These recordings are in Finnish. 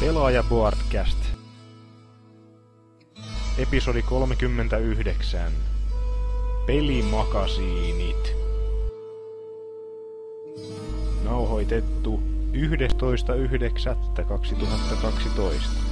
Pelaaja Boardcast. Episodi 39. Pelimakasiinit. Nauhoitettu 11.9.2012.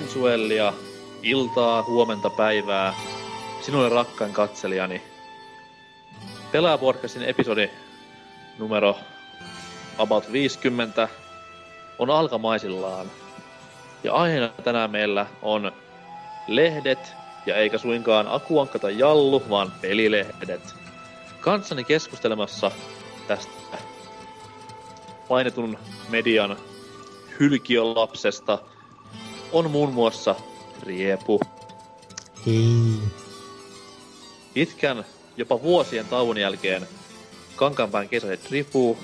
sensuellia iltaa, huomenta, päivää sinulle rakkain katselijani. Pelaajapodcastin episodi numero about 50 on alkamaisillaan. Ja aiheena tänään meillä on lehdet, ja eikä suinkaan Akuankka tai Jallu, vaan pelilehdet. Kanssani keskustelemassa tästä mainitun median hylkiön lapsesta on muun muassa Riepu. Hei. Pitkän, jopa vuosien tauon jälkeen Kankaanpään kesäiset Ripu,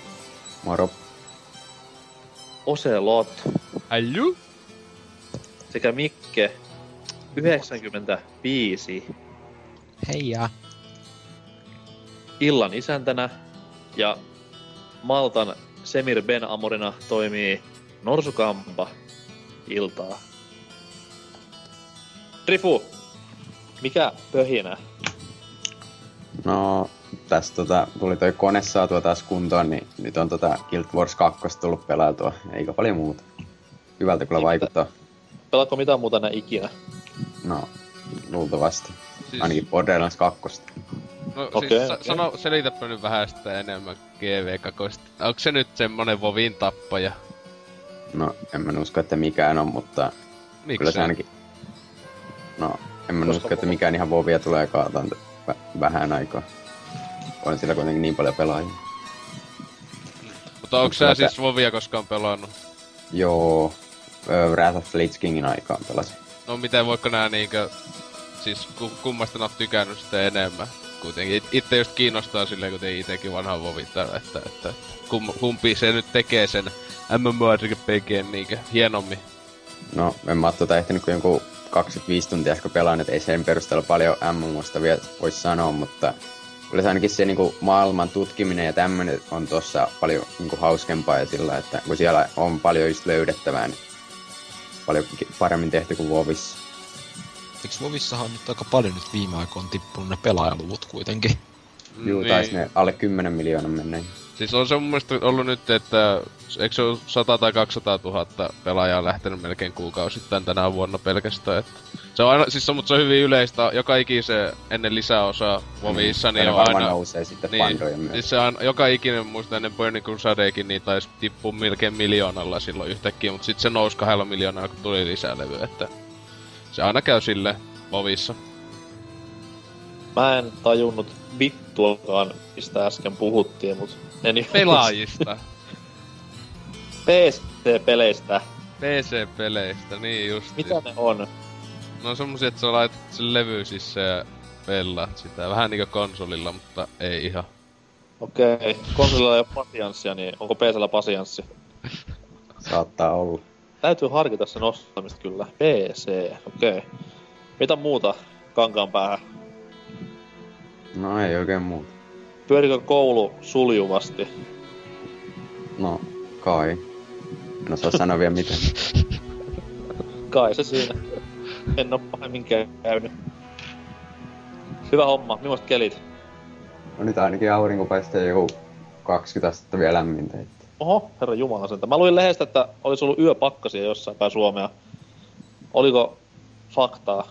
Moro. Ocelot Äly? sekä Mikke 95 Heija. illan isäntänä ja Maltan Semir Ben Amorina toimii Norsukampa iltaa. Rifu, mikä pöhinä? No, tässä tota, tuli toi kone saatua taas kuntoon, niin nyt on tota Guild Wars 2 tullut pelailtua, eikä paljon muuta. Hyvältä kyllä Niin, vaikuttaa. Pelaatko mitään muuta nää ikinä? No, luultavasti. Siis, Ainakin Borderlands 2. no, Okei, siis okei. sano, selitäpä nyt vähän sitä enemmän GV2. Onko se nyt semmonen Vovin tappaja? No, en mä usko, että mikään on, mutta Miksi kyllä se ainakin... No, en mä Koska usko, että mikään ihan Vovia tulee kaataan t- vähän aikaa. On sillä kuitenkin niin paljon pelaajia. Mutta onko sä siis Vovia koskaan pelannut? Joo, Wrath of Lich Kingin aikaan pelasin. No miten voiko nää niinkö... Siis ku, kummasta nää oot tykännyt sitä enemmän? Kuitenkin it- itse just kiinnostaa silleen, kun tein itekin vanhan Vovittaa, että, että, että kum, kumpi se nyt tekee sen MMORPGn niinkö hienommin. No, en mä oo tota ehtinyt kuin jonkun 25 tuntia ehkä pelaan, et ei sen perusteella paljon MMOsta vielä voi sanoa, mutta kyllä se ainakin se niinku maailman tutkiminen ja tämmönen on tossa paljon niinku hauskempaa ja sillä, että kun siellä on paljon just löydettävää, niin paljon paremmin tehty kuin WoWissa. Eikö Vovissahan nyt aika paljon nyt viime aikoina tippunut ne pelaajaluvut kuitenkin? Juu, Niin. taisi ne alle 10 miljoonan mennä. Siis on se mun mielestä ollut nyt, että eikö se ole 100 tai 200 000 pelaajaa lähtenyt melkein kuukausittain tänä vuonna pelkästään. Että se on aina, siis se, mutta se on hyvin yleistä. Joka ikisen ennen lisäosaa Vovissa, niin ne on aina... nousee sitten Niin, myötä. siis se on joka ikinen muista ennen Burning Crusadekin, niin taisi tippua melkein miljoonalla silloin yhtäkkiä, mutta sitten se nousi kahdella miljoonalla, kun tuli lisää levyä, että se aina käy sille Vovissa. Mä en tajunnut vittuakaan, mistä äsken puhuttiin, mut... Pelaajista. PC-peleistä. PC-peleistä, niin just. Mitä ne on? No semmosia, että sä laitat sen levy sisään ja pelaat sitä. Vähän niinku konsolilla, mutta ei ihan. Okei, konsolilla ei ole pasianssia, niin onko PCllä pasianssi? Saattaa olla. Täytyy harkita sen ostamista kyllä. PC, okei. Mitä muuta kankaan päähän? No ei oikein muuta. Pyörikö koulu suljuvasti? No, kai. En osaa sanoa vielä miten. Kai se siinä. En oo pahemmin käynyt. Hyvä homma. Millaiset kelit? No nyt ainakin aurinko paistaa joku 20 astetta vielä lämmintä. Oho, herra jumala sentään. Mä luin lehdestä, että olisi ollut yöpakkasia jossain päin Suomea. Oliko faktaa?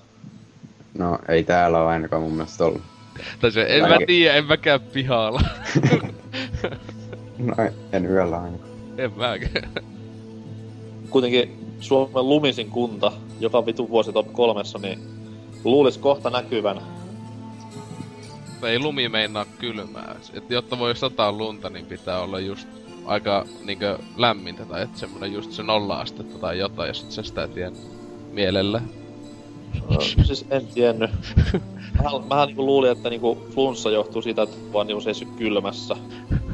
No, ei täällä ole ainakaan mun mielestä ollut. Tai se, en mä tiedä, en mä käy pihalla. No, en yöllä ainakaan. en mäkään. Kuitenkin Suomen lumisin kunta, joka vitu vuosi top kolmessa, niin luulis kohta näkyvän. ei lumi meinaa kylmää. Et jotta voi sataa lunta, niin pitää olla just aika niinkö lämmintä tai et semmonen just se nolla astetta tai jotain, jos et sä sitä tien mielellä. Ö, siis en tiennyt. Mähän, mähän niinku luulin, että niinku flunssa johtuu siitä, että vaan niinku seisy kylmässä.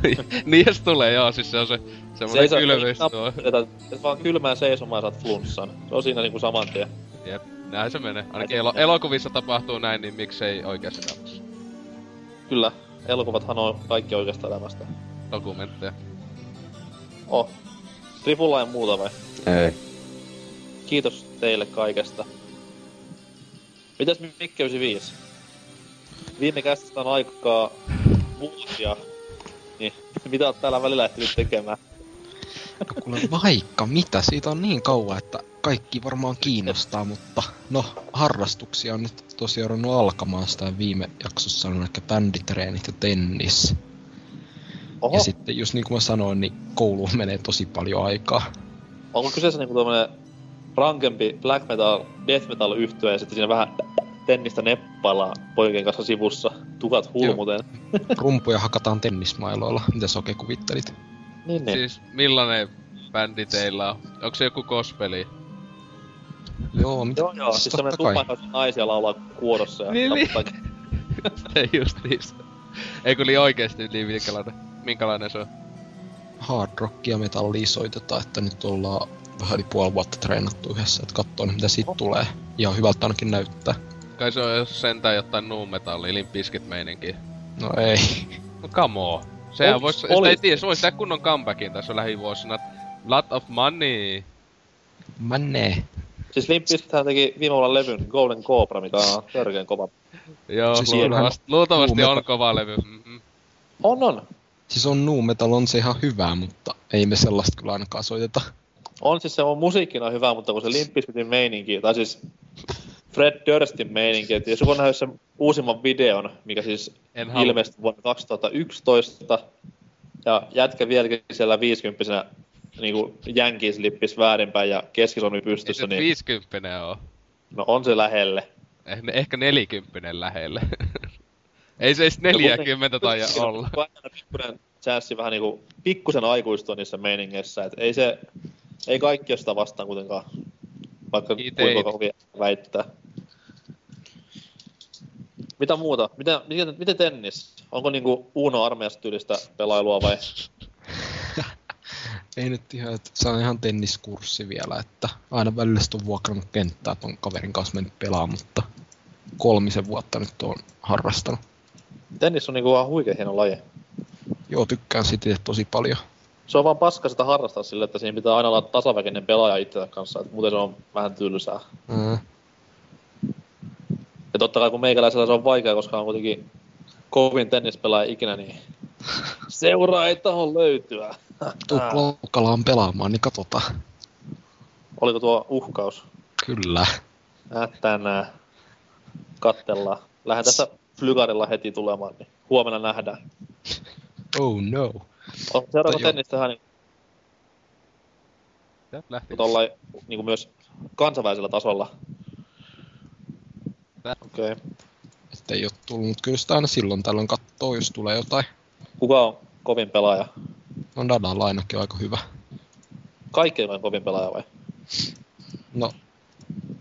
niin jos tulee, joo, siis se on se semmonen Seisoo- kylmyys tuo. Että, että vaan kylmään seisomaan saat flunssan. Se on siinä niinku saman tien. Jep, näin se menee. Ainakin elo- elokuvissa tapahtuu näin, niin miksei oikeassa elämässä. Kyllä, elokuvathan on kaikki oikeasta elämästä. Dokumentteja. Oh. Trifulla ja muuta vai? Ei. Kiitos teille kaikesta. Mitäs Mikke 95? Viime käsistä on aikaa vuosia. Niin, mitä oot täällä välillä ehtinyt tekemään? Kuule vaikka mitä, siitä on niin kauan, että kaikki varmaan kiinnostaa, mutta no, harrastuksia on nyt tosiaan ruvennut alkamaan sitä viime jaksossa on ehkä bänditreenit ja tennis. Oho, Ja sitten just niin kuin mä sanoin, niin kouluun menee tosi paljon aikaa. onko kyseessä niinku tommonen rankempi black metal, death metal yhtye ja sitten siinä vähän tennistä neppaillaan poikien kanssa sivussa, tukat hulmuten. Rumpuja hakataan tennismailoilla, mitä sä oikein kuvittelit? Niin, niin. Siis millainen bändi teillä on? Onko se joku gospeli? Joo, mitä? Joo, joo, siis semmonen tummaihoisia naisia laulaa kuorossa ja Niin, niin. tappaa- Ei justiis. Ei kun oikeesti niin minkälainen, minkälainen se on. hard rockia metallia soitetaan, että nyt ollaan vähän yli puoli vuotta treenattu yhdessä, että katsoo nyt mitä siitä tulee. Ja hyvältä ainakin näyttää. Kai se on jos sentään jotain nu metalli, limpiskit meininki. No ei. No come on. Sehän Onks- vois, sitä oli- ei tiedä, se vois tehdä kunnon comebackin tässä lähivuosina. Lot of money. Männe. Siis Limp Bizkithän teki viime vuonna levyn Golden Cobra, mikä on törkeen kova. Joo, Siis luultavasti, luultavasti on kova levy. Mm-hmm. On, on. Siis on nu metal, on se ihan hyvä, mutta ei me sellaista kyllä ainakaan soiteta. On siis se on musiikkina hyvä, mutta kun se Limp Bizkitin meininki, tai siis Fred Durstin meininki, että jos joku on nähnyt sen uusimman videon, mikä siis En halua. ilmestyi vuonna 2011, ja jätkä vieläkin siellä 50 niinku jänkis lippis väärinpäin ja keskisormi pystyssä, niin 50 oo. no on se lähelle. Eh, ehkä 40 lähelle. Ei se edes 40 taida olla. Pikkuinen chanssi vähän niinku pikkusen aikuistua niissä meiningeissä, et ei se, ei kaikki ole sitä vastaan kuitenkaan, vaikka Ite kuinka kovia väittää. Mitä muuta? Miten, miten, miten tennis? Onko niinku Uno armeijasta tyylistä pelailua vai? Ei nyt ihan, että se on ihan tenniskurssi vielä, että aina välillä sit on vuokrannut kenttää, että on kaverin kanssa mennyt pelaamaan, mutta kolmisen vuotta nyt on harrastanut. Tennis on niinku vaan huikea hieno laji. Joo, tykkään siitä tosi paljon. Se on vaan paska sitä harrastaa sille, että siinä pitää aina olla tasaväkinen pelaaja itsensä kanssa, että muuten se on vähän tylsää. Mm. Ja totta kai kun meikäläisellä se on vaikea, koska on kuitenkin kovin tennispelaaja ikinä, niin seuraa ei tahon löytyä. Tuu Klaukkalaan pelaamaan, niin katsotaan. Oliko tuo uhkaus? Kyllä. Tänään. Kattellaan. Lähden tässä flygarilla heti tulemaan, niin huomenna nähdään. Oh no. On seuraava joo. tennistähän niin, Täältä lähti. tollain, niin kuin myös kansainvälisellä tasolla. Okei. Okay. Että ei oo tullut, mutta kyllä sitä aina silloin tällöin kattoo, jos tulee jotain. Kuka on kovin pelaaja? No Dadalla ainakin aika hyvä. Kaikkein vain kovin pelaaja vai? No,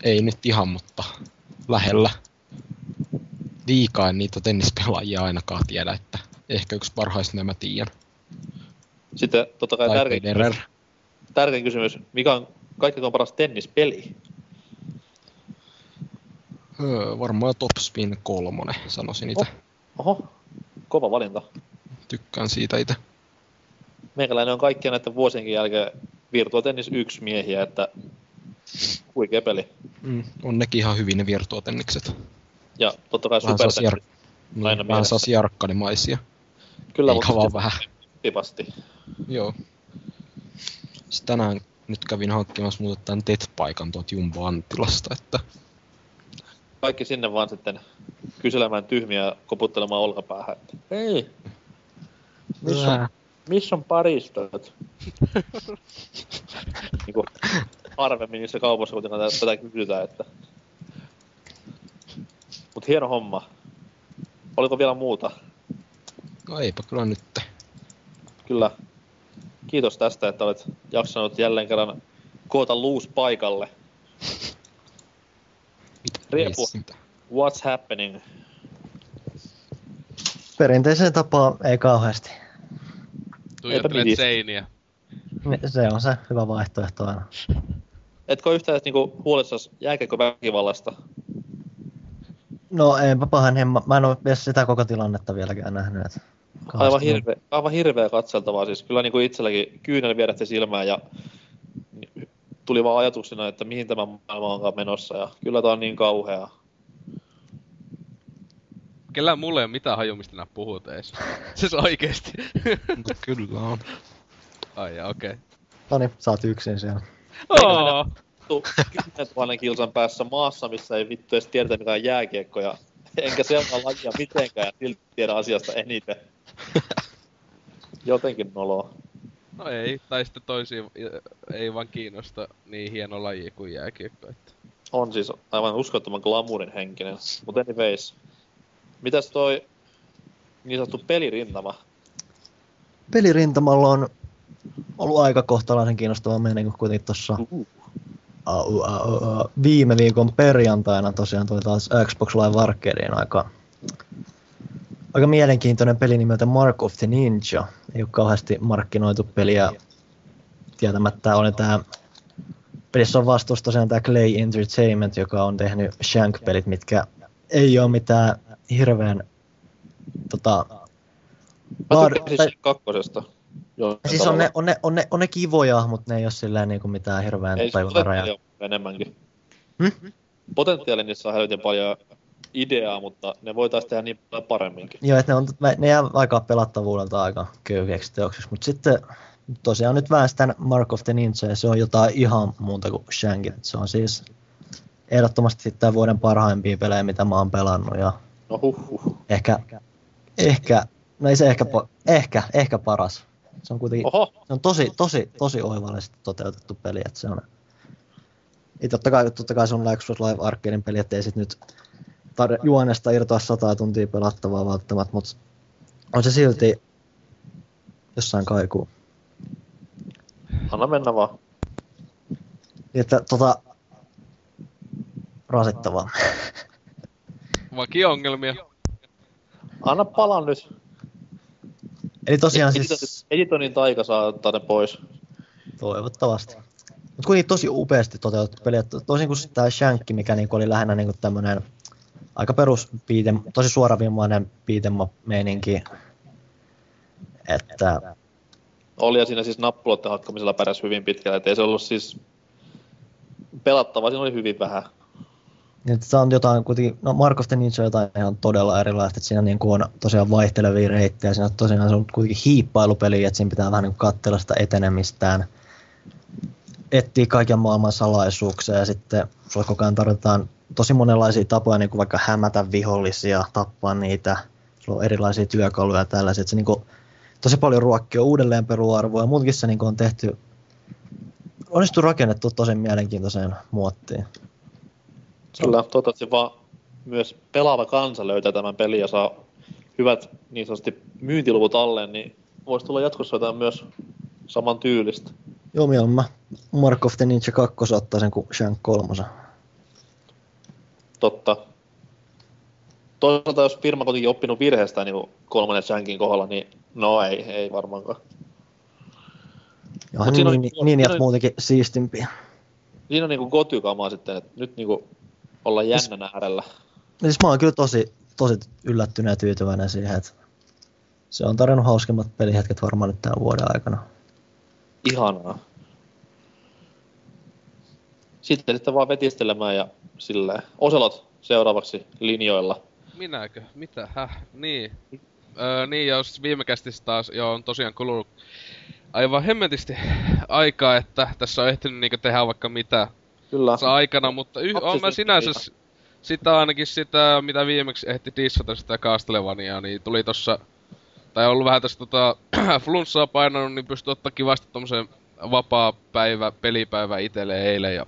ei nyt ihan, mutta lähellä. Liikaa en niitä tennispelaajia ainakaan tiedä, että ehkä yksi parhaista nämä tiedän. Sitten totta kai tärkein kysymys, tärkein kysymys, mikä on kaikkein paras tennispeli? Öö, varmaan Top Spin kolmonen, sanoisin itse. Oho, kova valinta. Tykkään siitä itse. Meikäläinen on kaikkien näiden vuosienkin jälkeen Virtua Tennis 1 miehiä, että huikea peli. Mm, on nekin ihan hyvin ne virtuotennikset. Ja totta kai Super Tennis niin, aina vähän sellaisia arkkadimaisia. Kyllä, Eikä vaan vähän. Kivasti. Joo. Sitten tänään nyt kävin hankkimassa muuten tämän TET-paikan tuolta Jumbo Anttilasta, että Kaikki sinne vaan sitten kyselemään tyhmiä ja koputtelemaan olkapäähän. Että, Hei, missä on, missä on paristot? niin kuin harvemmin niissä kaupoissa kuitenkaan tätä, tätä kysytään, että... Mut hieno homma. Oliko vielä muuta? no eipä kyllä nyt. Kyllä. Kiitos tästä, että olet jaksanut jälleen kerran koota luus paikalle. Riepu. What's happening? Perinteiseen tapaan ei kauheasti. Tuijottelet seiniä. Ne- Se on se hyvä vaihtoehto aina. Etkö yhtään niinku huolissas jääkeekö väkivallasta? No enpä pahan hemma. Mä en ole sitä koko tilannetta vieläkään nähnyt. Et Aivan, hirveä, aivan hirveä katseltavaa. Siis kyllä niinku itselläkin kyynel vierähti silmään ja tuli vaan ajatuksena, että mihin tämä maailma onkaan menossa. Ja kyllä tää on niin kauhea. Kellään mulle ei ole mitään haju, mistä nää puhut ees. Siis oikeesti. Mutta kyllä on. Ai ja okei. No niin, sä oot yksin siellä. Okay. Tu 10 000 kilsan päässä maassa, missä ei vittu edes tiedetä mikä on jääkiekko. Ja enkä seuraa lajia mitenkään ja silti tiedä asiasta eniten. Jotenkin noloa. No ei, tai sitten toisia ei vaan kiinnosta niin hieno laji kuin jääkiekko. Että. On siis aivan uskottoman glamourin henkinen. Mutta anyways. Mitäs toi niin sanottu pelirintama? Pelirintamalla on ollut aika kohtalaisen kiinnostava meininki kuitenkin tuossa viime viikon perjantaina tosiaan tuli taas Xbox Live Arcadeen aika, aika mielenkiintoinen peli nimeltä Mark of the Ninja. Ei ole kauheasti markkinoitu peliä tietämättä. Oli tää pelissä on vastuussa tosiaan tämä Clay Entertainment, joka on tehnyt Shank-pelit, mitkä ei ole mitään hirveän tota, Mä laad- tykkäsin tai- kakkosesta. Joo, Siis on ne, on, ne, on, ne, on ne kivoja, mutta ne ei ole silleen niinku mitään hirveän Ei, tajunnan rajaa. on enemmänkin. Hmm? Potentiaali niissä on helvetin paljon ideaa, mutta ne voitaisiin tehdä niin paljon paremminkin. Joo, että ne, on, ne jää aika pelattavuudelta aika köyhkeäksi teoksiksi, mutta sitten tosiaan nyt väänstän Mark of the Ninja ja se on jotain ihan muuta kuin Shankit. Se on siis ehdottomasti tämän vuoden parhaimpia pelejä, mitä mä oon pelannut ja No huh, huh. ehkä, ehkä, no ei se ehkä, ehkä, ehkä paras. Se on kuitenkin Oho, se on tosi, tosi, tosi oivallisesti toteutettu peli, että se on... Ei totta kai, totta kai se on Xbox Live Arcadein peli, ettei sit nyt tar- juonesta irtoa sata tuntia pelattavaa välttämättä, mutta on se silti jossain kaikuu. anna mennä vaan. Niin, että tota, rasittavaa. Vakiongelmia. Anna palaa nyt. Eli tosiaan Editonin- siis Editonin taika saa ottaa ne pois. toivottavasti. Mutta kuitenkin tosi upeasti toteutettu peli. Toisin kuin tämä Shankki, mikä niinku oli lähinnä niinku tämmönen aika perus beat'em, tosi suoraviimainen beat'em up meininki. Että Oli ja siinä siis nappuloiden hakkamisella pärjäs hyvin pitkälle, et ei se ollut siis pelattava, siinä oli hyvin vähän. Että se on jotain kuitenkin, no Mark of the Ninja on jotain ihan todella erilaista, että siinä niin on tosiaan vaihtelevia reittejä, siinä on tosiaan se on kuitenkin hiippailupeli, että siinä pitää vähän niin katsella sitä etenemistään, etsiä kaiken maailman salaisuuksia ja sitten sulla koko ajan tarvitaan tosi monenlaisia tapoja, niin kuin vaikka hämätä vihollisia, tappaa niitä, sulla on erilaisia työkaluja ja tällaisia, että se niin kuin, tosi paljon ruokkia uudelleen peruarvoa ja muutenkin se niin kuin on tehty, onnistu rakennettu tosi mielenkiintoiseen muottiin. Kyllä, toivottavasti vaan myös pelaava kansa löytää tämän pelin ja saa hyvät niin sanotusti myyntiluvut alleen, niin voisi tulla jatkossa jotain myös saman tyylistä. Joo, mieluummin mä Mark of the Ninja 2 ottaisin kuin Shank 3. Totta. Toisaalta jos firma kuitenkin oppinut virheestään niin kolmannen Shankin kohdalla, niin no ei, ei varmaankaan. Siinä niin, on- niin, niin, on- muutenkin siistimpiä. Siinä on niinku gotykamaa sitten, että nyt niinku ollaan jännän äärellä. Ja Siis mä oon kyllä tosi, tosi yllättynyt ja tyytyväinen siihen, että Se on tarjonnut hauskimmat pelihetket varmaan nyt tämän vuoden aikana. Ihanaa. Sitten sitten vaan vetistelemään ja silleen. Oselot seuraavaksi linjoilla. Minäkö? Mitä? Häh? Niin. Öö, niin, jos viime taas jo on tosiaan kulunut aivan hemmetisti aikaa, että tässä on ehtinyt niinku tehdä vaikka mitä Kyllä. tässä aikana, mutta yh, on mä sinänsä s- sitä ainakin sitä, mitä viimeksi ehti dissata sitä Castlevaniaa, niin tuli tossa, tai on ollut vähän tässä tota, flunssaa painanut, niin pystyi ottaa kivasti tommosen vapaa päivä, pelipäivä itelle eilen, ja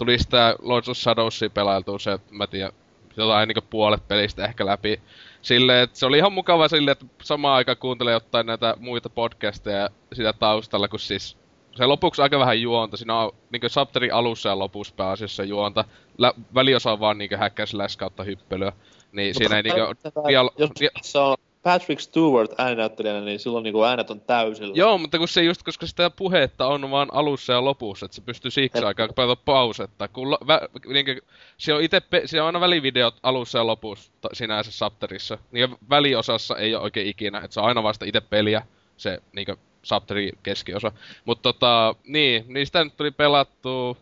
tuli sitä Lords of Shadowsia pelailtua se, mä tiedän, jotain niinku puolet pelistä ehkä läpi. Silleen, että se oli ihan mukava silleen, että samaan aikaan kuuntelee jotain näitä muita podcasteja sitä taustalla, kun siis se lopuksi aika vähän juonta. Siinä on niinku chapterin alussa ja lopussa pääasiassa juonta. Lä- väliosa on vaan niinku häkkäs kautta hyppelyä. Niin siinä ei niinku... dialo- Jos se on Patrick Stewart ääninäyttelijänä, niin silloin niinku äänet on täysillä. Joo, mutta kun se just, koska sitä puhetta on vaan alussa ja lopussa, että se pystyy siksi aikaa pelata pausetta. Kun lo, vä, niinku, se on ite, se on aina välivideot alussa ja lopussa sinänsä Sapterissa. Niin väliosassa ei ole oikein ikinä, että se on aina vasta itse peliä, se niinku Sapterin keskiosa. Mutta tota, niin, niin sitä nyt tuli pelattua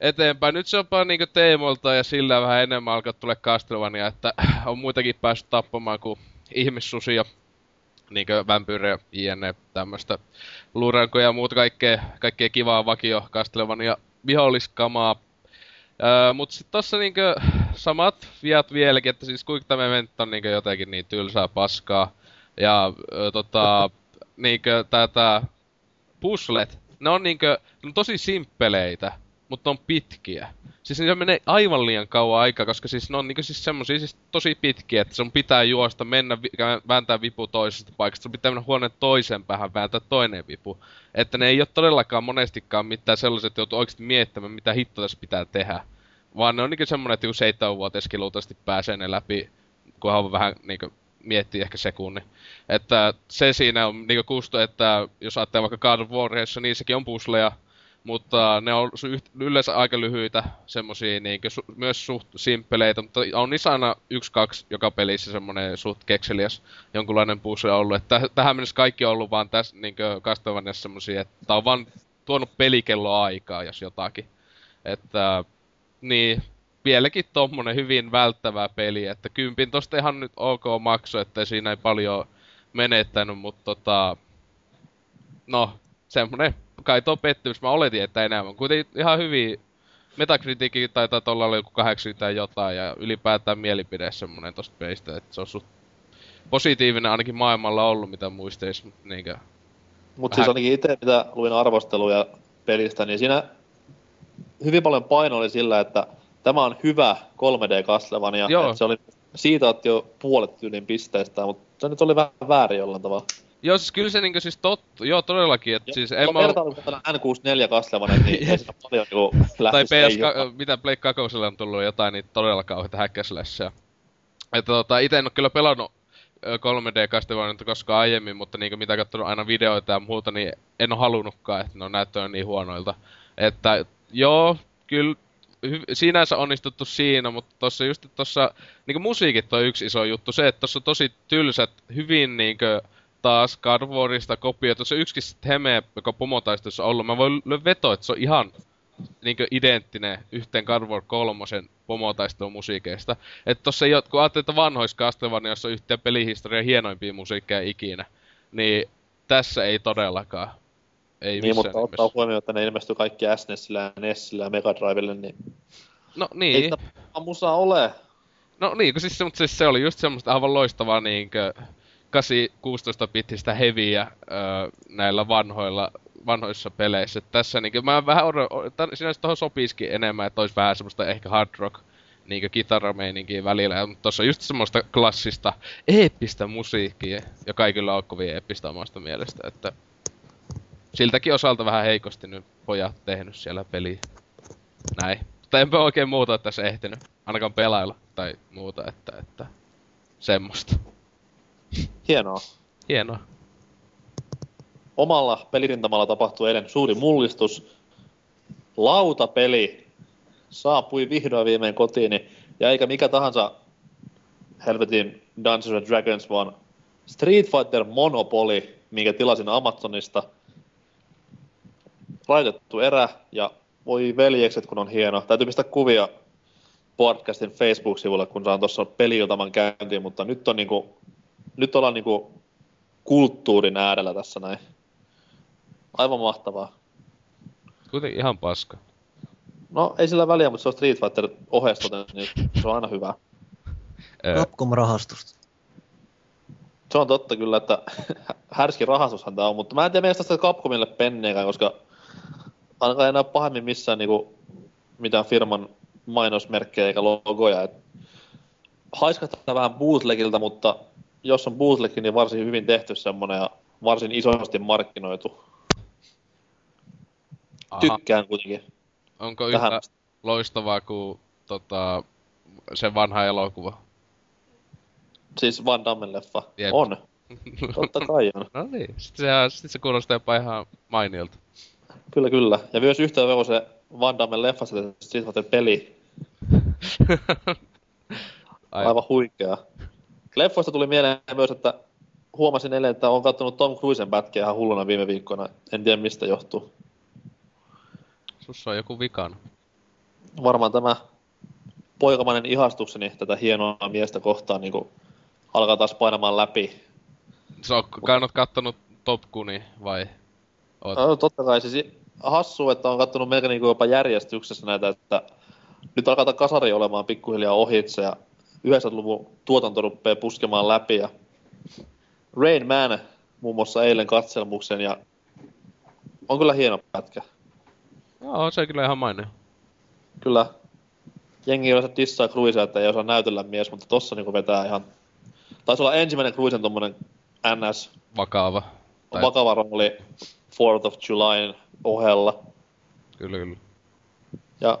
eteenpäin. Nyt se on vaan niinku teemoilta ja sillä vähän enemmän alkaa tulla Castlevania, että on muitakin päässyt tappamaan kuin ihmissusia niinkö vampyyrejä, jne. tämmöstä luurankoja ja muuta kaikkea, kaikkea kivaa vakio Castlevania viholliskamaa. Öö, mut sit tossa niinkö samat viat vieläkin, että siis kuinka tämä mentti on niinkö jotenkin niin tylsää paskaa. Ja ö, tota, niinkö tätä puzzlet, ne on niinkö, ne on tosi simppeleitä, mutta on pitkiä. Siis ne menee aivan liian kauan aikaa, koska siis ne on niinku siis semmosia siis tosi pitkiä, että sun pitää juosta, mennä, vääntää vipu toisesta paikasta, sun pitää mennä huoneen toiseen päähän, vääntää toinen vipu. Että ne ei ole todellakaan monestikaan mitään sellaiset, että joutuu oikeasti miettimään, mitä hitto tässä pitää tehdä. Vaan ne on niinku semmonen, että joku seitsemänvuotiaskin luultavasti pääsee ne läpi, kunhan on vähän niinku miettii ehkä sekunnin. Että se siinä on niinku kusto, että jos ajattelee vaikka God of War, niin sekin on pusleja, mutta ne on yleensä aika lyhyitä, semmosia niinkö su- myös suht simppeleitä, mutta on niissä aina yksi, kaksi joka pelissä semmonen suht kekseliäs jonkunlainen puzzle ollut. Että täh- tähän mennessä kaikki on ollut vaan tässä niinkö Castlevaniassa semmosia, että tää on vaan tuonut pelikello aikaa, jos jotakin. Että niin, vieläkin tommonen hyvin välttävä peli, että kympin tosta ihan nyt ok maksu, että siinä ei paljon menettänyt, mutta tota, no, semmonen kai tuo pettymys. Mä oletin, että enemmän. Kuitenkin ihan hyvin Metacriticin taitaa olla olla joku 80 jotain ja ylipäätään mielipide semmonen tosta pelistä, että se on suht positiivinen ainakin maailmalla ollut, mitä muisteis, niinkö. Mut Vähän- siis ainakin itse, mitä luin arvosteluja pelistä, niin siinä hyvin paljon paino oli sillä, että tämä on hyvä 3D Castlevania. Joo. Et Se oli, siitä otti jo puolet tyylin pisteistä, mutta se nyt oli vähän väärin jollain tavalla. Joo, siis kyllä se niinkö siis totta, joo todellakin, että siis en mä vertailu N64 Castlevania, niin ei siinä paljon niinku tai PS, jopa. mitä Play 2 on tullut jotain niin todella kauheita häkkäslässä. Että tota, ite en oo kyllä pelannut ö, 3D Castlevania koskaan aiemmin, mutta niinku mitä katsonut aina videoita ja muuta, niin en oo halunnutkaan, että ne on näyttänyt niin huonoilta. Että joo, kyllä hy- sinänsä onnistuttu siinä, mutta tossa just että tossa niinku musiikit on yksi iso juttu. Se, että tossa on tosi tylsät, hyvin niinkö taas God of Warista kopioitu. Se yksikin Heme, joka pomotaistossa on ollut. Mä voin vetoa, että se on ihan niinkö identtinen yhteen God of War 3 pomotaistelun musiikeista. Että tossa ei kun ajattelee, että vanhoissa Castlevaniassa on yhteen pelihistorian hienoimpia musiikkeja ikinä, niin tässä ei todellakaan. Ei Niin, mutta ottaa nimessä. huomioon, että ne ilmestyy kaikki SNESillä ja NESillä ja Mega Drivelle, niin No ei niin. sitä musa ole. No niin, kun siis, se- mutta siis se oli just semmoista aivan loistavaa niinkö 8-16 bittistä heviä öö, näillä vanhoilla vanhoissa peleissä. Tässä niinkö mä vähän odon, sinänsä tohon sopiskin enemmän, että olisi vähän semmoista ehkä hard rock niinkö kitarameininkiä välillä, mutta tossa on just semmoista klassista eeppistä musiikkia, joka ei kyllä ole kovin eeppistä omasta mielestä, että siltäkin osalta vähän heikosti nyt pojat tehnyt siellä peliä. Näin. Mutta enpä oikein muuta tässä ehtinyt, ainakaan pelailla tai muuta, että, että semmoista. Hienoa. Hienoa. Omalla pelirintamalla tapahtui eilen suuri mullistus. Lautapeli saapui vihdoin viimein kotiin, ja eikä mikä tahansa helvetin Dungeons and Dragons, vaan Street Fighter Monopoly, minkä tilasin Amazonista. Raitettu erä ja voi veljekset, kun on hieno. Täytyy pistää kuvia podcastin Facebook-sivulle, kun saan tuossa peliiltaman käyntiin, mutta nyt on niinku, nyt ollaan niinku kulttuurin äärellä tässä näin. Aivan mahtavaa. Kuitenkin ihan paska. No ei sillä väliä, mutta se on Street Fighter oheistoten, niin se on aina hyvä. Öö, Capcom-rahastusta. Se on totta kyllä, että härski rahastushan tää on, mutta mä en tiedä meistä sitä Capcomille penneekään, koska ainakaan ei näy pahemmin missään niinku mitään firman mainosmerkkejä eikä logoja. Et haiskahtaa vähän bootlegiltä, mutta jos on bootleg, niin varsin hyvin tehty semmonen ja varsin isosti markkinoitu. aha. Tykkään kuitenkin. Onko tähän yhtä loistavaa kuin tota, se vanha elokuva? Siis Van Dammen leffa. Jep. On. Totta kai on. no niin, sitten se, sit se kuulostaa jopa ihan mainiolta. Kyllä, kyllä. Ja myös yhtä veo se Van Dammen leffassa se Fighter peli. Ai, Aivan huikea. Leffoista tuli mieleen myös, että huomasin eilen, että olen katsonut Tom Cruisen pätkiä ihan hulluna viime viikkoina. En tiedä mistä johtuu. Sussa on joku vikana. Varmaan tämä poikamainen ihastukseni tätä hienoa miestä kohtaan niin alkaa taas painamaan läpi. Kai oot kattonut Top Guni vai? Oot, No, totta kai siis hassu, että on kattonut melkein niin jopa järjestyksessä näitä, että nyt alkaa kasari olemaan pikkuhiljaa ohitse ja 90-luvun tuotanto rupeaa puskemaan läpi ja Rain Man muun muassa eilen katselmuksen ja on kyllä hieno pätkä. Joo, se on kyllä ihan mainio. Kyllä jengi yleensä dissaa Cruisea, että ei osaa näytellä mies, mutta tossa niinku vetää ihan... Taisi olla ensimmäinen Cruisen tommonen NS Vakava. Tai, vakava rooli 4th of Julyn ohella. Kyllä, kyllä. Ja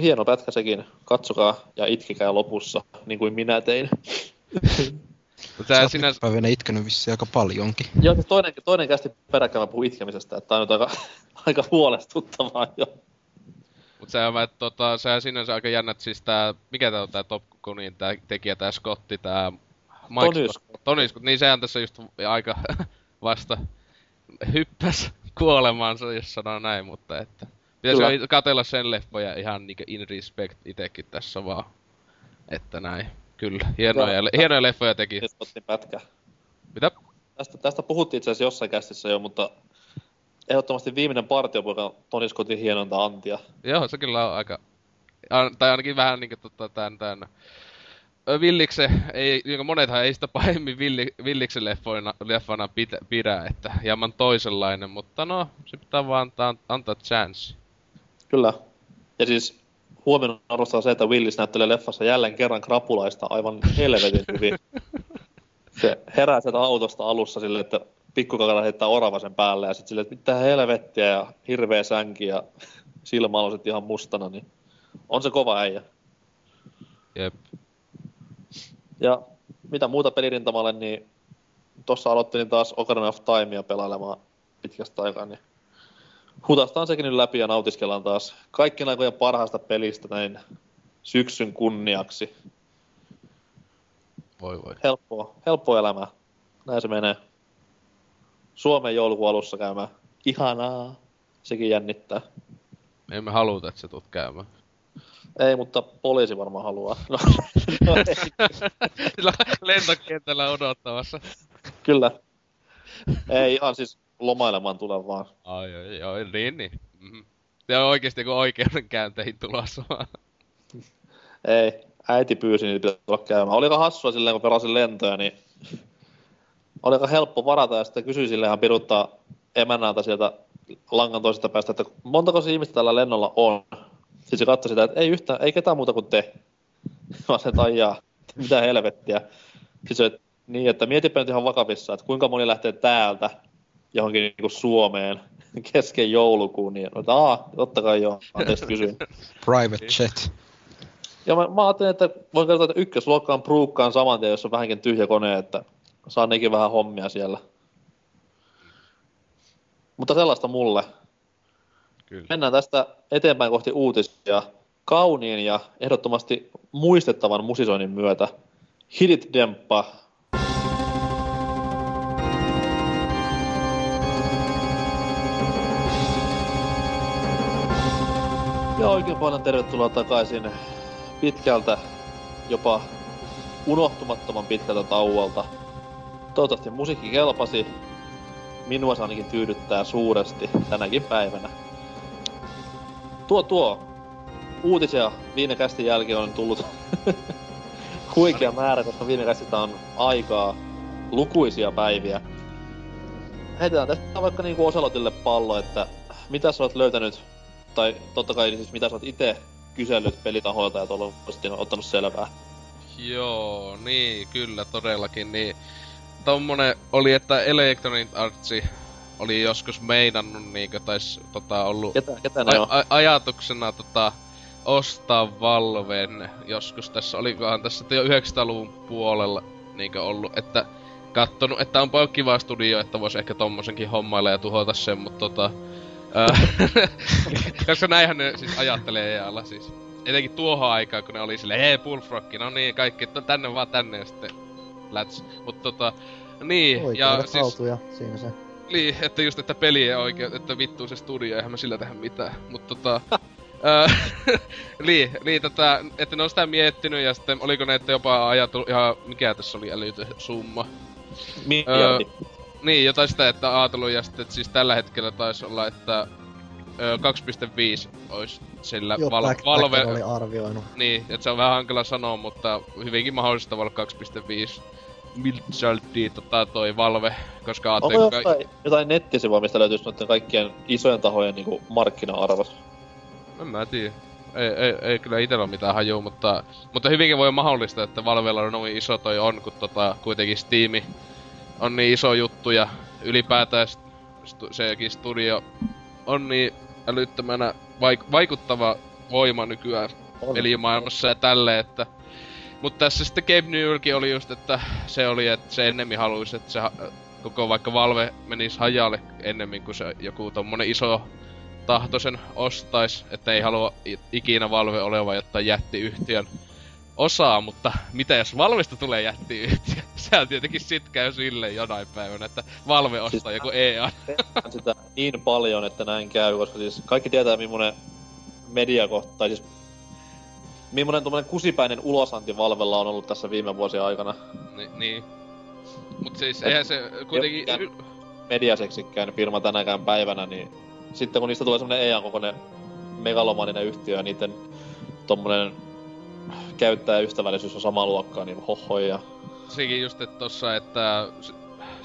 hieno pätkä sekin. Katsokaa ja itkikää lopussa, niin kuin minä tein. Oot sinänsä, päivänä itkenyt vissiin aika paljonkin. Joo, siis toinen, toinen kästi peräkkäin mä puhun itkemisestä, että tää on nyt aika, aika huolestuttavaa jo. mut sä, mä, tota, sä sinänsä aika jännät, siis tää, mikä tää on tää Top Gunin tää tekijä, tää Scotti, tää Mike Tony Scott- Tony Scott, niin sehän tässä just aika vasta hyppäs kuolemaansa, jos sanoo näin, mutta että... Pitäisi Kyllä. jo katella sen leffoja ihan niinku in respect itekin tässä vaan. Että näin. Kyllä, hienoja, Joo. hienoja leffoja teki. Otti pätkä. Mitä? Tästä, tästä puhuttiin itse asiassa jossain kästissä jo, mutta ehdottomasti viimeinen partiopoika on Toni Scottin hienonta antia. Joo, se kyllä on aika... an- Tai ainakin vähän niinku tota tän, tän Villikse, ei, niinku monethan ei sitä pahemmin villi, Villiksen leffoina, leffana pitä, pidä, että hieman toisenlainen, mutta no, se pitää vaan antaa, antaa chance. Kyllä. Ja siis huomioon arvostaa se, että Willis näyttelee leffassa jälleen kerran krapulaista aivan helvetin hyvin. Se herää sieltä autosta alussa silleen, että pikkukakara heittää orava sen päälle ja sitten silleen, että mitä helvettiä ja hirveä sänki ja silmäaluset ihan mustana, niin on se kova äijä. Jep. Ja mitä muuta pelirintamalle, niin tuossa aloittelin taas Ocarina of Timea pelailemaan pitkästä aikaa, niin hutastaan sekin nyt läpi ja nautiskellaan taas kaikkien aikojen parhaasta pelistä näin syksyn kunniaksi. Voi voi. Helppoa, helppoa elämää. Näin se menee. Suomen joulukuun alussa käymään. Ihanaa. Sekin jännittää. Me emme haluta, että sä tulet käymään. Ei, mutta poliisi varmaan haluaa. No, no lentokentällä odottamassa. kyllä. Ei ihan siis lomailemaan tule vaan. Ai, ai, ai, niin, niin. Mm-hmm. Ja oikeesti joku oikeudenkäynteihin tulossa vaan. Ei, äiti pyysi, niin pitää tulla käymään. Oli aika hassua silleen, kun pelasin lentoja, niin oli aika helppo varata ja sitten kysyi silleen ihan piruttaa emännältä sieltä langan toisesta päästä, että montako se ihmistä tällä lennolla on. Sitten se katsoi sitä, että ei yhtään, ei ketään muuta kuin te. Mä että aijaa, mitä helvettiä. Sitten se, että niin, että mietipä nyt ihan vakavissa, että kuinka moni lähtee täältä johonkin niin kuin Suomeen kesken joulukuun, niin että aa, totta kai joo, anteeksi kysyin. Private jet. Ja mä, mä ajattelin, että voin kertoa, että ykkösluokkaan pruukkaan saman tien, jos on vähänkin tyhjä kone, että saan nekin vähän hommia siellä. Mutta sellaista mulle. Kyllä. Mennään tästä eteenpäin kohti uutisia. Kauniin ja ehdottomasti muistettavan musisoinnin myötä. Hit it, Demppa. Ja oikein paljon tervetuloa takaisin pitkältä, jopa unohtumattoman pitkältä tauolta. Toivottavasti musiikki kelpasi. Minua se ainakin tyydyttää suuresti tänäkin päivänä. Tuo tuo. Uutisia viime kästin jälkeen on tullut huikea määrä, koska viime kästistä on aikaa lukuisia päiviä. Heitetään tästä vaikka niinku Oselotille pallo, että mitä sä oot löytänyt, tai totta kai siis mitä sä oot itse kysellyt pelitahoilta ja tuolla ottanut selvää. Joo, niin, kyllä, todellakin, niin. Tommonen oli, että Electronic Arts oli joskus meinannut niinkö, tais tota ollut Ketä, ketä ne on? a- ajatuksena tota ostaa Valven joskus tässä, olikohan tässä jo 900-luvun puolella niinkö ollut, että kattonut, että onpa kiva studio, että vois ehkä tommosenkin hommailla ja tuhota sen, mutta tota... koska näinhän ne siis ajattelee EAlla siis. Etenkin tuohon aikaan, kun ne oli silleen, hei Bullfrog, no niin, kaikki, että tänne vaan tänne ja sitten läts. Mut tota, niin, ja Oikeudet siis... haltuja, siinä se. Niin, että just, että peli ei oikein, että vittu se studio, eihän mä sillä tehdä mitään. Mut tota... niin, niin tätä, että ne on sitä miettinyt ja sitten oliko ne, että jopa ajatellut ihan, mikä tässä oli älytön summa. Miljardi. Niin, jotain sitä, että ajatellut ja sitten, että siis tällä hetkellä taisi olla, että ö, 2.5 olisi sillä Joo, val- Black Valve... Oli arvioinut. Niin, että se on vähän hankala sanoa, mutta hyvinkin mahdollista olla 2.5 Miljardia tota toi Valve, koska Onko jotain, jotain nettisivua, mistä löytyisi noiden kaikkien isojen tahojen niinku markkina-arvot? En mä tiedä. Ei, ei, ei kyllä itellä ole mitään hajua, mutta, mutta hyvinkin voi olla mahdollista, että Valvella on noin iso toi on, kun tota, kuitenkin Steam on niin iso juttu ja ylipäätään stu, sekin studio on niin älyttömänä vaik- vaikuttava voima nykyään On. pelimaailmassa ja tälleen, että... Mutta tässä sitten Gabe Newellkin oli just, että se oli, että se ennemmin haluaisi, että se koko vaikka Valve menisi hajalle ennemmin kuin se joku tommonen iso tahto sen ostais, että ei halua ikinä Valve oleva jotta jättiyhtiön osaa, mutta mitä jos Valvesta tulee jättiyhtiö? Sehän tietenkin sit käy sille jonain päivänä, että Valve ostaa Siis- joku EA. Sitä niin paljon, että näin käy, koska siis kaikki tietää millainen mediakohta, tai siis millainen tuommoinen kusipäinen ulosanti Valvella on ollut tässä viime vuosien aikana. Ni, niin. Mut siis eihän se kuitenkin... Mediaseksikään firma tänäkään päivänä, niin sitten kun niistä tulee semmonen EA-kokoinen megalomaninen yhtiö ja niiden tommonen käyttäjäystävällisyys on samaa luokkaa, niin hohoi ja... sekin just, että tossa, että...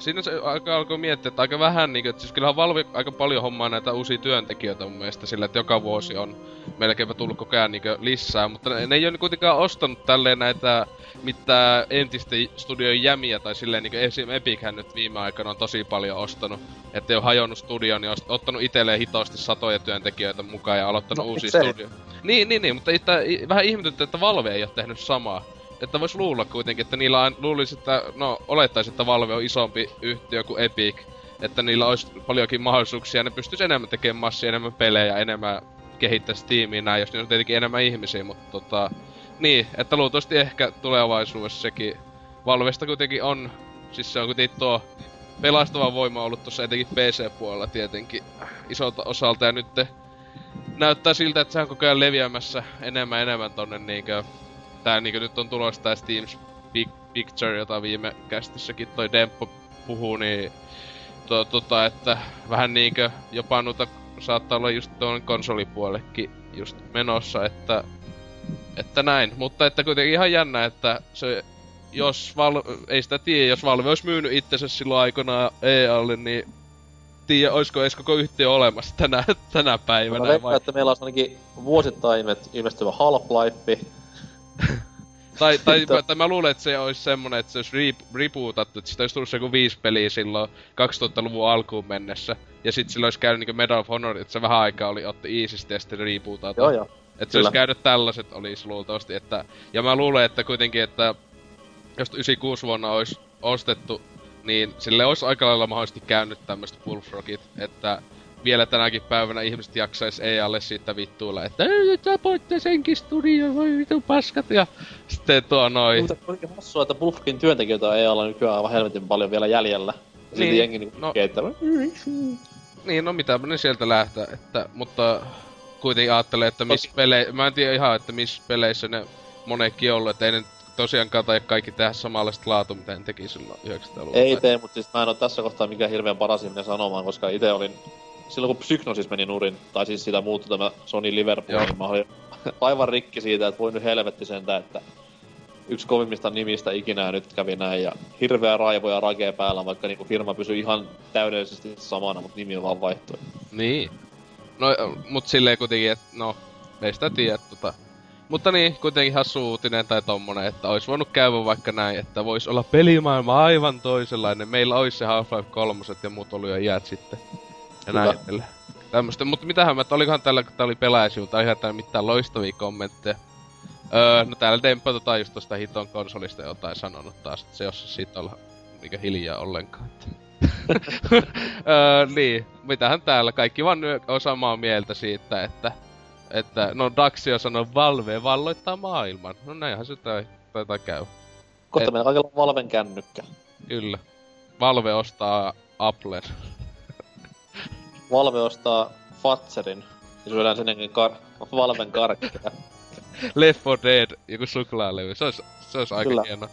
Siinä se aika alkoi miettiä, että aika vähän niinku, että siis kyllähän Valve aika paljon hommaa näitä uusia työntekijöitä mun mielestä sillä, että joka vuosi on melkeinpä tullut koko ajan niinku lisää, mutta ne, ne ei ole kuitenkaan ostanut tälleen näitä mitään entisten studioiden jämiä tai silleen niinku esim. Epichän nyt viime aikana on tosi paljon ostanut, että ei ole hajonnut studio, niin on ottanut itselleen hitosti satoja työntekijöitä mukaan ja aloittanut No, uusia studioita. Niin, niin, niin, mutta itse, vähän ihmetyttä, että Valve ei ole tehnyt samaa. Että vois luulla kuitenkin, että niillä on, luulisi, että, no olettaisi, että Valve on isompi yhtiö kuin Epic. Että niillä olisi paljonkin mahdollisuuksia ja ne pystyisi enemmän tekemään massia, enemmän pelejä, enemmän kehittää Steamia näin, jos niillä on tietenkin enemmän ihmisiä, mutta tota... Niin, että luultavasti ehkä tulevaisuudessa sekin Valvesta kuitenkin on, siis se on kuitenkin tuo pelastava voima ollut tuossa etenkin PC-puolella tietenkin isolta osalta ja nyt näyttää siltä, että se on koko ajan leviämässä enemmän enemmän tonne niinkö... Tää niinkö nyt on tulossa tää Steam's Big Picture, jota viime kästissäkin toi Demppo puhuu, niin... To, tota, että vähän niinkö jopa noita saattaa olla just tuon konsolipuolellekin just menossa, että... Että näin, mutta että kuitenkin ihan jännä, että se... Jos Valve, ei sitä tiedä, jos Valve olisi myynyt itsensä silloin aikanaan EAlle, niin tiedä, olisiko edes koko yhtiö olemassa tänä, tänä päivänä. Mä veikkaan, että meillä on ainakin vuosittain ilme- ilmestyvä Half-Life, Tai, tai, Sitten- tai mä luulen, että se olisi semmonen, että se olisi re- rebootattu, että siitä olisi tullut se joku viisi peliä silloin 2000-luvun alkuun mennessä. Ja sit sillä olisi käynyt niinku Medal of Honor, että se vähän aikaa oli otti easisti ja sitten rebootattu. joo joo. Että se olisi käynyt tällaiset olisi luultavasti, että... Ja mä luulen, että kuitenkin, että... Jos 96 vuonna olisi ostettu, niin sille olisi aika lailla mahdollisesti käynyt tämmöiset Bullfrogit, että vielä tänäkin päivänä ihmiset jaksais EAlle siitä vittuilla, että "Ei, tapoitte senkin studio, voi vitu paskat, ja sitten tuo noin. Mutta kuitenkin hassua, että Bullfrogin työntekijöitä on EAlla nykyään aivan helvetin paljon vielä jäljellä. Ja Niin, jengi niinku no- että Niin, no mitä ne sieltä lähtee, että, mutta kuitenkin ajattelee, että missä pele... Mä en tiedä ihan, että missä peleissä ne monekin ollut, että ei ne tosiaankaan tai kaikki tehdä samanlaista laatu, mitä ne teki silloin 90-luvulla. Ei tee, mutta siis mä en oo tässä kohtaa mikään hirveän paras ihminen sanomaan, koska itse olin... Silloin kun Psygnosis meni nurin, tai siis sitä muuttui tämä Sony Liverpool, Joo. niin mä olin aivan rikki siitä, että voi nyt helvetti sentään, että yksi kovimmista nimistä ikinä nyt kävi näin ja hirveä raivo ja rage päällä, vaikka niinku firma pysyi ihan täydellisesti samana, mutta nimi vaan vaihtui. Niin. No, mut silleen kuitenkin, että no, ei sitä tiedä, tota. Mutta niin, kuitenkin hassu uutinen tai tommonen, että olisi voinut käydä vaikka näin, että voisi olla pelimaailma aivan toisenlainen. Meillä olisi se Half-Life 3 ja muut oli jo iät sitten. Ja näin edelleen. Tämmöstä, mutta mitähän mä, että olikohan tällä, kun tää oli pelaajasivuilta, ihan täällä mitään loistavia kommentteja. Öö, no täällä Demppa tota just tosta hiton konsolista jotain sanonut taas, että se jos siitä olla niinkö hiljaa ollenkaan. Että. öö, niin, mitähän täällä, kaikki vaan on samaa mieltä siitä, että että, no Daxio sanoi Valve valloittaa maailman. No näinhän se tai, taitaa käy. Kohta Et- meillä kaikilla on Valven kännykkä. Kyllä. Valve ostaa Applen. Valve ostaa Fatserin ja syödään sen jälkeen kar- Valven karkkeja. Left 4 Dead, joku suklaalevy. Se olisi, se olisi aika Kyllä. hieno.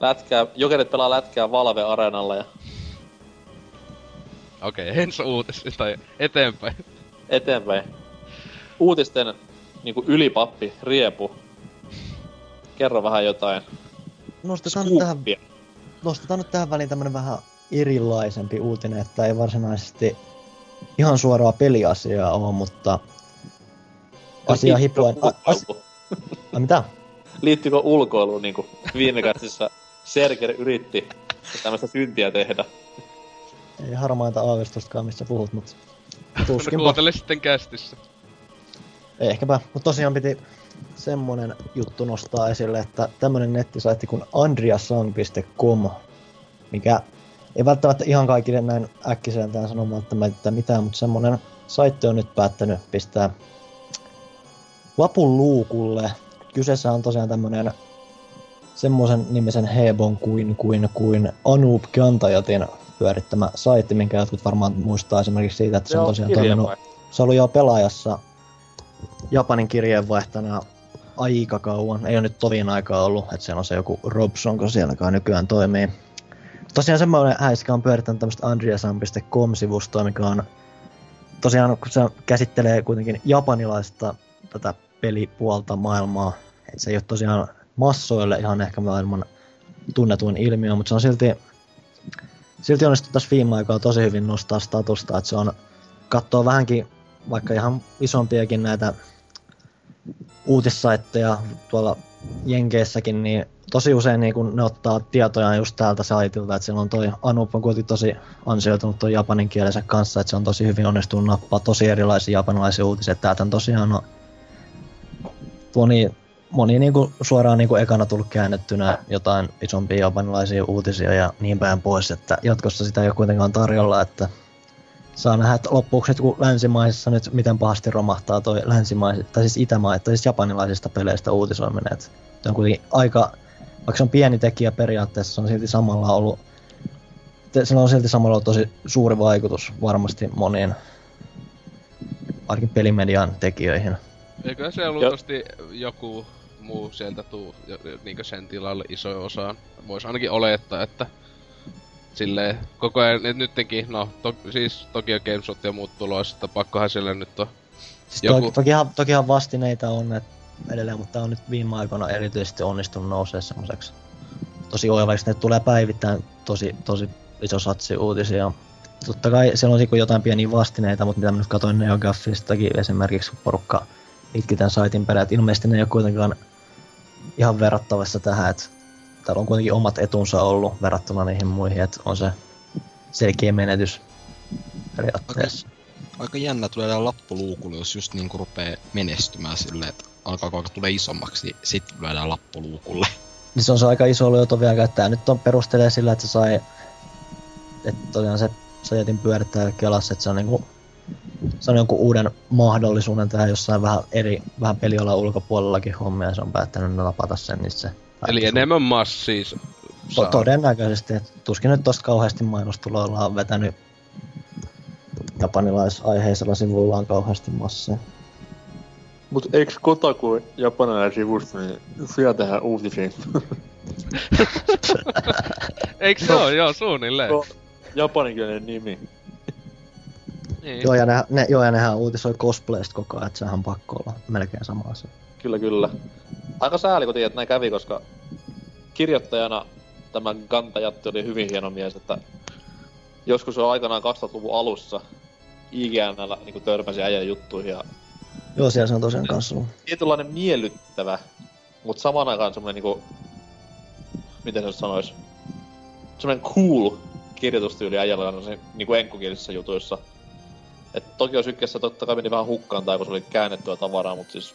Lätkää, jokerit pelaa lätkää Valve Areenalla ja Okei, okay, ensi uutis, tai eteenpäin. eteenpäin. Uutisten niinku ylipappi, riepu. Kerro vähän jotain. Nostetaan nyt, tähän, nostetaan nyt tähän väliin tämmönen vähän erilaisempi uutinen, että ei varsinaisesti ihan suoraa peliasiaa ole, mutta asia hipuen... A, mitä? Liittyykö ulkoiluun niinku viime käsissä Serger yritti tämmöistä syntiä tehdä? Ei harmainta aavistustakaan, mistä puhut, mutta tuskinpa. kuuntele sitten kästissä. Ehkäpä, mutta tosiaan piti semmonen juttu nostaa esille, että tämmönen nettisaitti kuin andriasang.com, mikä ei välttämättä ihan kaikille näin äkkiseltään sanomaan, että mitään, mutta semmonen saitti on nyt päättänyt pistää lapun luukulle. Kyseessä on tosiaan tämmönen semmoisen nimisen Hebon kuin, kuin, kuin Anup Kantajatin pyörittämä saitti, minkä jotkut varmaan muistaa esimerkiksi siitä, että se, on tosiaan toiminut se oli jo pelaajassa Japanin kirjeenvaihtana aika kauan. Ei ole nyt tovin aikaa ollut, että siellä on se joku Robson, kun sielläkaan nykyään toimii. Tosiaan semmoinen häiskä on pyörittänyt tämmöistä andriasan.com-sivustoa, mikä on tosiaan, kun se käsittelee kuitenkin japanilaista tätä pelipuolta maailmaa. Et se ei ole tosiaan massoille ihan ehkä maailman tunnetuin ilmiö, mutta se on silti, silti onnistunut tässä viime aikaa tosi hyvin nostaa statusta, että se on katsoo vähänkin vaikka ihan isompiakin näitä uutissaitteja tuolla Jenkeissäkin, niin tosi usein niin kun ne ottaa tietoja just täältä saitilta, että siellä on toi Anup on kuitenkin tosi ansioitunut tuon japaninkielensä kanssa, että se on tosi hyvin onnistunut nappaa tosi erilaisia japanilaisia uutisia. Täältä on tosiaan no, moni, moni niin kuin suoraan niin kuin ekana tullut käännettynä jotain isompia japanilaisia uutisia ja niin päin pois, että jatkossa sitä ei ole kuitenkaan tarjolla, että saa nähdä, että loppuksi kun länsimaisissa nyt miten pahasti romahtaa toi länsimaiset, tai siis itämaa, tai siis japanilaisista peleistä uutisoiminen. että on kuitenkin aika, vaikka se on pieni tekijä periaatteessa, se on silti samalla ollut, sillä on silti samalla ollut tosi suuri vaikutus varmasti moniin, ainakin pelimedian tekijöihin. Eikö se luultavasti joku muu sieltä tuu niinkö sen tilalle iso osaan? Vois ainakin olettaa, että silleen koko ajan, et nyttenkin, no to, siis Tokyo Games Shot ja muut tuloissa, että pakkohan siellä nyt on. Siis Joku- to, tokihan, tokihan vastineita on et edelleen, mutta on nyt viime aikoina erityisesti onnistunut nousee semmoiseksi tosi oivaksi. Ne tulee päivittäin tosi, tosi iso satsi uutisia. Totta kai siellä on jotain pieniä vastineita, mutta mitä mä nyt katsoin NeoGaffistakin esimerkiksi, kun porukka itki tämän saitin perään, ilmeisesti ne ei ole kuitenkaan ihan verrattavissa tähän, että täällä on kuitenkin omat etunsa ollut verrattuna niihin muihin, että on se selkeä menetys periaatteessa. Aika jännä tulee lappuluukulle, jos just niinku rupee menestymään silleen, että alkaa koko tulee isommaksi, niin sit lyödään lappuluukulle. Niin se on se aika iso ollut jo tovi aika, että tää nyt on perustelee sillä, että se sai, että tosiaan se Sajetin pyörittää Kelassa, että se on niinku, se on jonkun uuden mahdollisuuden tehdä jossain vähän eri, vähän pelialan ulkopuolellakin hommia, ja se on päättänyt napata sen, niin se Eli enemmän massia To- todennäköisesti, että tuskin nyt tosta kauheasti mainostuloilla on vetänyt japanilaisaiheisella sivulla on kauheasti massia. Mut eiks Kotaku japanilainen sivusto, niin siellä tehdään uutisia. Eikö se oo? Joo, suunnilleen. No. Japaninkielinen nimi. Niin. Joo, ja, ne, ne, joo, ja nehän uutisoi cosplaysta koko ajan, että sehän on pakko olla melkein sama asia. Kyllä, kyllä. Aika sääli, kun tiedät, että näin kävi, koska kirjoittajana tämä Ganta Jatti oli hyvin hieno mies, että joskus on aikanaan 2000-luvun alussa IGNllä niin törmäsi äijän juttuihin ja Joo, siellä se on tosiaan kanssa ollut. tietynlainen miellyttävä, mutta samaan aikaan semmoinen niinku, miten se sanois, semmoinen cool kirjoitustyyli äijällä on se niinku enkkukielisissä jutuissa. Et Tokio Sykkässä totta kai meni vähän hukkaan tai kun se oli käännettyä tavaraa, mutta siis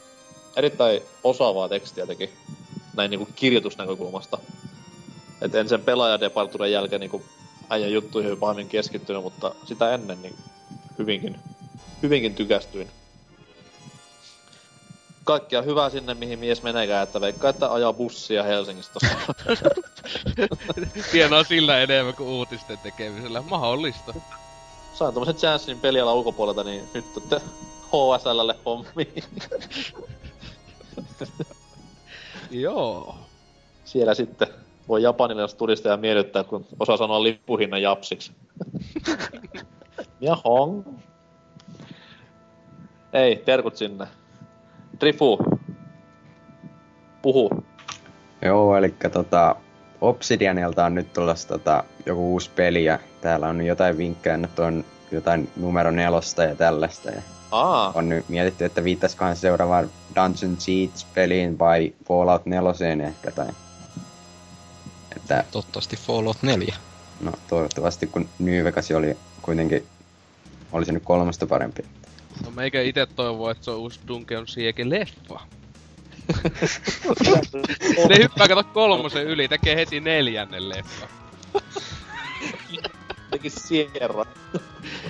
erittäin osaavaa tekstiä teki näin niinku kirjoitusnäkökulmasta. Et en sen pelaajadeparturen jälkeen niinku äijän juttuihin pahemmin keskittynyt, mutta sitä ennen niin hyvinkin, hyvinkin tykästyin kaikkia hyvää sinne, mihin mies meneekään, että veikkaa, että ajaa bussia Helsingistä. Tienaa sillä enemmän kuin uutisten tekemisellä. Mahdollista. Sain tommosen chanssin pelialan ulkopuolelta, niin nyt olette HSLlle hommiin. Joo. Siellä sitten voi japanilaisia turisteja miellyttää, kun osaa sanoa lippuhinnan japsiksi. ja hong. Ei, terkut sinne. Trifu. Puhu. Joo, eli tota, Obsidianilta on nyt tulossa tota, joku uusi peli ja täällä on jotain vinkkejä, nyt on jotain numero nelosta ja tällaista. Ja Aa, on nyt mietitty, että viittaisikohan se seuraavaan Dungeon Siege-peliin vai Fallout 4 ehkä tai... Että Toivottavasti Fallout 4. no toivottavasti kun New Vegas oli kuitenkin oli se nyt kolmasta parempi. No meikä ite toivoo, että se on uusi Dungeon Siege leffa. ne hyppää kato kolmosen yli, tekee heti neljännen leffa. teki Sierra.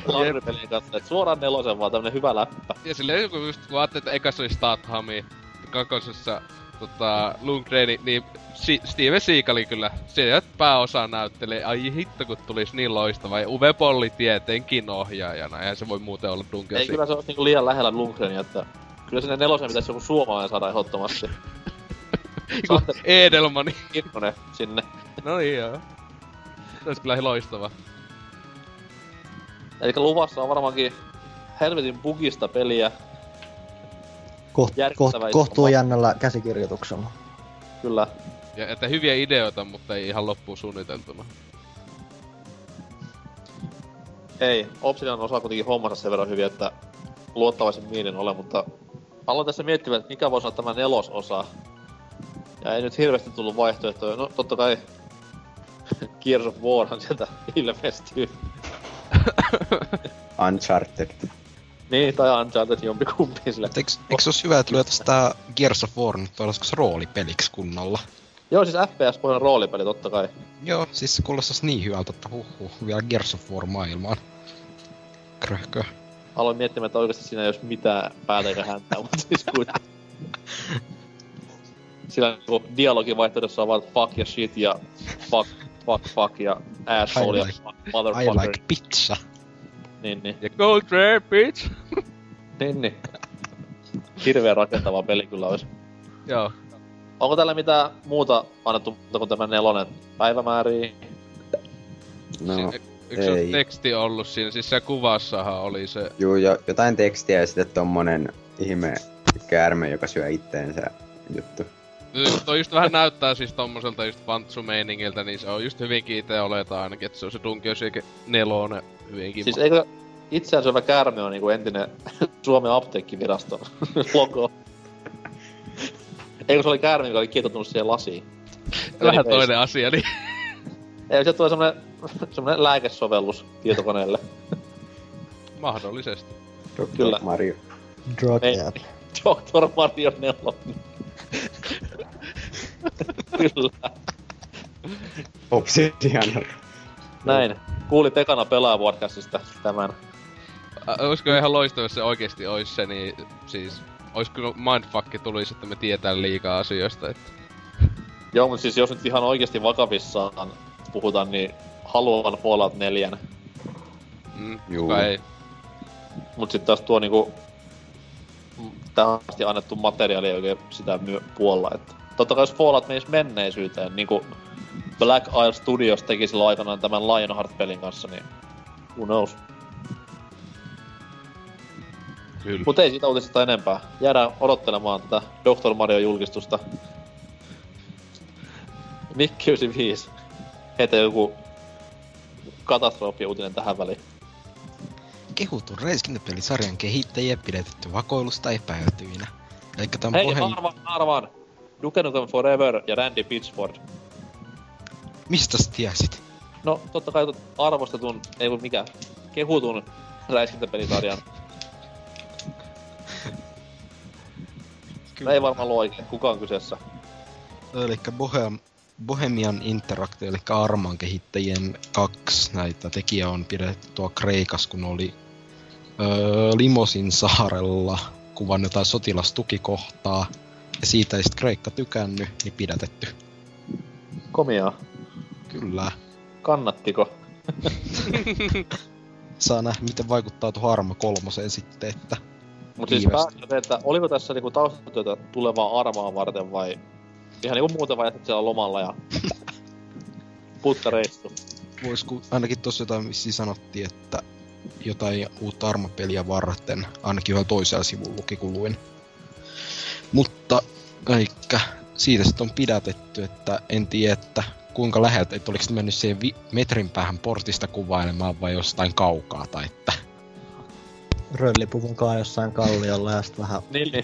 Lauripelien kanssa, et suoraan nelosen vaan tämmönen hyvä läppä. Ja silleen joku just kun ajattelin, että ekas oli Stathami, kakosessa tota, Lundgreni, niin si- Steven Seagali kyllä, se pääosa näyttelee, ai hitto kun tulis niin loistava, ja Uwe Polli tietenkin ohjaajana, eihän se voi muuten olla Dungeon Ei kyllä se olisi niinku liian lähellä Lundgrenia, että kyllä sinne nelosen pitäisi joku suomalainen saada ehdottomasti. Edelmani. Kinnunen sinne. No niin joo. Se olisi kyllä loistava. Eli luvassa on varmaankin helvetin bugista peliä. Koht, koht, kohtuu jännällä käsikirjoituksella. Kyllä. Ja että hyviä ideoita, mutta ei ihan loppuun suunniteltuna. Ei, Obsidian osaa kuitenkin hommansa sen verran hyvin, että luottavaisin mielin ole, mutta aloin tässä miettimään, että mikä voisi olla tämä nelososa. Ja ei nyt hirveästi tullut vaihtoehtoja. No totta kai Gears of Warhan sieltä ilmestyy. Uncharted. Niin, tai Uncharted jompikumpi sille. Eikö, eikö olisi hyvä, että lyötäisiin tää Gears of War nyt roolipeliksi kunnolla? Joo, siis FPS-pohjainen roolipeli totta kai. Joo, siis se kuulostaisi niin hyvältä, että huh, huh vielä Gears of War maailmaan. Kröhkö. Aloin miettimään, että oikeasti siinä ei olisi mitään päätä eikä häntää, mutta siis kuitenkin. Sillä niinku dialogivaihtoehdossa on vaan fuck ja shit ja fuck, fuck, fuck ja asshole I ja like- fuck, I motherfucker. like pizza. Niin, niin. Ja Gold Rare, bitch! Niin, niin. Hirveen rakentava peli kyllä olisi. Joo. Onko tällä mitään muuta annettu muuta kuin tämä nelonen päivämääriä? No, ole ei. teksti ollut siinä? Siis se kuvassahan oli se... juu, jo, jotain tekstiä ja sitten tommonen ihme käärme, joka syö itteensä juttu. Siis toi just vähän näyttää siis tommoselta just Pantsu-meiningiltä, niin se on just hyvinkin ite oletaan ainakin, että se on se Siege nelonen hyvinkin. Siis eikö itseään syövä käärme on niinku entinen Suomen apteekkiviraston logo? Eikö se oli käärme, joka oli kietoutunut siihen lasiin? Vähän toinen asia, niin... Ei, se tulee semmonen, semmonen lääkesovellus tietokoneelle. Mahdollisesti. Dr. Kyllä. Mario. Drug Ei. app. Dr. Mario 4. Kyllä. Obsidian. Näin. Kuulit ekana pelaaja-podcastista tämän. Ä, Olisiko ihan loistava, jos se oikeesti ois se, niin siis... Ois kyllä mindfuckki tulisi, että me tietää liikaa asioista, että... Joo, mutta siis jos nyt ihan oikeasti vakavissaan puhutaan, niin haluan Fallout 4. Mm, Juu. kuka ei. Mut sit taas tuo niinku... tähän asti annettu materiaali ei oikein sitä myö- puolla. Että totta kai jos Fallout menisi menneisyyteen, niin kuin Black Isle Studios teki silloin aikanaan tämän Lionheart-pelin kanssa, niin who knows. Kyllä. Mut ei siitä uutisesta enempää. Jäädään odottelemaan tätä Dr. Mario-julkistusta. Mikki 95. Heitä joku katastrofi-uutinen tähän väliin. Kehutun räiskintäpelisarjan kehittäjiä pidetty vakoilusta epäiltyinä. Eli tämän Hei, puheen... arvaan, arvaan! Duke Nukem Forever ja Randy Pitchford. Mistä sä tiesit? No, totta kai arvostetun, ei kun mikä, kehutun räiskintäpelisarjan. Kyllä. Ei varmaan luo oikein, kuka on kyseessä. Eli Bohem, Bohemian Interactive, eli Arman kehittäjien kaksi näitä tekijää on pidetty tuo Kreikas, kun oli öö, Limosin saarella kuvan jotain sotilastukikohtaa. Ja siitä ei sit Kreikka tykännyt, niin pidätetty. Komiaa. Kyllä. Kannattiko? Saa nähdä, miten vaikuttaa tuohon Arma kolmoseen sitten, että Mut siis se, että oliko tässä niinku taustatyötä tulevaa armaa varten vai ihan niinku muuten vai jätit siellä lomalla ja puttareissu. vois ku, ainakin tossa jotain vissiin sanottiin, että jotain uutta armapeliä varten, ainakin yhden toisella sivulla luki kuluin. Mutta, eikä siitä sitten on pidätetty, että en tiedä, että kuinka läheltä, että oliko se mennyt siihen vi- metrin päähän portista kuvailemaan vai jostain kaukaa, tai että Röllipuvun kaa jossain kalliolla ja sitten vähän Niin, niin.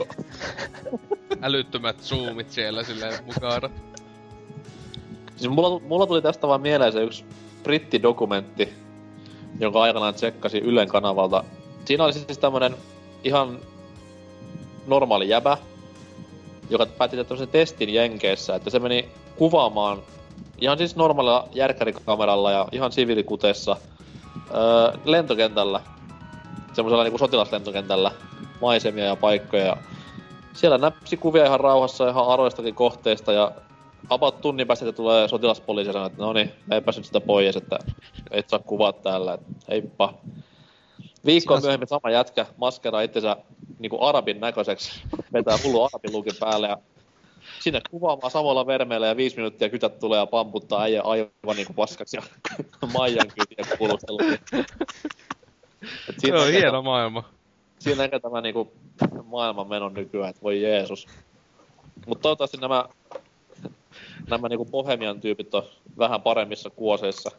Älyttömät zoomit siellä silleen mukana. Siis mulla, mulla tuli tästä vaan mieleen se yksi brittidokumentti, jonka aikanaan tsekkasin Ylen kanavalta. Siinä oli siis tämmönen ihan normaali jäbä, joka päätti tehdä tämmösen testin Jenkeissä, että se meni kuvaamaan ihan siis normaalilla järkkärikameralla ja ihan siviilikuteessa öö, lentokentällä, semmoisella niinku sotilaslentokentällä, maisemia ja paikkoja. Ja siellä näpsi kuvia ihan rauhassa ihan aroistakin kohteista ja about tunnin päästä että tulee sotilaspoliisi ja sanoo, että no niin, ei päässyt sitä pois, että et saa kuvaa täällä, että heippa. Viikkoa Siinä- myöhemmin sama jätkä maskeraa itsensä niinku arabin näköiseksi, vetää hullu arabin lukin päälle ja sinne kuvaamaan samalla vermeillä ja viisi minuuttia kytät tulee ja pamputtaa äijä aivan niinku paskaksi ja Maijan kyytiä kuulustella. Et Se on hieno maailma. siinä näkee tämä niinku maailman menon nykyään, että voi Jeesus. Mutta toivottavasti nämä, nämä niinku Bohemian tyypit on vähän paremmissa kuoseissa.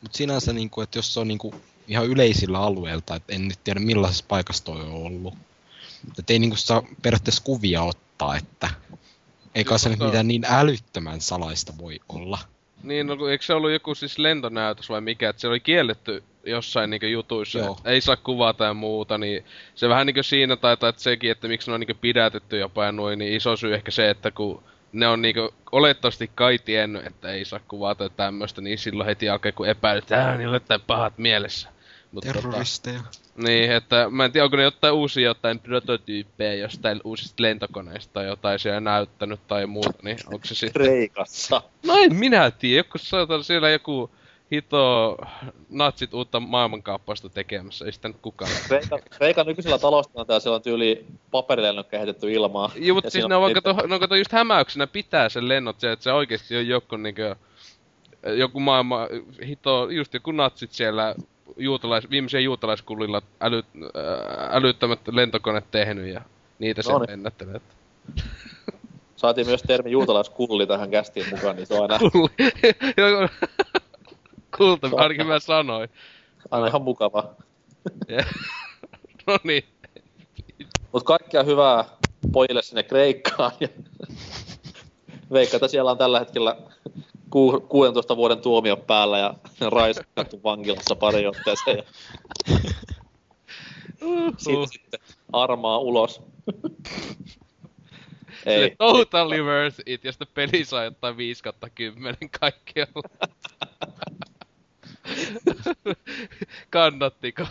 Mutta sinänsä, niinku, että jos se on niinku ihan yleisillä alueilta, että en nyt tiedä millaisessa paikassa toi on ollut. Että ei niinku saa periaatteessa kuvia ottaa, että eikä se nyt Joo, mitään niin älyttömän salaista voi olla. Niin, no eikö se ollut joku siis lentonäytös vai mikä, että se oli kielletty jossain niinku jutuissa, Joo. ei saa kuvata ja muuta, niin se vähän niinku siinä taitaa, että sekin, että miksi ne on niinku pidätetty jopa ja noin, niin iso syy ehkä se, että kun ne on niinku olettavasti kai tiennyt, että ei saa kuvata ja tämmöstä, niin silloin heti alkaa kun epäilyt, että niillä on jotain pahat mielessä. Mut tota, Terroristeja. niin, että mä en tiedä, onko ne jotain uusia jotain prototyyppejä jostain uusista lentokoneista tai jotain siellä näyttänyt tai muuta, niin onko se sitten... Kreikassa. No en minä tiedä, joku saatan siellä joku hito natsit uutta maailmankaappausta tekemässä, ei sitä nyt kukaan. Kreikan, Kreikan nykyisellä taloustilanteella siellä on tyyli paperilennot kehitetty ilmaa. Joo, mutta siis ne on on vaikka to, no kato just hämäyksenä pitää sen lennot se, että se oikeesti on joku niinkö, joku maailma, hito, just joku natsit siellä juutalais, viimeisen juutalaiskullilla äly, ää, älyttömät lentokoneet tehnyt ja niitä No no niin. lennättelee. Saatiin myös termi juutalaiskulli tähän kästiin mukaan, niin se on aina, Kulli. Kulta, ainakin mä sanoin. aina ihan mukava. No niin. Mut kaikkea hyvää pojille sinne Kreikkaan. Ja veikka, että siellä on tällä hetkellä ku, 16 vuoden tuomio päällä ja raiskattu vankilassa pari otteeseen. Ja siitä sitten armaa ulos. Ei. Totally worth it, ja sitten peli saa jotain 5 kautta 10 kaikkialla. Kannattiko?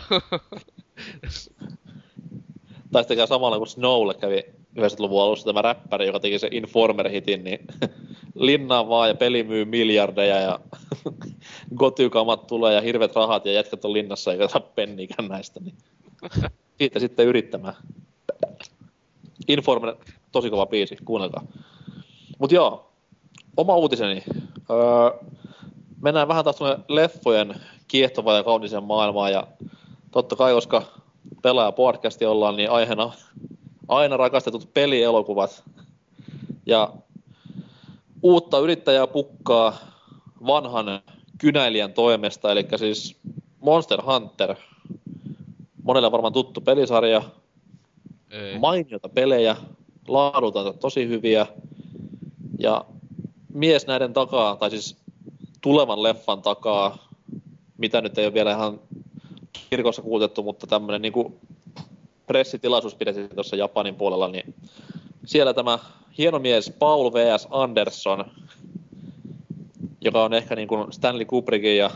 Tai sitten samalla kuin Snowlle kävi 90-luvun alussa tämä räppäri, joka teki se Informer-hitin, niin linnaan vaan ja peli myy miljardeja ja gotykamat tulee ja hirvet rahat ja jätkät on linnassa eikä saa penniikään näistä. Niin. Siitä sitten yrittämään. Informer, tosi kova biisi, kuunnelkaa. Mut joo, oma uutiseni. Öö, mennään vähän taas tuonne leffojen kiehtovaan ja kauniseen maailmaan ja totta kai, koska pelaaja podcasti ollaan, niin aiheena aina rakastetut pelielokuvat. Ja uutta yrittäjää pukkaa vanhan kynäilijän toimesta, eli siis Monster Hunter. Monelle varmaan tuttu pelisarja, Ei. mainiota pelejä, laadulta tosi hyviä. Ja mies näiden takaa, tai siis tulevan leffan takaa, mitä nyt ei ole vielä ihan kirkossa kuultettu, mutta tämmöinen niin pressitilaisuus pidettiin tuossa Japanin puolella, niin siellä tämä hieno mies Paul V.S. Anderson, joka on ehkä niin kuin Stanley Kubrickin ja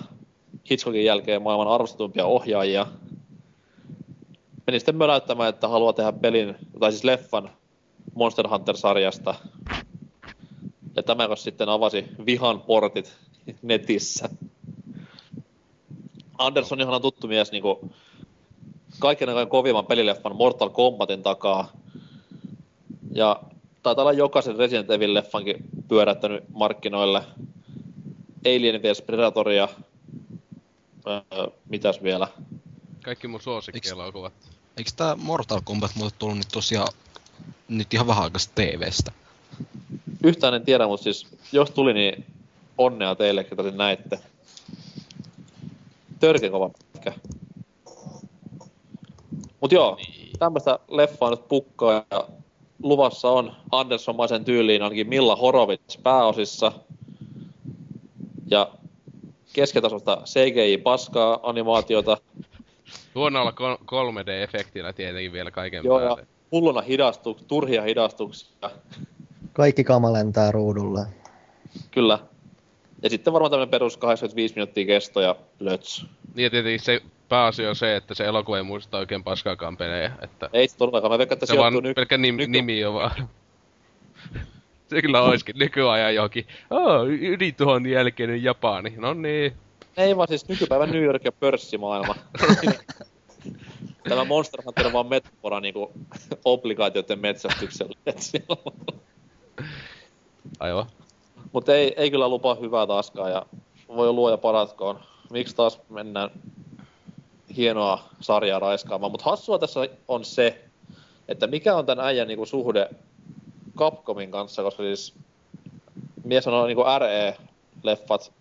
Hitchcockin jälkeen maailman arvostetumpia ohjaajia, meni sitten möläyttämään, että haluaa tehdä pelin, tai siis leffan Monster Hunter-sarjasta. Ja tämä sitten avasi vihan portit netissä. Andersonihan on tuttu mies niin kuin kaiken ajan kovimman pelileffan Mortal Kombatin takaa. Ja taitaa olla jokaisen Resident Evil-leffankin pyörättänyt markkinoille. Alien vs Predatoria. Öö, mitäs vielä? Kaikki mun suosikkielokuvat. Eikö tää Mortal Kombat muuten tullut nyt tosiaan nyt ihan vähän aikaista TVstä? Yhtään en tiedä, mutta siis jos tuli, niin onnea teille, ketä sen näitte. Törkeä kova pätkä. Mut joo, tämmöistä leffaa nyt pukkaa ja luvassa on Andersonmaisen tyyliin ainakin Milla Horowitz pääosissa. Ja keskitasosta CGI-paskaa animaatiota. Huonolla kol- 3D-efektillä tietenkin vielä kaiken Joo, ja päälle. hulluna hidastu, turhia hidastuksia. Kaikki kama lentää ruudulle. Kyllä. Ja sitten varmaan tämmönen perus 85 minuuttia kesto ja löts. Niin ja tietenkin se pääasia on se, että se elokuva ei muista oikein paskaakaan pelejä. Että Ei se todellakaan. Mä veikkaan, että se vaan sijoittuu ny- pelkkä nim- nyky- nimi on vaan. se kyllä olisikin nykyajan johonkin. Oh, ydintuhon jälkeinen Japani. No niin. Ei vaan siis nykypäivän New York ja pörssimaailma. Tämä Monster Hunter on vaan metafora niinku obligaatioiden metsästykselle. On- Aivan. Mut ei, ei kyllä lupaa hyvää taaskaan ja voi luoja paratkoon. Miksi taas mennään hienoa sarjaa raiskaamaan. Mutta hassua tässä on se, että mikä on tämän äijän niinku suhde Capcomin kanssa, koska siis mies on niinku RE-leffat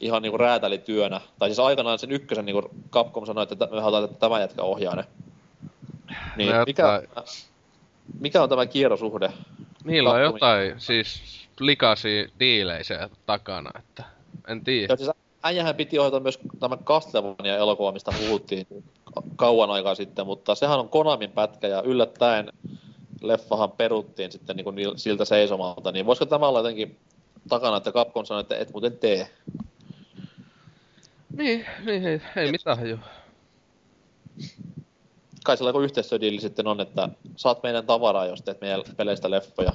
ihan niinku räätälityönä. Tai siis aikanaan sen ykkösen niinku Capcom sanoi, että me halutaan, että tämä jätkä ohjaa ne. Niin, No mikä, jotain- mikä on tämä kierrosuhde? Niillä on jotain, siis likasi diileisiä takana, että en tiedä. Siis äijähän piti ohjata myös tämä Castlevania elokuva, mistä puhuttiin kauan aikaa sitten, mutta sehän on Konamin pätkä ja yllättäen leffahan peruttiin sitten niin kuin siltä seisomalta, niin voisiko tämä olla jotenkin takana, että Capcom sanoi, että et muuten tee. Niin, niin ei, ei mitään jo. Kai sillä joku yhteistyödiili sitten on, että saat meidän tavaraa, jos teet meidän peleistä leffoja.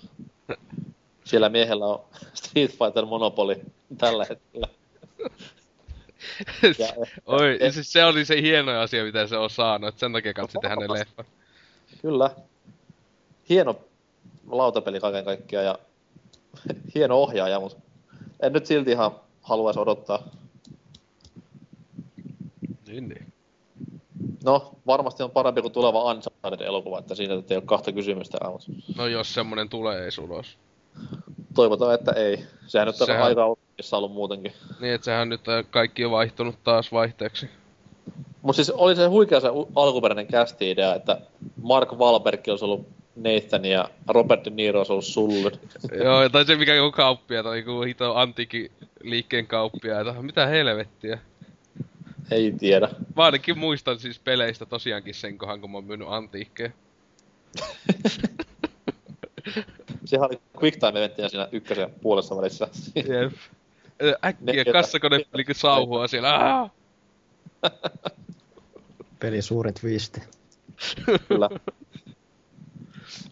Siellä miehellä on Street Fighter Monopoly tällä hetkellä. Ja, Oi, ja- siis se oli se hieno asia, mitä se on saanut, että sen takia tehdä ne leffa. Kyllä. Hieno lautapeli kaiken kaikkiaan ja hieno ohjaaja, mutta en nyt silti ihan haluaisi odottaa. Niin, niin. No, varmasti on parempi kuin tuleva Uncharted-elokuva, että siinä ei ole kahta kysymystä, mutta No jos semmonen tulee ees ulos. Toivotaan, että ei. Sehän nyt on Sehän- aika ottamissa ollut muutenkin. Niin, että sehän nyt äh, kaikki on vaihtunut taas vaihteeksi. Mutta siis oli se huikea se alkuperäinen kästi-idea, että Mark Wahlberg olisi ollut Nathan ja Robert De Niro olisi ollut Sully. Joo, tai se mikä joku kauppia, tai joku hito antiikin liikkeen kauppia, että mitä helvettiä. ei tiedä. Mä ainakin muistan siis peleistä tosiaankin sen kohan, kun mä oon myynyt antiikkeja. Sehän oli quick time eventtinä siinä ykkösen puolessa välissä. Jep. Äkkiä Ne- kassakone niinku sauhua siellä. Aah! Peli suurin twisti. Kyllä.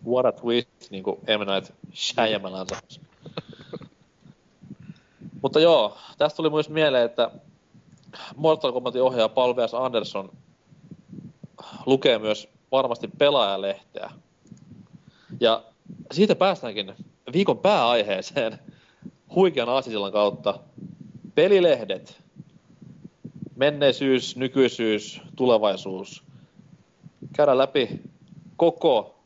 What a twist, niin kuin M. Night Shyamalan. Mutta joo, tästä tuli myös mieleen, että Mortal Kombatin ohjaaja Paul V.S. Anderson lukee myös varmasti pelaajalehteä. Ja siitä päästäänkin viikon pääaiheeseen huikean aasisillan kautta. Pelilehdet. Menneisyys, nykyisyys, tulevaisuus. Käydään läpi koko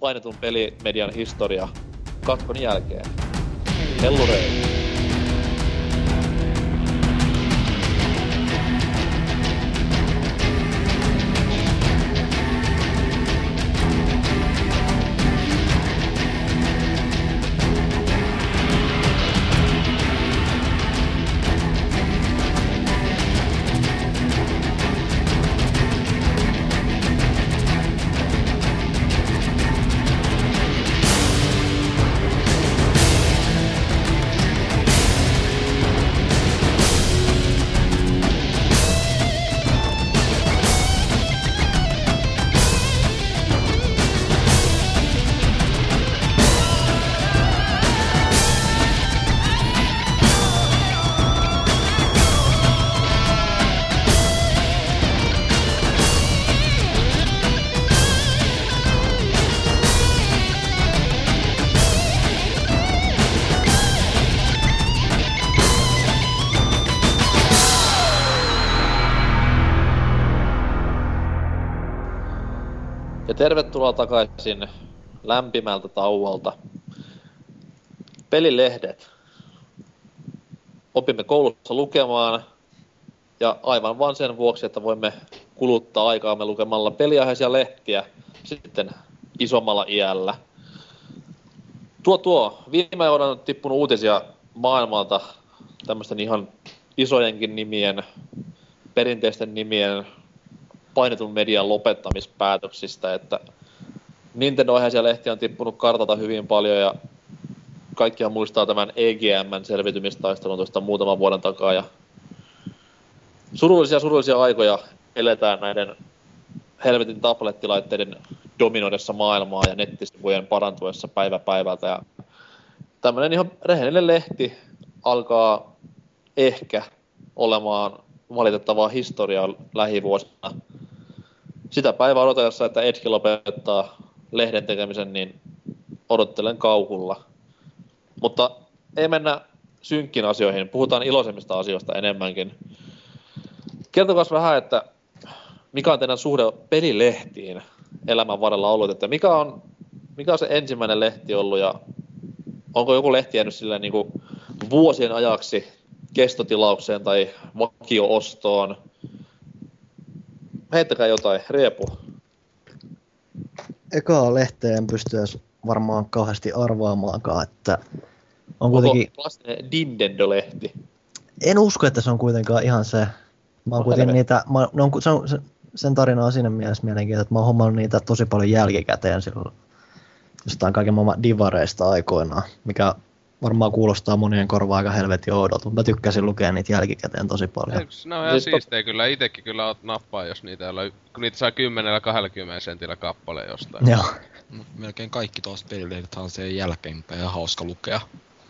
painetun pelimedian historia katkon jälkeen. Hellurei. Tervetuloa takaisin lämpimältä tauolta. Pelilehdet. Opimme koulussa lukemaan ja aivan vain sen vuoksi, että voimme kuluttaa aikaamme lukemalla peliaiheisia lehtiä sitten isommalla iällä. Tuo tuo, viime aikoina on tippunut uutisia maailmalta tämmöisten ihan isojenkin nimien, perinteisten nimien painetun median lopettamispäätöksistä, että Nintendo-aiheisia lehtiä on tippunut kartalta hyvin paljon ja kaikkihan muistaa tämän EGMn selvitymistaistelun tuosta muutaman vuoden takaa ja surullisia surullisia aikoja eletään näiden helvetin tablettilaitteiden dominoidessa maailmaa ja nettisivujen parantuessa päivä päivältä ja tämmönen ihan rehellinen lehti alkaa ehkä olemaan valitettavaa historiaa lähivuosina. Sitä päivää odotellessa, että Edge lopettaa lehden tekemisen, niin odottelen kauhulla. Mutta ei mennä synkkin asioihin, puhutaan iloisemmista asioista enemmänkin. Kertokaa vähän, että mikä on teidän suhde pelilehtiin elämän varrella ollut, että mikä on, mikä on se ensimmäinen lehti ollut ja onko joku lehti jäänyt sillä niin vuosien ajaksi kestotilaukseen tai vakio-ostoon. Heittäkää jotain, Riepu. Ekaa lehteen en pysty varmaan kauheasti arvaamaankaan, että on Onko kuitenkin, klassinen Nintendo-lehti? en usko, että se on kuitenkaan ihan se. Mä oon No kuitenkin niitä, mä, ne on, se on, se, sen tarina on siinä mielessä mielenkiintoinen, että mä oon hommannut niitä tosi paljon jälkikäteen silloin jostain kaiken maailman divareista aikoinaan, mikä varmaan kuulostaa monien korvaa aika helvetin oudolta, mutta mä tykkäsin lukea niitä jälkikäteen tosi paljon. Eiks, ne on ihan Siis siis to- siistejä kyllä, itekin kyllä oot nappaa, jos niitä ei ole, kun niitä saa 10-20 sentillä kappale jostain. Joo. No, melkein kaikki tuosta pelilehdet on sen jälkeenpäin ja hauska lukea.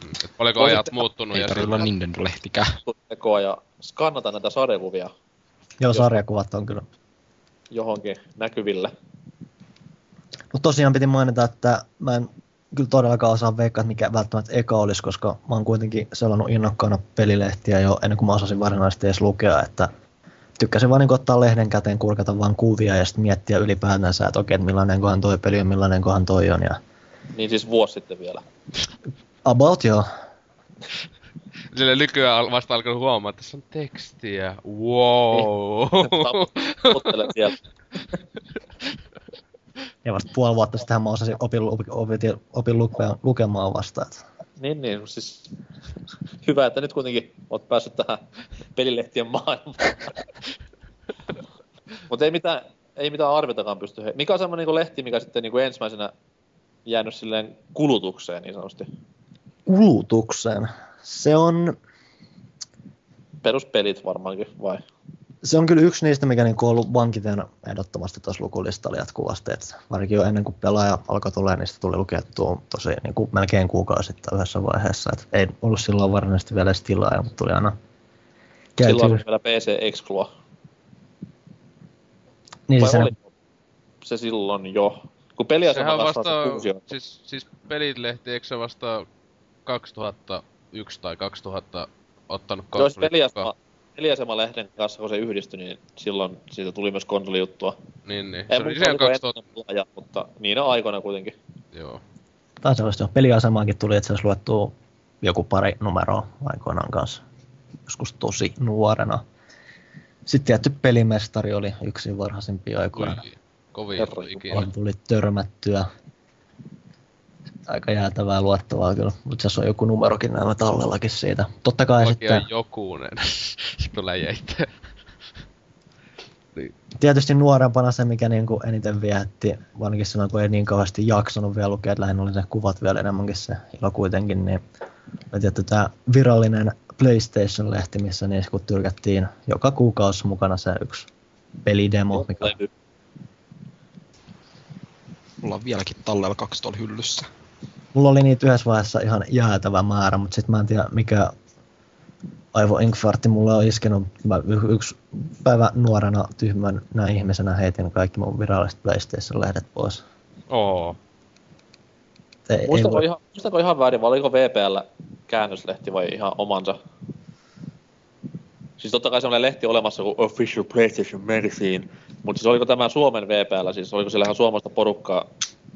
Mm, et paljonko Voisit- ajat muuttunut Ei ja tarvitse olla Nintendo-lehtikään. tekoa ja skannata näitä sarjakuvia Joo, Jos- sarjakuvat on kyllä. johonkin näkyville. Mutta tosiaan piti mainita, että mä en kyllä todellakaan osaa veikkaa, että mikä välttämättä eka olisi, koska mä oon kuitenkin selannut innokkaana pelilehtiä jo ennen kuin mä osasin varsinaisesti edes lukea, että tykkäsin vaan niin ottaa lehden käteen, kurkata vaan kuvia ja sitten miettiä ylipäätänsä, että okei, että millainen kohan toi peli on, millainen kohan toi on. Ja Niin siis vuosi sitten vielä. about joo. sille nykyään vasta alkanut huomaa, että tässä on tekstiä. Wow. Ottelen sieltä. Ja vasta puoli vuotta sitten mä osasin opin, opin, opin, opin lukea, lukemaan vasta. Että. Niin, niin, siis hyvä, että nyt kuitenkin oot päässyt tähän pelilehtien maailmaan. Mutta ei mitään, ei mitään arvitakaan pysty. He... Mikä on semmoinen niin lehti, mikä sitten niin ensimmäisenä jäänyt silleen kulutukseen niin sanotusti? Kulutukseen. Se on, Peruspelit varmaankin, vai? Se on kyllä yksi niistä, mikä niin on ollut vankiten ehdottomasti tuossa lukulistalla jatkuvasti. Et varsinkin jo ennen kuin pelaaja alkoi tulee, niin sitä tuli lukettua tosi niin kuin melkein kuukausi sitten yhdessä vaiheessa. Et ei ollut silloin varsinaisesti vielä edes tilaa, mutta tuli aina Silloin käyty. oli vielä PC Exclua. Niin Vai siis oli se silloin jo? Kun peliasema Sehän vasta, se siis, siis pelilehti, eikö se vasta 2001 tai 2000 ottanut Jos peliasema, mukaan? peliasemalehden kanssa, kun se yhdistyi, niin silloin siitä tuli myös konsolijuttua. Niin, niin. Se En oli siellä oliko 2000, ennen pelaaja, mutta niinä aikoina kuitenkin. joo. Taisi olla jo. Peliasemaankin tuli itse asiassa luettua joku pari numeroa aikoinaan kanssa. Joskus tosi nuorena. Sitten tietty pelimestari oli yksi varhaisimpia aikoina. Kovin ikinä. Tuli törmättyä. Aika jäätävää luettavaa kyllä. Mutta se on joku numerokin näillä tallellakin siitä. Totta kai Mullakin sitten jokunen. Sitten läjäitä. tietysti nuorempana se, mikä niinku eniten vietti, varsinkin silloin kun ei niin kauheasti jaksanut vielä lukea, että lähinnä oli se kuvat vielä enemmänkin se ilo kuitenkin, niin mä tietty tämä virallinen PlayStation-lehti, missä niissä kun tyrkättiin joka kuukausi mukana se yksi pelidemo, mikä. Mulla on vieläkin tallella kaksi tuolla hyllyssä. Mulla oli niitä yhdessä vaiheessa ihan jäätävä määrä, mutta sitten mä en tiedä mikä aivoinfarkti mulla on iskenut. Mä y- yksi päivä nuorena tyhmän näin ihmisenä heitin kaikki mun viralliset PlayStation-lehdet pois. Oo. Ei, ei Muistako, voi- ihan, muistako ihan väärin, vai oliko VPL käännöslehti vai ihan omansa? Siis totta kai semmoinen lehti olemassa kuin Official PlayStation Magazine, mutta siis oliko tämä Suomen VPL, siis oliko siellä ihan suomalaista porukkaa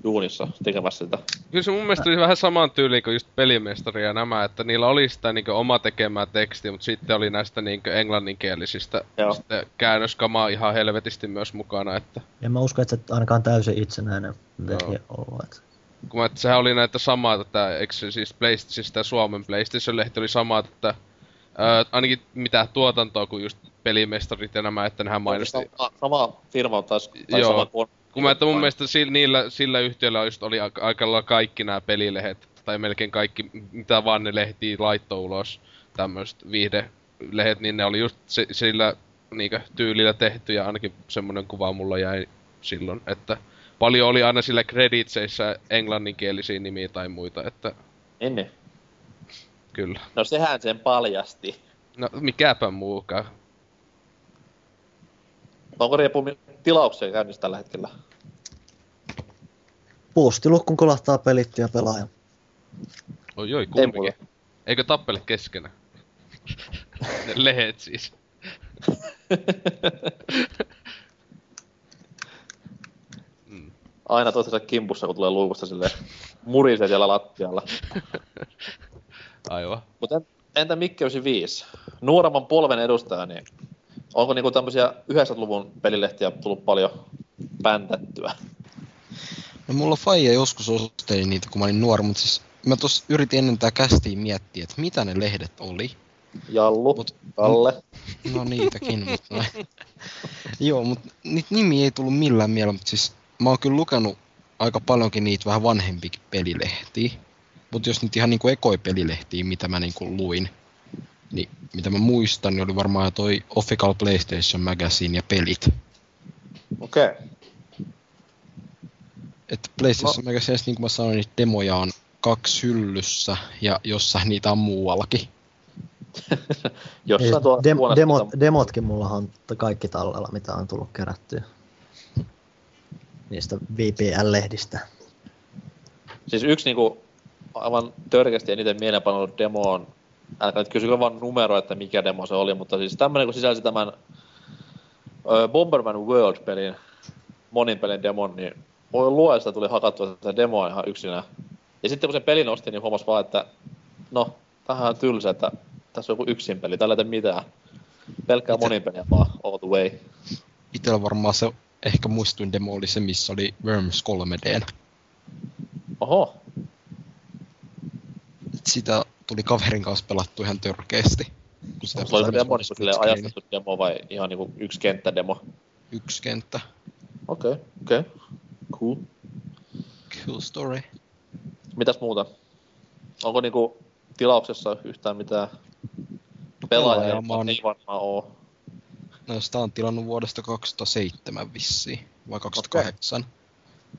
duunissa tekemässä sitä? Kyllä se mun mielestä oli vähän saman tyyli kuin just pelimestari ja nämä, että niillä oli sitä niinku oma tekemää tekstiä, mutta sitten oli näistä niinku englanninkielisistä Joo. sitten käännöskamaa ihan helvetisti myös mukana, että En mä usko, että se ainakaan täysin itsenäinen lehti ollut. että- kun mä, että sehän oli näitä samaa tätä, eikö siis PlayStation, siis tää Suomen PlayStation-lehti oli samaa tätä, ää, ainakin mitä tuotantoa kuin just pelimestarit ja nämä, että nehän mainosti. Sama, sama firma taas, tai Joo. sama. Kun mä, että mun mielestä sillä, niillä, sillä yhtiöllä just oli aika, lailla kaikki nämä pelilehet, tai melkein kaikki, mitä vaan ne lehti laittoi ulos, tämmöiset viihdelehet, niin ne oli just se, sillä niinkö tyylillä tehty, ja ainakin semmonen kuva mulla jäi silloin, että paljon oli aina sillä creditseissä englanninkielisiä nimiä tai muita, että Niin, niin. kyllä. No sehän sen paljasti. No mikäpä muukaan. Onko Riepu mi- tilauksia käynnissä tällä hetkellä? Postilukkuun kolahtaa pelit ja pelaaja. Oi oi, Ei kumpikin. mulla. Eikö tappele keskenään? ne lehet siis. mm. Aina toistensa kimpussa, kun tulee luukusta sille murisee siellä lattialla. Aivan. Mutta en, entä Mikke 95? Nuoremman polven edustaja, niin onko niinku tämmöisiä 90-luvun pelilehtiä tullut paljon bändättyä? No mulla faija joskus osteli niitä, kun mä olin nuori, mutta siis mä tos yritin ennen tää kästiin miettiä, että mitä ne lehdet oli. Jallu, Mut- Kalle. No niitäkin, mutta noin. Joo, mutta niitä nimiä ei tullut millään mieleen, mutta siis mä oon kyllä lukenut aika paljonkin niitä vähän vanhempikin pelilehtiä. Mutta jos nyt ihan niinku ekoi pelilehtiä, mitä mä niinku luin, niin mitä mä muistan, niin oli varmaan toi Official PlayStation Magazine ja pelit. Okei. Okay. Että PlayStation no. Magazineissa, niin kuin mä sanoin, niitä demoja on kaksi hyllyssä ja jossain niitä on muuallakin. Jossain tuo Dem- demot, demotkin mulla on kaikki tallella, mitä on tullut kerättyä. Niistä VPL-lehdistä. Siis yksi niinku aivan törkeästi eniten mielenpainunut demo on, älkää nyt kysykö vaan numero, että mikä demo se oli, mutta siis tämmönen kun sisälsi tämän ö, Bomberman World-pelin, monin pelin demon, niin voi luesta tuli hakattua sitä demoa ihan yksinään. Ja sitten kun se pelin osti, niin huomasi vaan, että no, tämähän on tylsä, että tässä on joku yksin peli, tällä ei mitään. Pelkkää Itse- monin peliä vaan, all the way. Itellä varmaan se ehkä muistuin demo oli se, missä oli Worms 3D. Oho, Sitä tuli kaverin kanssa pelattu ihan törkeästi. Sitä se oli se demo niin split sille screen. ajastettu demo vai ihan niinku yksi kenttädemo? Yksi kenttä. Okei, okay, okei. Okay. Cool. Cool story. Mitäs muuta? Onko niinku tilauksessa yhtään mitään No, pelaajaa, oon, ei varmaan oo? no, sitä on tilannut vuodesta 2007 vissiin, vai 2008. Okay.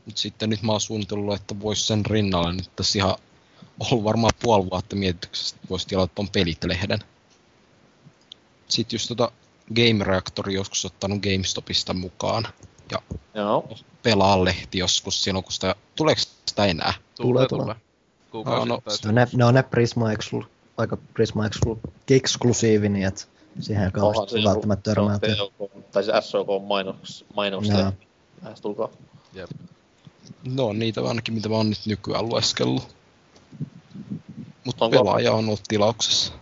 Mut sitten nyt mä oon suunnitellut, että vois sen rinnalle nyt tässä ihan ollut varmaan puoli vuotta mietityksessä, että vois tilata ton pelit-lehden. Sitten just tota Game Reactori joskus ottanut GameStopista mukaan. ja Joo. pelaa lehti joskus silloin, kun sitä... Tuleeko sitä enää? Tulee, tulee. tulee. No, no, on ne, ne on ne Prisma Exclu, aika Prisma Exclu, eksklusiivi, niin että siihen ei kauheasti se välttämättä on törmää. Tai se SOK mainoks, mainoksia. Lähes tulkaa. Jep. No niitä ainakin, mitä mä oon nyt nykyään lueskellut. Mutta Onko- pelaaja on ollut tilauksessa.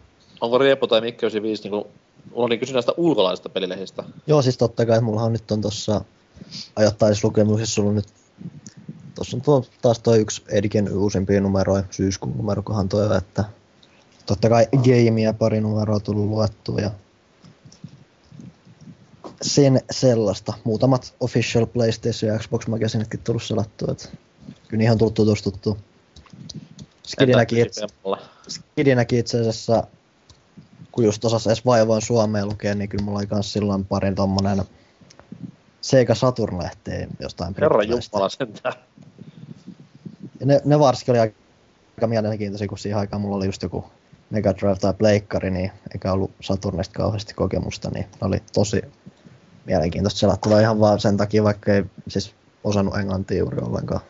Onko Riepo tai Mikke 95 niinku... Mulla oli kysy näistä ulkolaisista pelilehistä. Joo, siis totta kai, että mullahan nyt on tossa ajattais lukemuksessa sulla nyt Tossa on tuo, taas toi yksi Ediken uusimpia numeroja, syyskuun numerokohan toi, että totta kai gamea pari numeroa tullut luettua ja sen sellaista. Muutamat official PlayStation ja Xbox Magazinetkin tullut selattua, että kyllä niihin on tullut tutustuttua. Skidinäkin itse, Skidinäkin itse asiassa, kun just osas edes vaivoin Suomeen lukea, niin kyllä mulla oli kans silloin parin tommonen Sega Saturn-lehteen jostain Herra. Jumala sentään. Ja ne, ne varsinkin oli aika mielenkiintoisia, kun siihen aikaan mulla oli just joku Mega Drive tai Pleikkari, niin eikä ollut Saturnista kauheasti kokemusta, niin ne oli tosi mielenkiintoista selattavaa ihan vaan sen takia, vaikka ei siis osannut englantia juuri ollenkaan.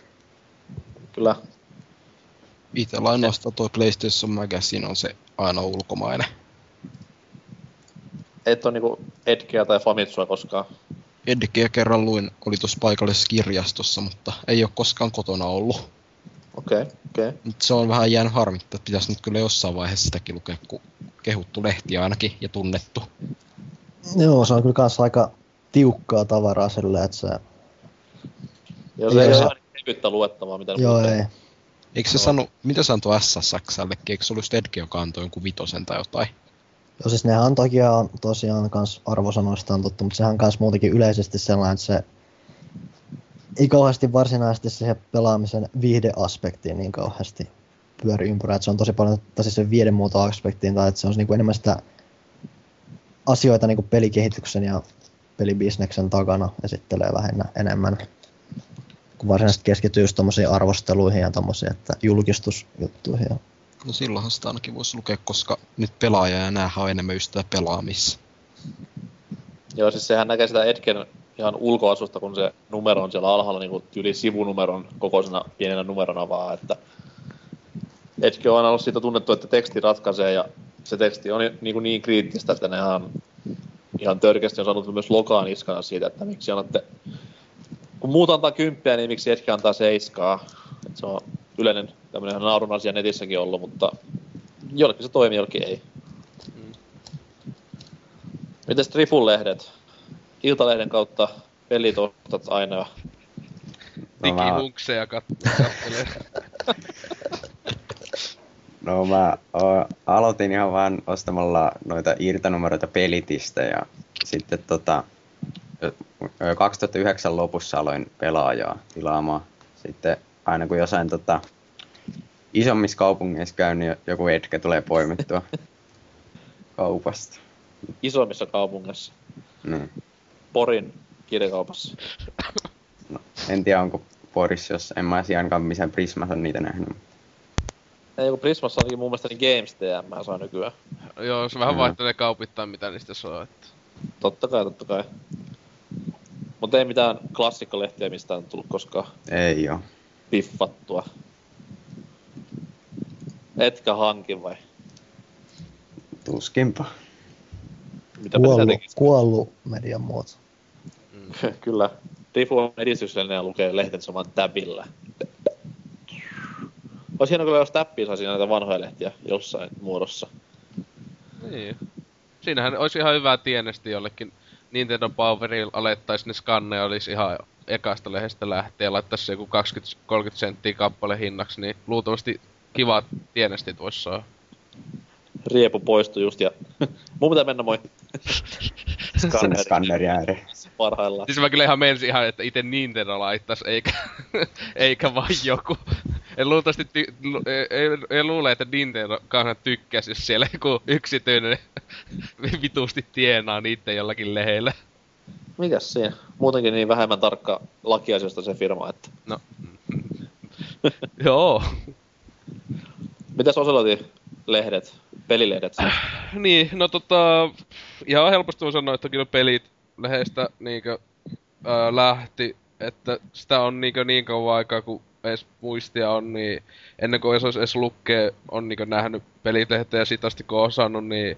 Kyllä. Itellä ainoastaan toi PlayStation Magazine on se aina ulkomainen. Et on niinku Edgeä tai Famitsua koskaan. Edgeä kerran luin, oli tuossa paikallisessa kirjastossa, mutta ei ole koskaan kotona ollut. Okei, okay, okei. Okay. Mut se on vähän jäänyt harmittaa, että pitäisi nyt kyllä jossain vaiheessa sitäkin lukea, kun kehuttu lehti ainakin ja tunnettu. Joo, se on kyllä kans aika tiukkaa tavaraa sillä, että se... Joo, se ei ole ihan kevyttä luettavaa, mitä Joo, ei. Eikö se sano, mitä se antoi SSXllekin? Eikö se ollut just Edge, joka antoi jonkun vitosen tai jotain? Joo, siis nehän on tosiaan, tosiaan kans arvosanoistaan tuttu, mutta sehän on kans muutenkin yleisesti sellainen, että se ei kauheasti varsinaisesti siihen pelaamisen viihdeaspektiin niin kauheasti pyöri ympyrää. Että se on tosi paljon tai siis sen viihdemuotoaspektiin, tai että se on niinku enemmän sitä asioita niinku pelikehityksen ja pelibisneksen takana esittelee vähennä enemmän kun varsinaisesti keskittyy just tommosiin arvosteluihin ja tommosiin, että julkistusjuttuihin. Ja... No silloinhan sitä ainakin voisi lukea, koska nyt pelaaja ja näähän on enemmän just sitä pelaamissa. Joo, siis sehän näkee sitä Edgen ihan ulkoasusta, kun se numero on siellä alhaalla niin yli sivunumeron kokoisena pienenä numerona vaan, että Edge on aina ollut siitä tunnettu, että teksti ratkaisee ja se teksti on niin, kuin niin kriittistä, että ne ihan, ihan törkeästi on saanut myös lokaan iskana siitä, että miksi annatte, kun muut antaa kymppiä, niin miksi Edge antaa seiskaa. Et se on yleinen tämmöinen naurun asia netissäkin ollut, mutta jollekin se toimii, jollekin ei. Mites Trifun-lehdet? Iltalehden kautta pelit ostat aina. No, mä, Digihunkseja kat- kattelee. no mä o, aloitin ihan vaan ostamalla noita irtonumeroita pelitistä ja sitten tota, 2009 lopussa aloin pelaajaa tilaamaan. Sitten aina kun jossain tota, isommissa kaupungeissa käyn, niin joku etkä tulee poimittua kaupasta. Isommissa kaupungeissa. Niin. Porin kirjakaupassa. No, en tiedä onko Porissa, jos en mä ainakaan missään Prismassa on niitä nähnyt. Ei, kun Prismassa ainakin mun mielestä niin Games TM saa nykyään. Joo, se vähän Mm. vaihtelee kaupittain, mitä niistä saa. Että. Totta kai, totta kai. Mutta ei mitään klassikkolehtiä mistä on tullut koskaan Ei oo. piffattua. Etkä hankin vai? Tuskinpa. Mitä tekisi? kuollut median muoto. Kyllä. Rifu on edistyksellinen ja lukee lehtensä vaan täbillä. Olisi hienoa kyllä, jos täppiä saisi näitä vanhoja lehtiä jossain muodossa. Niin. Siinähän olisi ihan hyvä tienesti jollekin Nintendo Powerilla alettaisiin ne skanneja, olisi ihan ekasta lehdestä lähtien ja laittaisi joku 20-30 senttiä kappale hinnaksi, niin luultavasti kivat tienestit vois saa. Riepu poistui just ja... Mun pitää mennä moi. Sinne skanneri ääreen. Parhaillaan. Siis mä kyllä ihan mensin ihan, että itse Nintendo laittais, eikä, eikä vaan joku. En luultavasti ty- ei, ei, ei, luule, että Nintendo kanssa tykkäs, jos siellä joku yksityinen vitusti tienaa niitten jollakin leheillä. Mikäs siinä? Muutenkin niin vähemmän tarkka lakiasioista se firma, että... No. Joo. Mitäs Oselotin lehdet? Pelilehdet siis? Niin, no tota, ihan helposti voi sanoa, että kyllä pelit lehdestä niinkö ää, lähti, että sitä on niinkö niin kauan aikaa, kun edes muistia on, niin ennen kuin olisi edes lukkee, on niinkö nähnyt pelilehteä ja asti kun on osannut, niin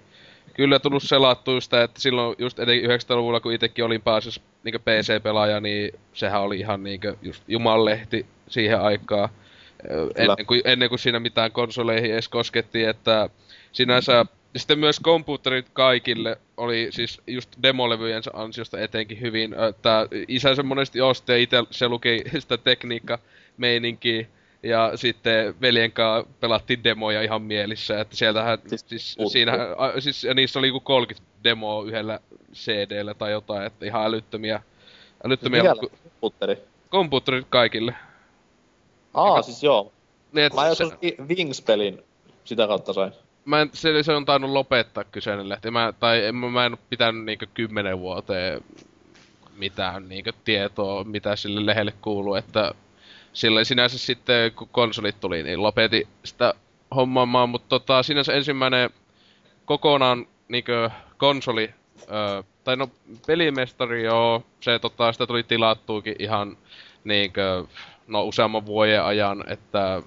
kyllä tullut selattua sitä, että silloin just etenkin 90-luvulla, kun itsekin olin päässyt niinkö PC-pelaaja, niin sehän oli ihan niinkö just jumalehti siihen aikaan. Ennen kuin, ennen kuin siinä mitään konsoleihin edes koskettiin, että sinänsä ja sitten myös komputerit kaikille oli siis just demolevyjen ansiosta etenkin hyvin, että isänsä monesti osti ja itse se luki sitä tekniikka meininkiä. Ja sitten veljen kanssa pelattiin demoja ihan mielissä, että sieltähän, siis, siis, siinä, siis ja niissä oli joku 30 demoa yhdellä CD-llä tai jotain, että ihan älyttömiä. älyttömiä Mikä komputteri? Komputerit kaikille. Aa, Eikä, siis joo. Niin, Mä joskus se... Wings-pelin sitä kautta sain. Mä en, se, se on tainnut lopettaa kyseinen lehti. Mä, tai en, mä en pitänyt niinkö kymmenen vuoteen mitään niinkö tietoa, mitä sille lehdelle kuuluu, että sillä sinänsä sitten, kun konsolit tuli, niin lopetin sitä hommaamaan, mutta tota, sinänsä ensimmäinen kokonaan niinkö konsoli, öö, tai no pelimestari joo, se tota, sitä tuli tilattuukin ihan niinkö, no useamman vuoden ajan, että,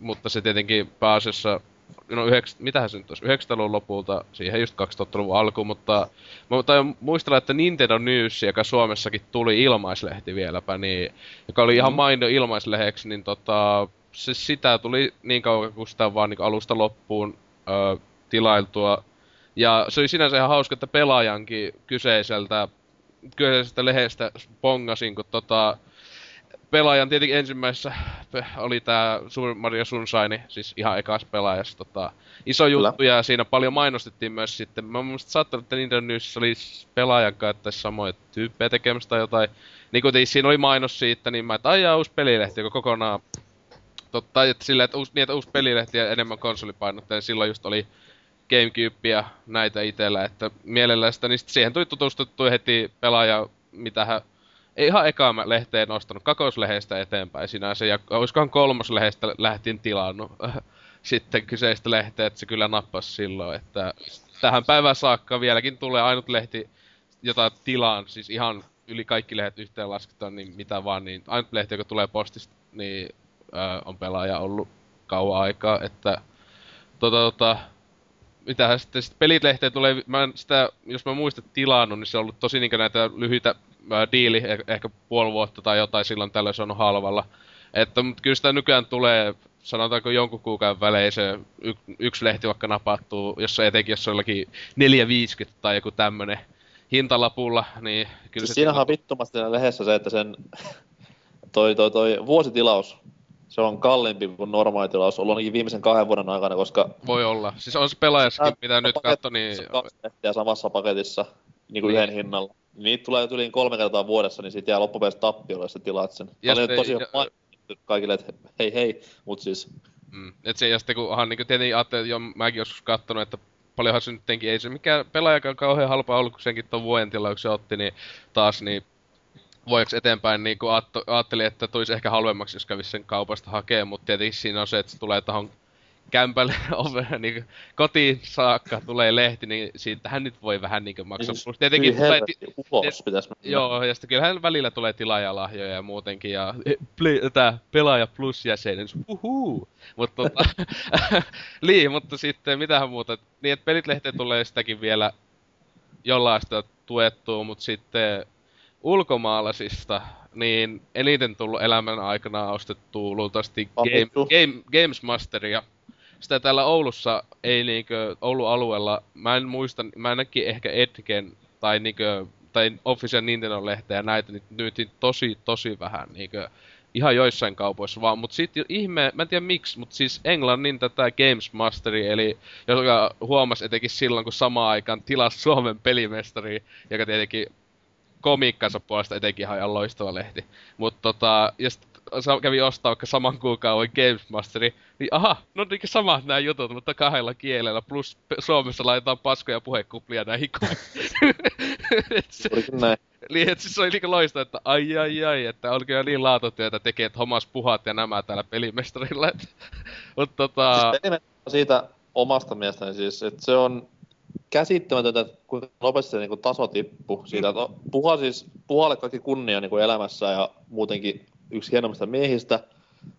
mutta se tietenkin pääasiassa no yhdeks, mitähän se nyt olisi, 90-luvun lopulta, siihen just 2000-luvun alkuun, mutta mä tain muistella, että Nintendo News, joka Suomessakin tuli ilmaislehti vieläpä, niin, joka oli ihan mm. mainio ilmaislehdeksi, niin tota, se sitä tuli niin kauan kuin sitä vaan niin alusta loppuun ö, tilailtua. Ja se oli sinänsä ihan hauska, että pelaajankin kyseiseltä, kyseisestä lehdestä pongasin, kun tota, pelaajan tietenkin ensimmäisessä oli tää Super Mario Sunshine, siis ihan ekas pelaajassa tota, iso juttu Kyllä. ja siinä paljon mainostettiin myös sitten. Mä muistin saattanut, että Nintendo Newsissä oli pelaajan kanssa samoja tyyppejä tekemässä tai jotain. Niin kun siinä oli mainos siitä, niin mä että aijaa uusi pelilehti, joka kokonaan Totta, että sillä, että uusi, niin, että uusi pelilehti ja enemmän konsolipainotteinen, silloin just oli Gamecube ja näitä itellä, että mielellään sitä, niin siihen tuli tutustuttu heti pelaaja, mitä hän ihan ekaa mä lehteen nostanut, kakoslehestä eteenpäin sinänsä, ja olisikohan kolmoslehdestä lähtin tilannut sitten kyseistä lehteä, että se kyllä nappasi silloin, että tähän päivään saakka vieläkin tulee ainut lehti, jota tilaan, siis ihan yli kaikki lehdet yhteen lasketaan, niin mitä vaan, niin ainut lehti, joka tulee postista, niin ö, on pelaaja ollut kauan aikaa, että tota, tota, mitä sitten sit pelilehteen tulee, mä en sitä, jos mä muistan tilannut, niin se on ollut tosi niin näitä lyhyitä äh, diili, eh- ehkä puoli vuotta tai jotain silloin tällöin se on halvalla. Että, mutta kyllä sitä nykyään tulee, sanotaanko jonkun kuukauden välein se y- yksi lehti vaikka napattuu, jos etenkin jos on jollakin 450 tai joku tämmönen hintalapulla, niin kyllä siis se... Siinähän on vittumasti siinä lehdessä se, että sen toi, toi, toi vuositilaus se on kalliimpi kuin normaali tilaus ollut ainakin viimeisen kahden vuoden aikana, koska... Voi olla. Siis on se pelaajassakin, mitä nyt katso, niin... Kaksi lehtiä samassa paketissa, niin kuin niin. yhden hinnalla. Niitä tulee yli kolme kertaa vuodessa, niin siitä jää loppupeleissä tappiolla, jos sä tilaat sen. Ja se, tosi ja... kaikille, että hei hei, mut siis... Mm. Et se, ja sitten kunhan niin tietenkin ajattelin, jo mäkin joskus kattonut, että paljonhan se nyt ei se mikään pelaajakaan kauhean halpa ollut, kun senkin tuon vuoden tilauksen otti, niin taas niin vuodeksi eteenpäin niin kuin ajattelin, että tulisi ehkä halvemmaksi, jos kävisi sen kaupasta hakemaan, mutta tietenkin siinä on se, että se tulee tuohon kämpälle niin kotiin saakka tulee lehti, niin siitähän nyt voi vähän niin maksaa. Siis, tietenkin tulee... Ti- ulos pitäisi Joo, ja sitten kyllähän välillä tulee tilaajalahjoja ja muutenkin, ja play, tää pelaaja plus jäsenyys, uhuu. Mutta tota, lii, mutta sitten mitähän muuta, niin että pelit lehteen tulee sitäkin vielä jollaista tuettua, mutta sitten ulkomaalaisista, niin eniten tullut elämän aikana ostettu luultavasti Game, Game, Games Masteria. Sitä täällä Oulussa ei niinkö, Oulun alueella, mä en muista, mä näkin ehkä Edgen tai niinkö, tai Official Nintendo-lehteä näitä, niin myytiin tosi, tosi vähän niinkö, ihan joissain kaupoissa vaan, mutta sitten ihme, mä en tiedä miksi, mutta siis Englannin tätä Games Masteri, eli joka huomasi etenkin silloin, kun samaan aikaan tilasi Suomen pelimestari, joka tietenkin komiikkansa puolesta etenkin ihan loistava lehti. Mutta tota, ja sit kävi ostaa vaikka saman kuukauden Games Masteri, niin aha, no niin samat nämä jutut, mutta kahdella kielellä, plus Suomessa laitetaan paskoja puhekuplia näihin näin. Niin, että siis se oli niin loista, että ai ai ai, että on kyllä niin laatutyötä tekee, että hommas puhat ja nämä täällä pelimestarilla. Mutta tota... Siis siitä omasta mielestäni siis, että se on käsittämätöntä, että kuinka nopeasti se niinku taso tippui siitä. No, puha siis, puhalle kaikki kunnia niinku elämässä ja muutenkin yksi hienommista miehistä.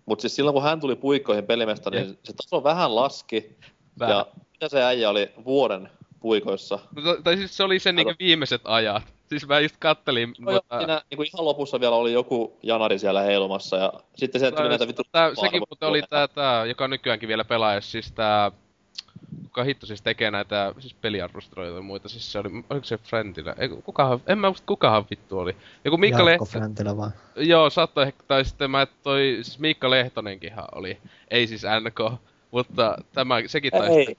Mutta siis silloin kun hän tuli puikkoihin pelimesta, niin se taso vähän laski. Vähän. Ja mitä se äijä oli vuoden puikoissa. No, tai siis se oli sen niinku viimeiset ajat. Siis mä just kattelin, No joo, mutta... siinä niin ihan lopussa vielä oli joku janari siellä heilumassa ja sitten se tuli näitä vittu... Tää, sekin muuten oli tää, tää, joka nykyäänkin vielä pelaa, siis tää... Kuka hitto siis tekee näitä siis peliarvosteluita ja muita, siis se oli, oliko se Friendillä? Ei, kukahan, en mä muista kukahan vittu oli. Joku Miikka Jaakko Lehto, Fräntilä vaan. joo saattoi ehkä, tai sitten mä toi, siis Miikka Lehtonenkinhan oli, ei siis NK, mutta tämä, sekin taisi, Ei,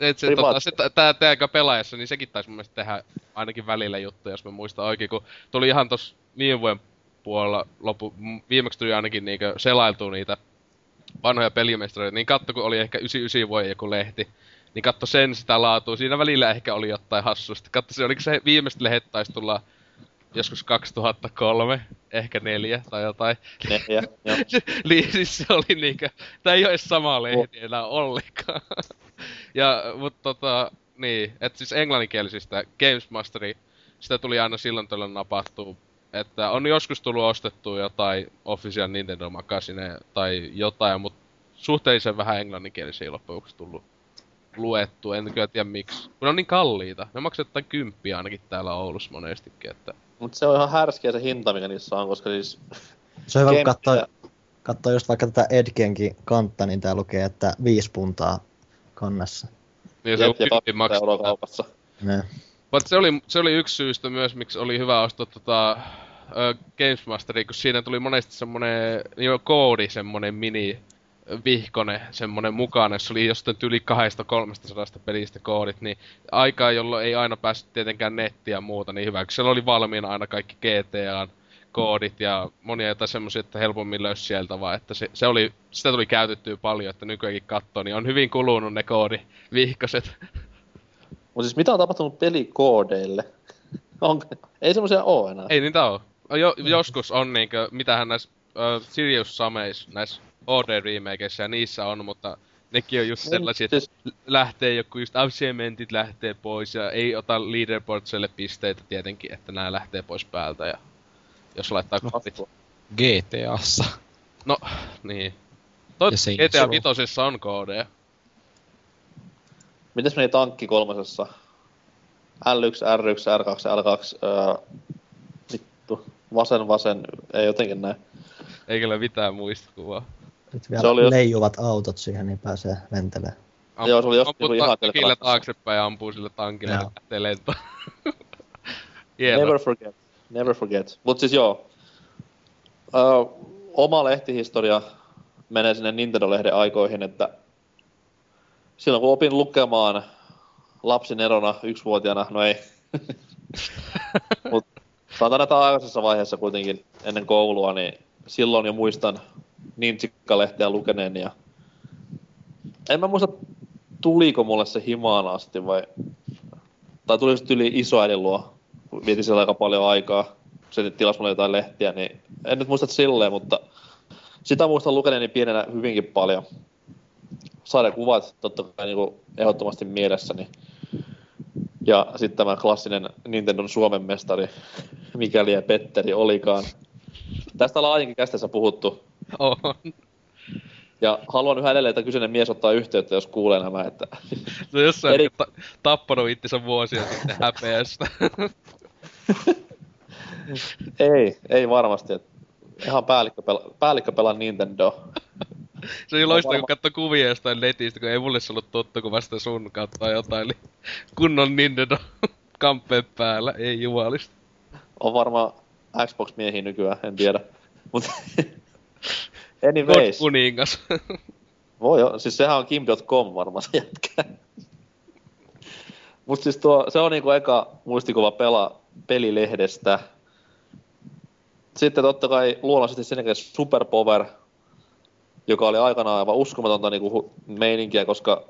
et se, tota, se, tää, tää, joka pelaajassa, niin sekin taisi mun mielestä tehdä ainakin välillä juttuja, jos mä muistan oikein, kun tuli ihan tossa viime vuoden puolella lopu, m- viimeksi tuli ainakin niinkö selailtua niitä vanhoja pelimestareita, niin katso, kun oli ehkä 99 vuoden joku lehti, niin katso sen sitä laatua. Siinä välillä ehkä oli jotain hassusta. Katso, se oliko se viimeiset lehdet taisi tulla joskus 2003, ehkä neljä tai jotain. neljä, joo. niin siis se oli niinkö, tää ei oo edes sama lehti enää ollenkaan. ja, mut tota, niin, et siis englanninkielisistä Games Masteri, sitä tuli aina silloin tällöin napattua. Että on joskus tullut ostettua jotain Official Nintendo Magazine tai jotain, mut suhteellisen vähän englanninkielisiä loppujen lopuksi tullut luettu, en kyllä tiedä miksi. Kun ne on niin kalliita. Ne maksaa jotain kymppiä ainakin täällä Oulussa monestikin, että... Mut se on ihan härskiä se hinta, mikä niissä on, koska siis... Se on hyvä, kun katsoo, katsoo just vaikka tätä Edgenkin kantta, niin tää lukee, että viisi puntaa kannassa. Niin se on kymppi 20 maksaa. Ne. Mutta se oli, se oli yksi syystä myös, miksi oli hyvä ostaa tota, ö, Games Masteria, kun siinä tuli monesti semmonen jo koodi, semmonen mini vihkone, semmonen mukana, jos oli jostain yli 200-300 pelistä koodit, niin aikaa, jolloin ei aina päässyt tietenkään nettiä ja muuta, niin hyvä, kun siellä oli valmiina aina kaikki GTAn koodit ja monia jotain semmoisia, että helpommin löysi sieltä vaan, että se, se oli, sitä tuli käytettyä paljon, että nykyäänkin katsoo, niin on hyvin kulunut ne koodivihkoset. Mut siis mitä on tapahtunut pelikoodeille? On, ei semmosia oo enää. Ei niitä oo. Jo, joskus on niinkö, mitähän näissä uh, Sirius Sameis, näissä OD remakeissä ja niissä on, mutta nekin on just sellaisia, että siis- lähtee joku just achievementit lähtee pois ja ei ota leaderboardselle pisteitä tietenkin, että nämä lähtee pois päältä ja jos laittaa kopit. GTAssa. No, niin. Toivottavasti GTA Row. 5 on koodeja. Mites meni tankki kolmosessa? L1, R1, R2, L2, öö, vittu, vasen, vasen, ei jotenkin näin. Ei kyllä mitään muistikuvaa. Nyt vielä Se oli jos- leijuvat autot siihen, niin pääsee lentelemään. Am- Joo, se oli just ampuu ihan ta- kyllä taaksepäin ja ampuu sille tankille ja lähtee lentoon. Never forget, never forget. Mut siis joo, öö, oma lehtihistoria menee sinne Nintendo-lehden aikoihin, että silloin kun opin lukemaan lapsin erona yksivuotiaana, no ei. Mut sanotaan, että aikaisessa vaiheessa kuitenkin ennen koulua, niin silloin jo muistan Ninjikka-lehteä lukeneeni ja en mä muista, tuliko mulle se himaan asti vai tai tuli just yli isoäidin luo, vietin siellä aika paljon aikaa, se tilasi mulle jotain lehtiä, niin en nyt muista silleen, mutta sitä muistan lukeneeni pienenä hyvinkin paljon. Sarjakuvat totta kai niin ehdottomasti mielessäni. Ja sitten tämä klassinen Nintendon Suomen mestari, mikäli ja Petteri olikaan. Tästä ollaan aiemmin kästeessä puhuttu. On. Ja haluan yhä edelleen, että kyseinen mies ottaa yhteyttä, jos kuulee nämä, että on jossain Eri- ta- tappanut itsensä vuosia sitten häpeästä. ei, ei varmasti. Ihan päällikkö, pela, päällikkö pelaa Nintendo. Se oli loistava, varma- kun katsoi kuvia jostain netistä, kun ei mulle se ollut tuttu, kun vasta sun kautta jotain. Eli kunnon Nintendo kamppeen päällä, ei jumalista. On varmaan Xbox-miehiä nykyään, en tiedä. Mutta God anyways, kuningas. voi jo, siis sehän on Kim.com varmaan se jätkä. Mut siis tuo, se on niinku eka muistikuva pela, pelilehdestä. Sitten totta kai luonnollisesti sen jälkeen Superpower, joka oli aikanaan aivan uskomatonta niinku hu- meininkiä, koska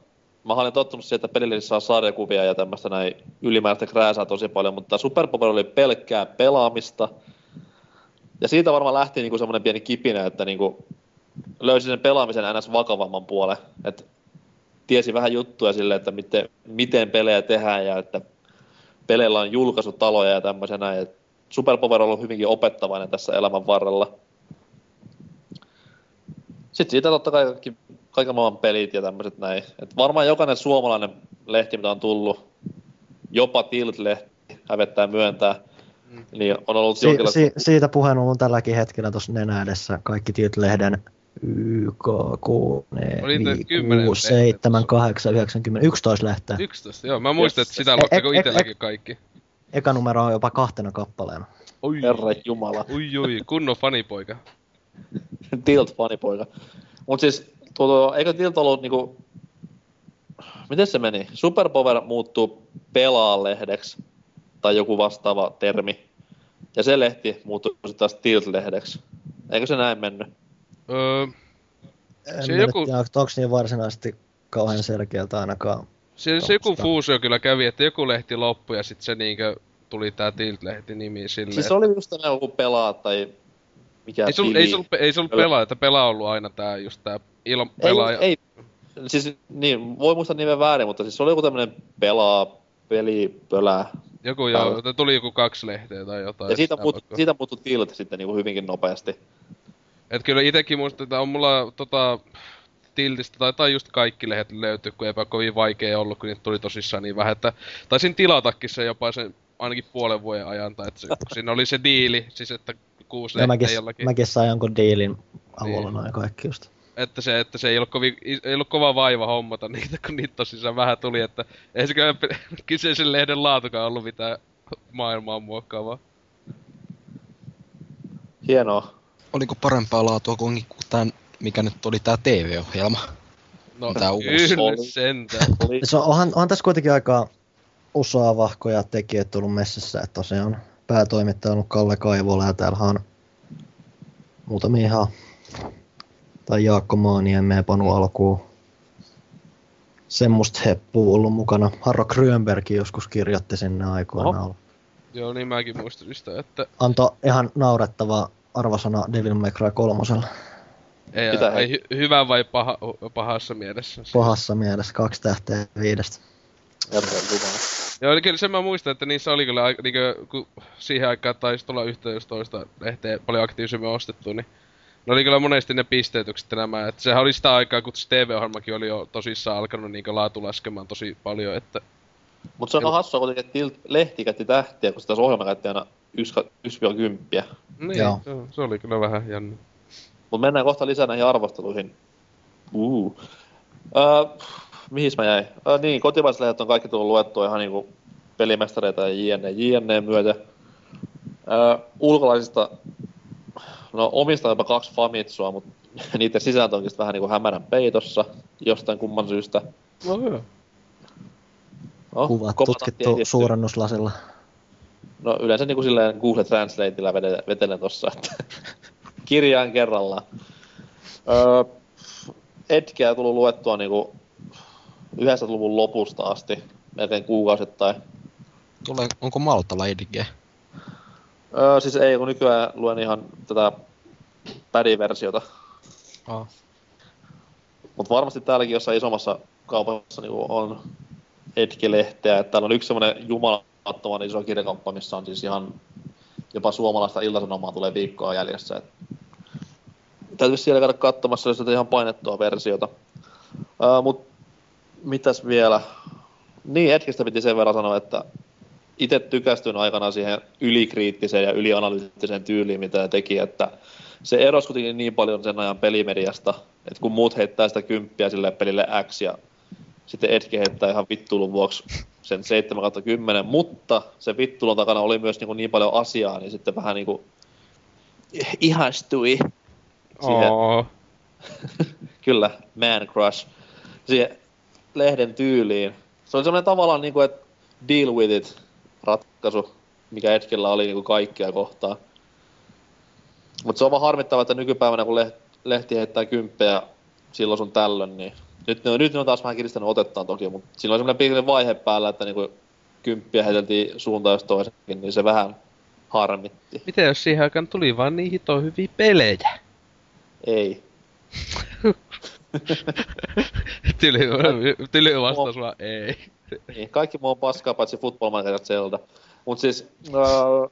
mä olin tottunut siihen, että pelillisissä saa sarjakuvia ja tämmöistä näin ylimääräistä krääsää tosi paljon, mutta Superpower oli pelkkää pelaamista. Ja siitä varmaan lähti niinku semmoinen pieni kipinä, että niinku löysin sen pelaamisen ns. vakavamman puolen. Et tiesi vähän juttuja sille, että miten, miten pelejä tehdään ja että peleillä on julkaisutaloja ja tämmöisenä. Ja Super Power on ollut hyvinkin opettavainen tässä elämän varrella. Sitten siitä totta kai kaikki, kaiken maailman pelit ja tämmöiset näin. Et varmaan jokainen suomalainen lehti, mitä on tullut, jopa Tilt-lehti, hävettää myöntää, niin on ollut Si- jonkinlaista... si- siitä puheen on tälläkin hetkellä tuossa nenä edessä kaikki Tilt-lehden YK, Q, Oli niitä 4, 10 5, 6, 7, lehteä. 8, 9, 10, 11 lehteä. 11, joo. Mä muistan, että sitä aloittako e- e- itselläkin kaikki. Eka numero on jopa kahtena kappaleena. Oi, Herra Jumala. ui, ui, kunnon fanipoika. Tilt fanipoika. Mut siis, tuo, eikö Tilt ollut niinku... Miten se meni? Superpower muuttuu pelaa-lehdeksi. Tai joku vastaava termi. Ja se lehti muuttuu sitten taas Tilt-lehdeksi. Eikö se näin mennyt? Öö, En Se joku- tiedä, onko niin varsinaisesti kauhean selkeältä ainakaan. se, se joku fuusio kyllä kävi, että joku lehti loppui ja sitten se niinkö tuli tää Tilt-lehti nimi silleen. Siis se oli just tämä joku pelaa tai mikä ei pili. ei, ollut, ei ollut Pelaa. että pelaa ollut aina tää just tää ei, pelaaja. ei, siis niin, voi muistaa nimen väärin, mutta siis se oli joku tämmönen pelaa, peli, pölää. Joku joo, että tuli joku kaksi lehteä tai jotain. Ja siitä, muut, siitä muuttui Tilt sitten niinku hyvinkin nopeasti. Et kyllä itekin muistan, että on mulla tota, Tiltistä tai, tai just kaikki lehdet löytyy, kun eipä kovin vaikea ollut, kun niitä tuli tosissaan niin vähän, että taisin tilatakin se jopa sen ainakin puolen vuoden ajan, tai että se, siinä oli se diili, siis että kuusi lehteä jollakin, mäkin sain jonkun diilin avulla Niin. noin kaikki just. että se, että se ei ollut, kovin, ei ollut kova vaiva hommata niitä, kun niitä tosissaan vähän tuli, että ei se kyseisen lehden laatukaan ollut mitään maailmaa muokkaavaa. Hienoa. Oliko parempaa laatua kuin tämän, mikä nyt oli tää TV-ohjelma? No, Tää uusi kyllä oli. sentään. Oli, Se on, onhan, onhan tässä kuitenkin aika osaavahkoja tekijät tullut messissä, että tosiaan päätoimittaja on ollut Kalle Kaivola ja täällä on muutamia ihan, tai Jaakko Maaniemme ja Panu Alkuun. Semmoista heppua ollut mukana. Harro Grönberg joskus kirjoitti sinne aikoinaan. Oho. Joo, niin mäkin muistin sitä, että Antoi ihan naurettava arvosana Devil May Cry kolmosella. ei, Mitä ei hy- hyvä vai paha, pahassa mielessä. Pahassa mielessä kaksi tähteä viidestä. Jumala. Joo, eli kyllä sen mä muistan, että niissä oli kyllä aika, niinkö, kun siihen aikaan taisi tulla yhtä jos toista lehteä paljon aktiivisemmin ostettu, niin ne oli kyllä monesti ne pisteytykset nämä, että sehän oli sitä aikaa, kun se TV-ohjelmakin oli jo tosissaan alkanut niinkö laatu laskemaan tosi paljon, että Mutta se on hassua kuitenkin, että Tilt lehti käytti tähtiä, kun se taas ohjelma käytti aina 1-10. niin, Joo. se, se, oli kyllä vähän jännä. Mutta mennään kohta lisää näihin arvosteluihin. Uh. Öö, mihin mä jäin? Öö, niin, kotimaislehdet on kaikki tullut luettua ihan niinku pelimestareita ja jne, jne myötä. Öö, ulkolaisista, no omista jopa kaksi Famitsua, mutta niiden sisältö onkin vähän niinku hämärän peitossa jostain kumman syystä. No hyvä. No, Kuvat tutkittu edistyy. suurennuslasilla. No yleensä niinku silleen Google Translateilla vetelen, vetelen tossa, että kirjaan kerrallaan. Öö, Edgeä tullut luettua niinku 90-luvun lopusta asti, melkein kuukausittain. Tulee, onko Maltalla Edge? Öö, siis ei, kun nykyään luen ihan tätä pädiversiota. Ah. Mutta varmasti täälläkin jossain isommassa kaupassa niinku on Edge-lehteä. Et täällä on yksi semmonen jumalattoman iso kirjakauppa, missä on siis ihan jopa suomalaista iltasanomaa tulee viikkoa jäljessä. Et täytyisi siellä käydä katsomassa, jos tätä ihan painettua versiota. Ää, mut mitäs vielä? Niin, Edgestä piti sen verran sanoa, että itse tykästyin aikanaan siihen ylikriittiseen ja ylianalyyttiseen tyyliin, mitä teki, että se erosi kuitenkin niin paljon sen ajan pelimediasta, että kun muut heittää sitä kymppiä sille pelille X ja sitten Edge heittää ihan vittuilun vuoksi sen 7 10, mutta se vittulun takana oli myös niin, niin paljon asiaa, niin sitten vähän niin kuin ihastui siihen, kyllä, man crush, siihen lehden tyyliin. Se oli semmoinen tavallaan niin kuin, että deal with it ratkaisu, mikä Edgellä oli niin kuin kaikkia kohtaa. Mutta se on vaan harmittava, että nykypäivänä kun leht- lehti heittää kymppejä silloin sun tällöin, niin nyt ne, on, nyt ne on taas vähän kiristänyt otettaan toki, mutta siinä oli semmoinen pieni vaihe päällä, että niinku kymppiä heiteltiin suuntaan jos toisenkin, niin se vähän harmitti. Miten jos siihen aikaan tuli vaan niin hito hyviä pelejä? Ei. tyly, tyly vastaus vaan ei. Niin, kaikki muu on paskaa paitsi Football Manager Zelda. Mut siis äh,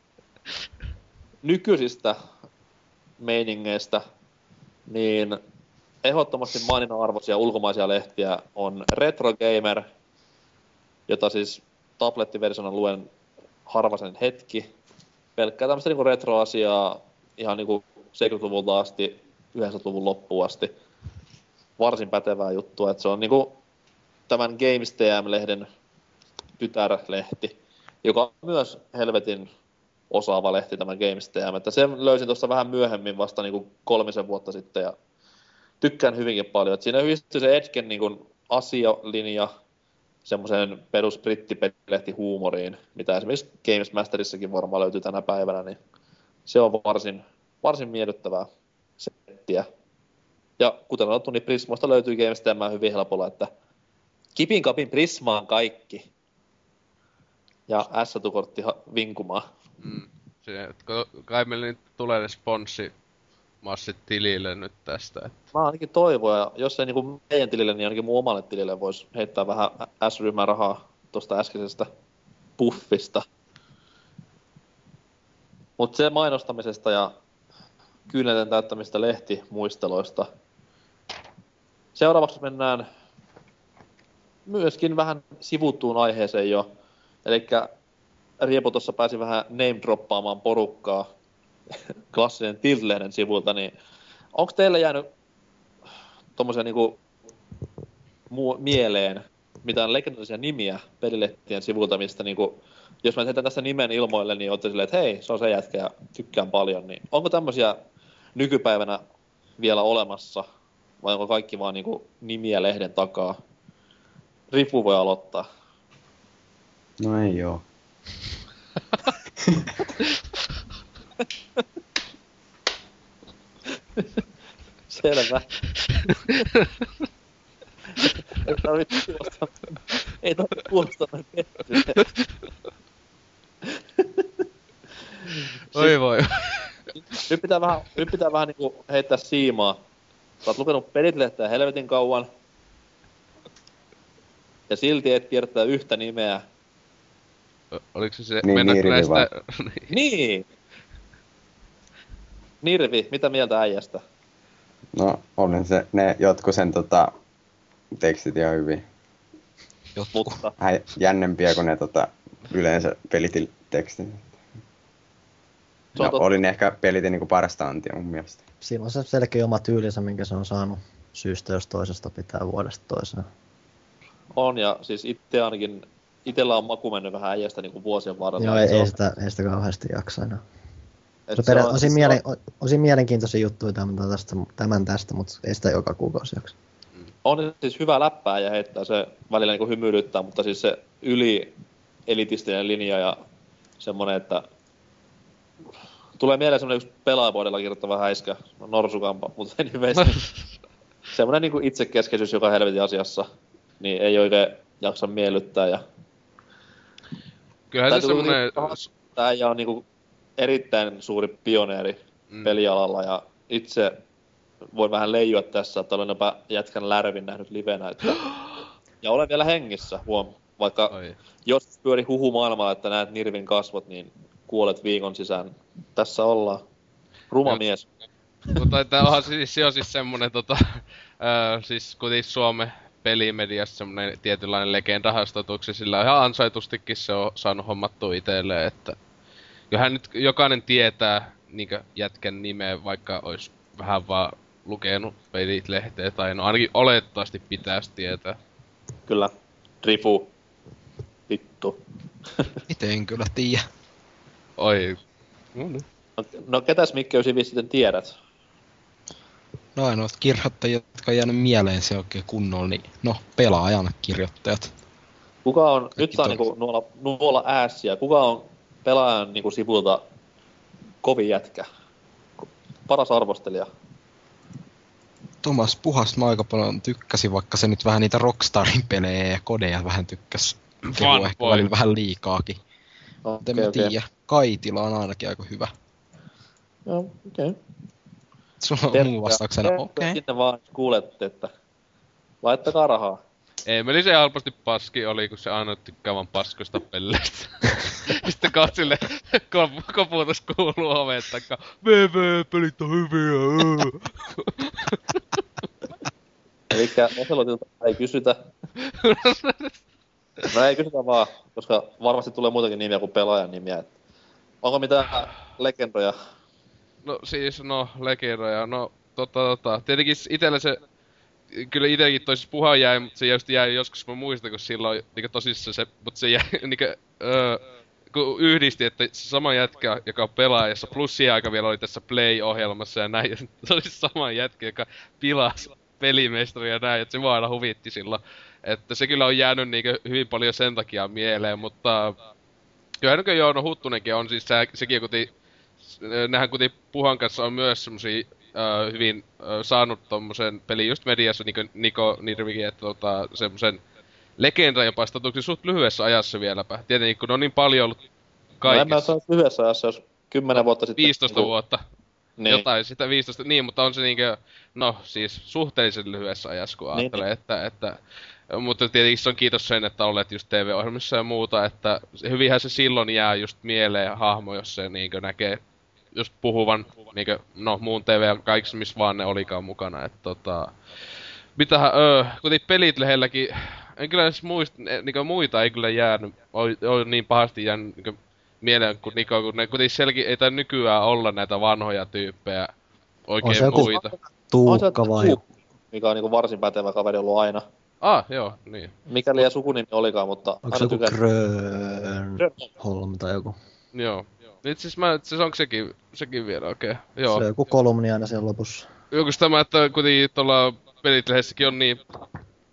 nykyisistä meiningeistä, niin ehdottomasti maininnan arvoisia ulkomaisia lehtiä on Retro Gamer, jota siis tablettiversiona luen harvasen hetki. Pelkkää tämmöistä niinku retro-asiaa ihan niinku 70-luvulta asti, 90-luvun loppuun asti. Varsin pätevää juttua, että se on niinku tämän Games TM-lehden tytärlehti, joka on myös helvetin osaava lehti tämä Games TM. Että sen löysin tuossa vähän myöhemmin vasta niinku kolmisen vuotta sitten ja tykkään hyvinkin paljon. Et siinä yhdistyy se Edgen niinku asialinja semmoiseen perus huumoriin, mitä esimerkiksi Games Masterissakin varmaan löytyy tänä päivänä, niin se on varsin, varsin miellyttävää settiä. Ja kuten sanottu, niin Prismoista löytyy Games TM hyvin helpolla, että kipin kapin Prismaan kaikki. Ja S-tukortti vinkumaan. Mm. Ko- kai meillä nyt tulee ne sponssi massit tilille nyt tästä. Et. Mä ainakin toivon, ja jos ei niinku meidän tilille, niin ainakin mun omalle tilille voisi heittää vähän S-ryhmän rahaa tuosta äskeisestä puffista. Mutta se mainostamisesta ja kyynelten täyttämistä lehtimuisteloista. Seuraavaksi mennään myöskin vähän sivuttuun aiheeseen jo. Eli Riepo tuossa pääsi vähän name droppaamaan porukkaa klassinen Tiltlehden sivulta, niin onko teille jäänyt tuommoisia niinku mieleen mitään legendaarisia nimiä pelilehtien sivulta, mistä niinku, jos mä heitän tässä nimen ilmoille, niin olette silleen, että hei, se on se jätkä ja tykkään paljon, niin onko tämmöisiä nykypäivänä vielä olemassa, vai onko kaikki vaan niinku nimiä lehden takaa? Ripu voi aloittaa. No ei oo. Selvä. ei tarvitse kuulostaa, ei tarvitse kuulostaa. Oi voi. Nyt pitää vähän, nyt pitää vähän niinku heittää siimaa. Sä oot lukenut pelitlehteä helvetin kauan. Ja silti et kiertää yhtä nimeä. O- Oliko se se, Niin, Nirvi näistä... Niin. Niin! Nirvi, mitä mieltä äijästä? No, oli se, ne jotkut sen tota, tekstit ihan hyvin. Jotkut. Mutta Vähän jännempiä kuin ne tota, yleensä pelitil tekstit. Se on No, oli ne ehkä pelitin niinku parasta antia mun mielestä. Siinä on se selkeä oma tyylinsä, minkä se on saanut syystä jos toisesta pitää vuodesta toiseen. on, ja siis itse ainakin, itellä on maku mennyt vähän äijästä niinku vuosien varrella. Joo, ei, ei, sitä, ei sitä kauheasti jaksa enää. et Se on- on- mielen, on, siinä mielenkiintoisia juttuja tämän tästä, tämän tästä, mutta ei sitä joka kuukausi jaksa. on siis hyvä läppää ja heittää se välillä niin hymyilyttää, mutta siis se yli elitistinen linja ja semmonen, että tulee mieleen semmonen yksi pelaajavuodella kirjoittava häiskä, no, norsukampa, mutta anyways, niin semmonen niin itsekeskeisyys joka helvetin asiassa, niin ei oikein jaksa miellyttää ja Kyllähän se Täytyy kuitenkin- tää äijä on niinku erittäin suuri pioneeri Mm. pelialalla ja itse voin vähän leijua tässä, että olen jopa jätkän lärvin nähnyt livenä. Että... Ja olen vielä hengissä, huom. Vaikka Oi. jos pyöri huhu maailmalla, että näet Nirvin kasvot, niin kuolet viikon sisään. Tässä ollaan. Ruma Joo. mies. Mutta että onhan siis, se on siis semmonen tota, ää, siis kuitenkin Suomen pelimediassa semmonen tietynlainen legendahastatuksi, sillä ihan ansaitustikin se on saanut hommattua itselleen, että kyllähän nyt jokainen tietää niinkö jätkän nimeä, vaikka olisi vähän vaan lukenut pelit lehteä, tai no ainakin oletettavasti pitäisi tietää. Kyllä. Rifu. Vittu. Itse en kyllä tiedä. Oi. No, niin. No, no ketäs Mikke 95 sitten tiedät? No ainoat kirjoittajat, jotka on jäänyt mieleen se oikein kunnolla, niin no pelaajan kirjoittajat. Kuka on, Kaikki nyt saa niinku nuolla, nuolla äässiä, kuka on pelaajan niinku sivulta kovin jätkä? Paras arvostelija. Thomas Puhasta mä aika paljon tykkäsin, vaikka se nyt vähän niitä Rockstarin pelejä ja kodeja vähän tykkäs. Kehu ehkä välillä vähän liikaakin. Mutta en mä tiedä. Kaitila on ainakin aika hyvä. Joo, okei. Sulla on Tervetuloa- muu vastauksena, okei. Okay. Sinne vaan kuulette, että Laittakaa rahaa. Emeli se helposti paski oli, kun se aina tykkää vaan paskoista pelleistä. Sitten katsille kop- koputus kuuluu oveen takaa. VV, pelit on hyviä. Elikkä Oselotilta ei kysytä. No ei kysytä vaan, koska varmasti tulee muitakin nimiä kuin pelaajan nimiä. Et Onko mitään legendoja? No siis, no, legendoja, no, tota, tota, tietenkin itellä se, kyllä itekin toisis puha jäi, mutta se just jäi joskus, mä muistan, kun silloin niinku tosissaan se, mutta se jäi niinku, öö, kun yhdisti, että se sama jätkä, joka on pelaajassa, plus aika vielä oli tässä Play-ohjelmassa ja näin, ja se oli sama jätkä, joka pilasi pelimestari ja näin, että se mua aina huvitti silloin. Että se kyllä on jäänyt niinku hyvin paljon sen takia mieleen, mutta Kyllähän nykyään joo, no Huttunenkin on siis se, sekin kuti, nehän kuti Puhan kanssa on myös semmosia äh, hyvin äh, saanut tommosen pelin just mediassa niinku Niko Nirvikin, että tota, semmosen legenda jopa statuksen suht lyhyessä ajassa vieläpä. Tietenkin kun on niin paljon ollut No en mä sanoisi lyhyessä ajassa, jos 10 vuotta sitten... 15 niinku- vuotta. Niin. Jotain sitä 15, niin, mutta on se niinkö, no siis suhteellisen lyhyessä ajassa, kun Niin, ajattelee, että, että mutta tietenkin se on kiitos sen, että olet just TV-ohjelmissa ja muuta, että hyvinhän se silloin jää just mieleen hahmo, jos se niinkö näkee just puhuvan niinkö, no muun TV ja kaikissa, missä vaan ne olikaan mukana, että tota... Mitähän, öö, kuitenkin pelit lähelläkin, en kyllä edes muista, niinkö muita ei kyllä jäänyt, oli niin pahasti jäänyt niinkö mieleen kuin Niko, kun ne kuitenkin selki, ei tää nykyään olla näitä vanhoja tyyppejä oikein se muita. On se Tuukka vai? Tuukka, mikä on niinku varsin pätevä kaveri ollut aina. Ah, joo, niin. Mikäli ja sukunimi olikaan, mutta Onko se joku. Grönholm tai joku? Joo. Nyt siis mä, siis onko sekin, sekin vielä okei? Okay. Joo. Se on joku kolumni aina siellä lopussa. Joku tämä, että kuitenkin tuolla pelitlehdessäkin on niin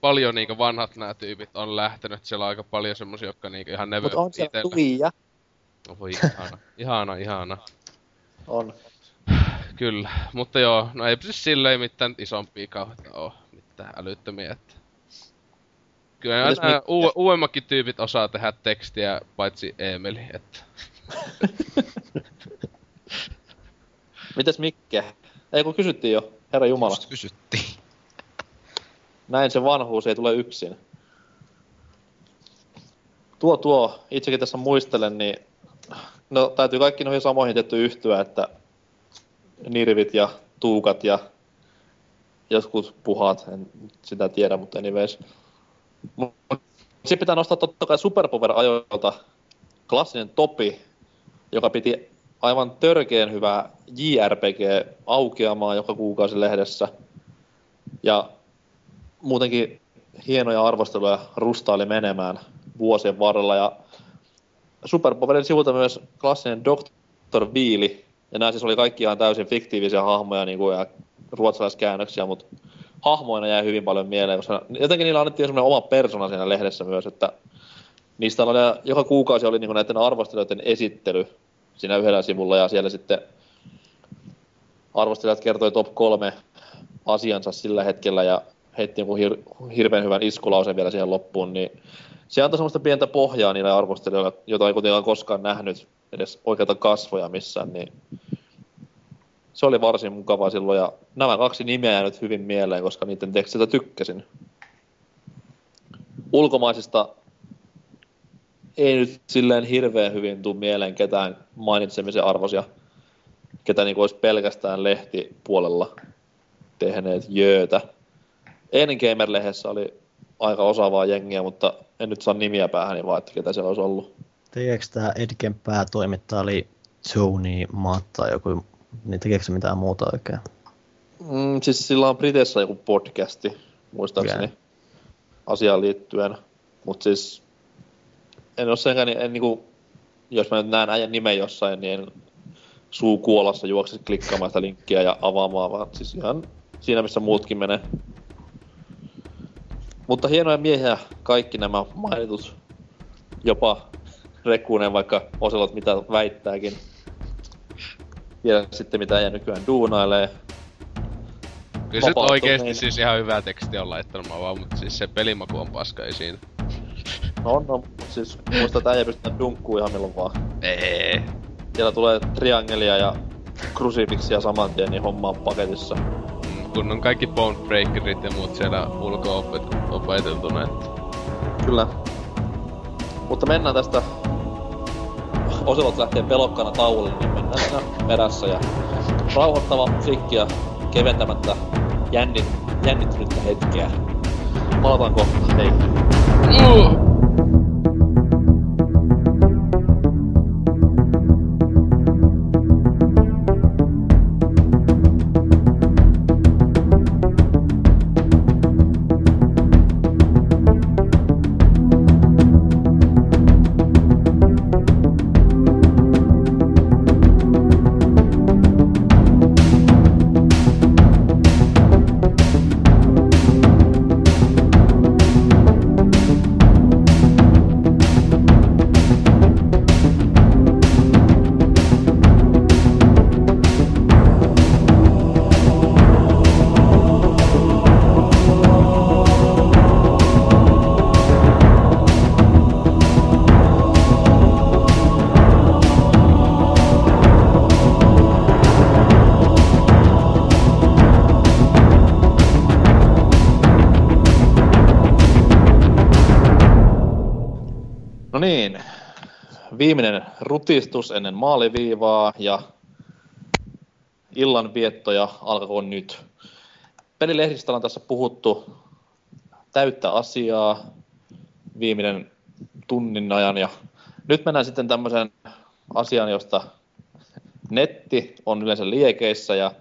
paljon niinku vanhat nämä tyypit on lähtenyt. Siellä on aika paljon semmosia, jotka niinku ihan neve Mutta on siellä. Tuija. No voi ihana, ihana, ihana. On. Kyllä, mutta joo, no ei siis silleen mitään isompia kauheita oo, mitään älyttömiä, että... Kyllä nämä Mikke? uu- uudemmatkin tyypit osaa tehdä tekstiä, paitsi Emeli, että... Mites Mikke? Ei kun kysyttiin jo, herra Jumala. Just kysyttiin. Näin se vanhuus ei tule yksin. Tuo tuo, itsekin tässä muistelen, niin no täytyy kaikki noihin samoihin tietty yhtyä, että nirvit ja tuukat ja joskus puhat, en sitä tiedä, mutta anyways. Sitten pitää nostaa totta kai Superpower-ajoilta klassinen topi, joka piti aivan törkeen hyvää JRPG-aukeamaa joka kuukausi lehdessä. Ja muutenkin hienoja arvosteluja rustaili menemään vuosien varrella. Ja Superpowerin sivulta myös klassinen Dr. Viili. Ja nämä siis oli kaikki ihan täysin fiktiivisiä hahmoja niin kuin, ja ruotsalaiskäännöksiä, mutta hahmoina jäi hyvin paljon mieleen, koska jotenkin niillä annettiin semmoinen oma persona siinä lehdessä myös, että niistä oli, joka kuukausi oli niin kuin näiden arvostelijoiden esittely siinä yhdellä sivulla ja siellä sitten arvostelijat kertoi top kolme asiansa sillä hetkellä ja heitti jonkun hir- hirveän hyvän iskulausen vielä siihen loppuun, niin se antoi semmoista pientä pohjaa niille arvostelijoille, jota ei kuitenkaan koskaan nähnyt edes oikeita kasvoja missään, niin se oli varsin mukavaa silloin ja nämä kaksi nimeä nyt hyvin mieleen, koska niiden tekstistä tykkäsin. Ulkomaisista ei nyt silleen hirveän hyvin tuu mieleen ketään mainitsemisen arvoisia, ketä niin olisi pelkästään lehtipuolella tehneet jöötä. Ennen Gamer-lehdessä oli aika osaavaa jengiä, mutta en nyt saa nimiä päähän, vaan että ketä siellä olisi ollut. Tekeekö tämä Edgen päätoimittaja oli Tony Matt tai joku, niin tekeekö se mitään muuta oikein? Mm, siis sillä on Briteissä joku podcasti, muistaakseni, Okei. asiaan liittyen. Mutta siis en ole senkään, niin en niinku, jos mä nyt näen äijän nimen jossain, niin en suu kuolassa juokse klikkaamaan sitä linkkiä ja avaamaan, vaan siis ihan siinä, missä muutkin menee. Mutta hienoja miehiä kaikki nämä mainitut, jopa Rekkunen, vaikka Oselot mitä väittääkin. Tiedä sitten mitä äijä nykyään duunailee. Kyllä se oikeesti siis ihan hyvää tekstiä on laittanut mä vaan, mutta siis se pelimaku on paska, ei siinä. No on, no, siis muista, että äijä pystytään dunkkuu ihan milloin vaan. Ei. Siellä tulee triangelia ja krusifixia saman tien, niin homma on paketissa. Mm. kun on kaikki Bone Breakerit ja muut siellä ulko opeteltuna, että... Kyllä. Mutta mennään tästä... Oselot lähtee pelokkana tauolle, niin mennään siinä perässä ja rauhoittava musiikki ja keventämättä jännit, jännittynyttä hetkeä. Palataan kohta, hei. Uh! Viimeinen rutistus ennen maaliviivaa ja illan viettoja alkakoon nyt. Pelilehdistä on tässä puhuttu täyttä asiaa viimeinen tunnin ajan ja nyt mennään sitten tämmöiseen asiaan, josta netti on yleensä liekeissä ja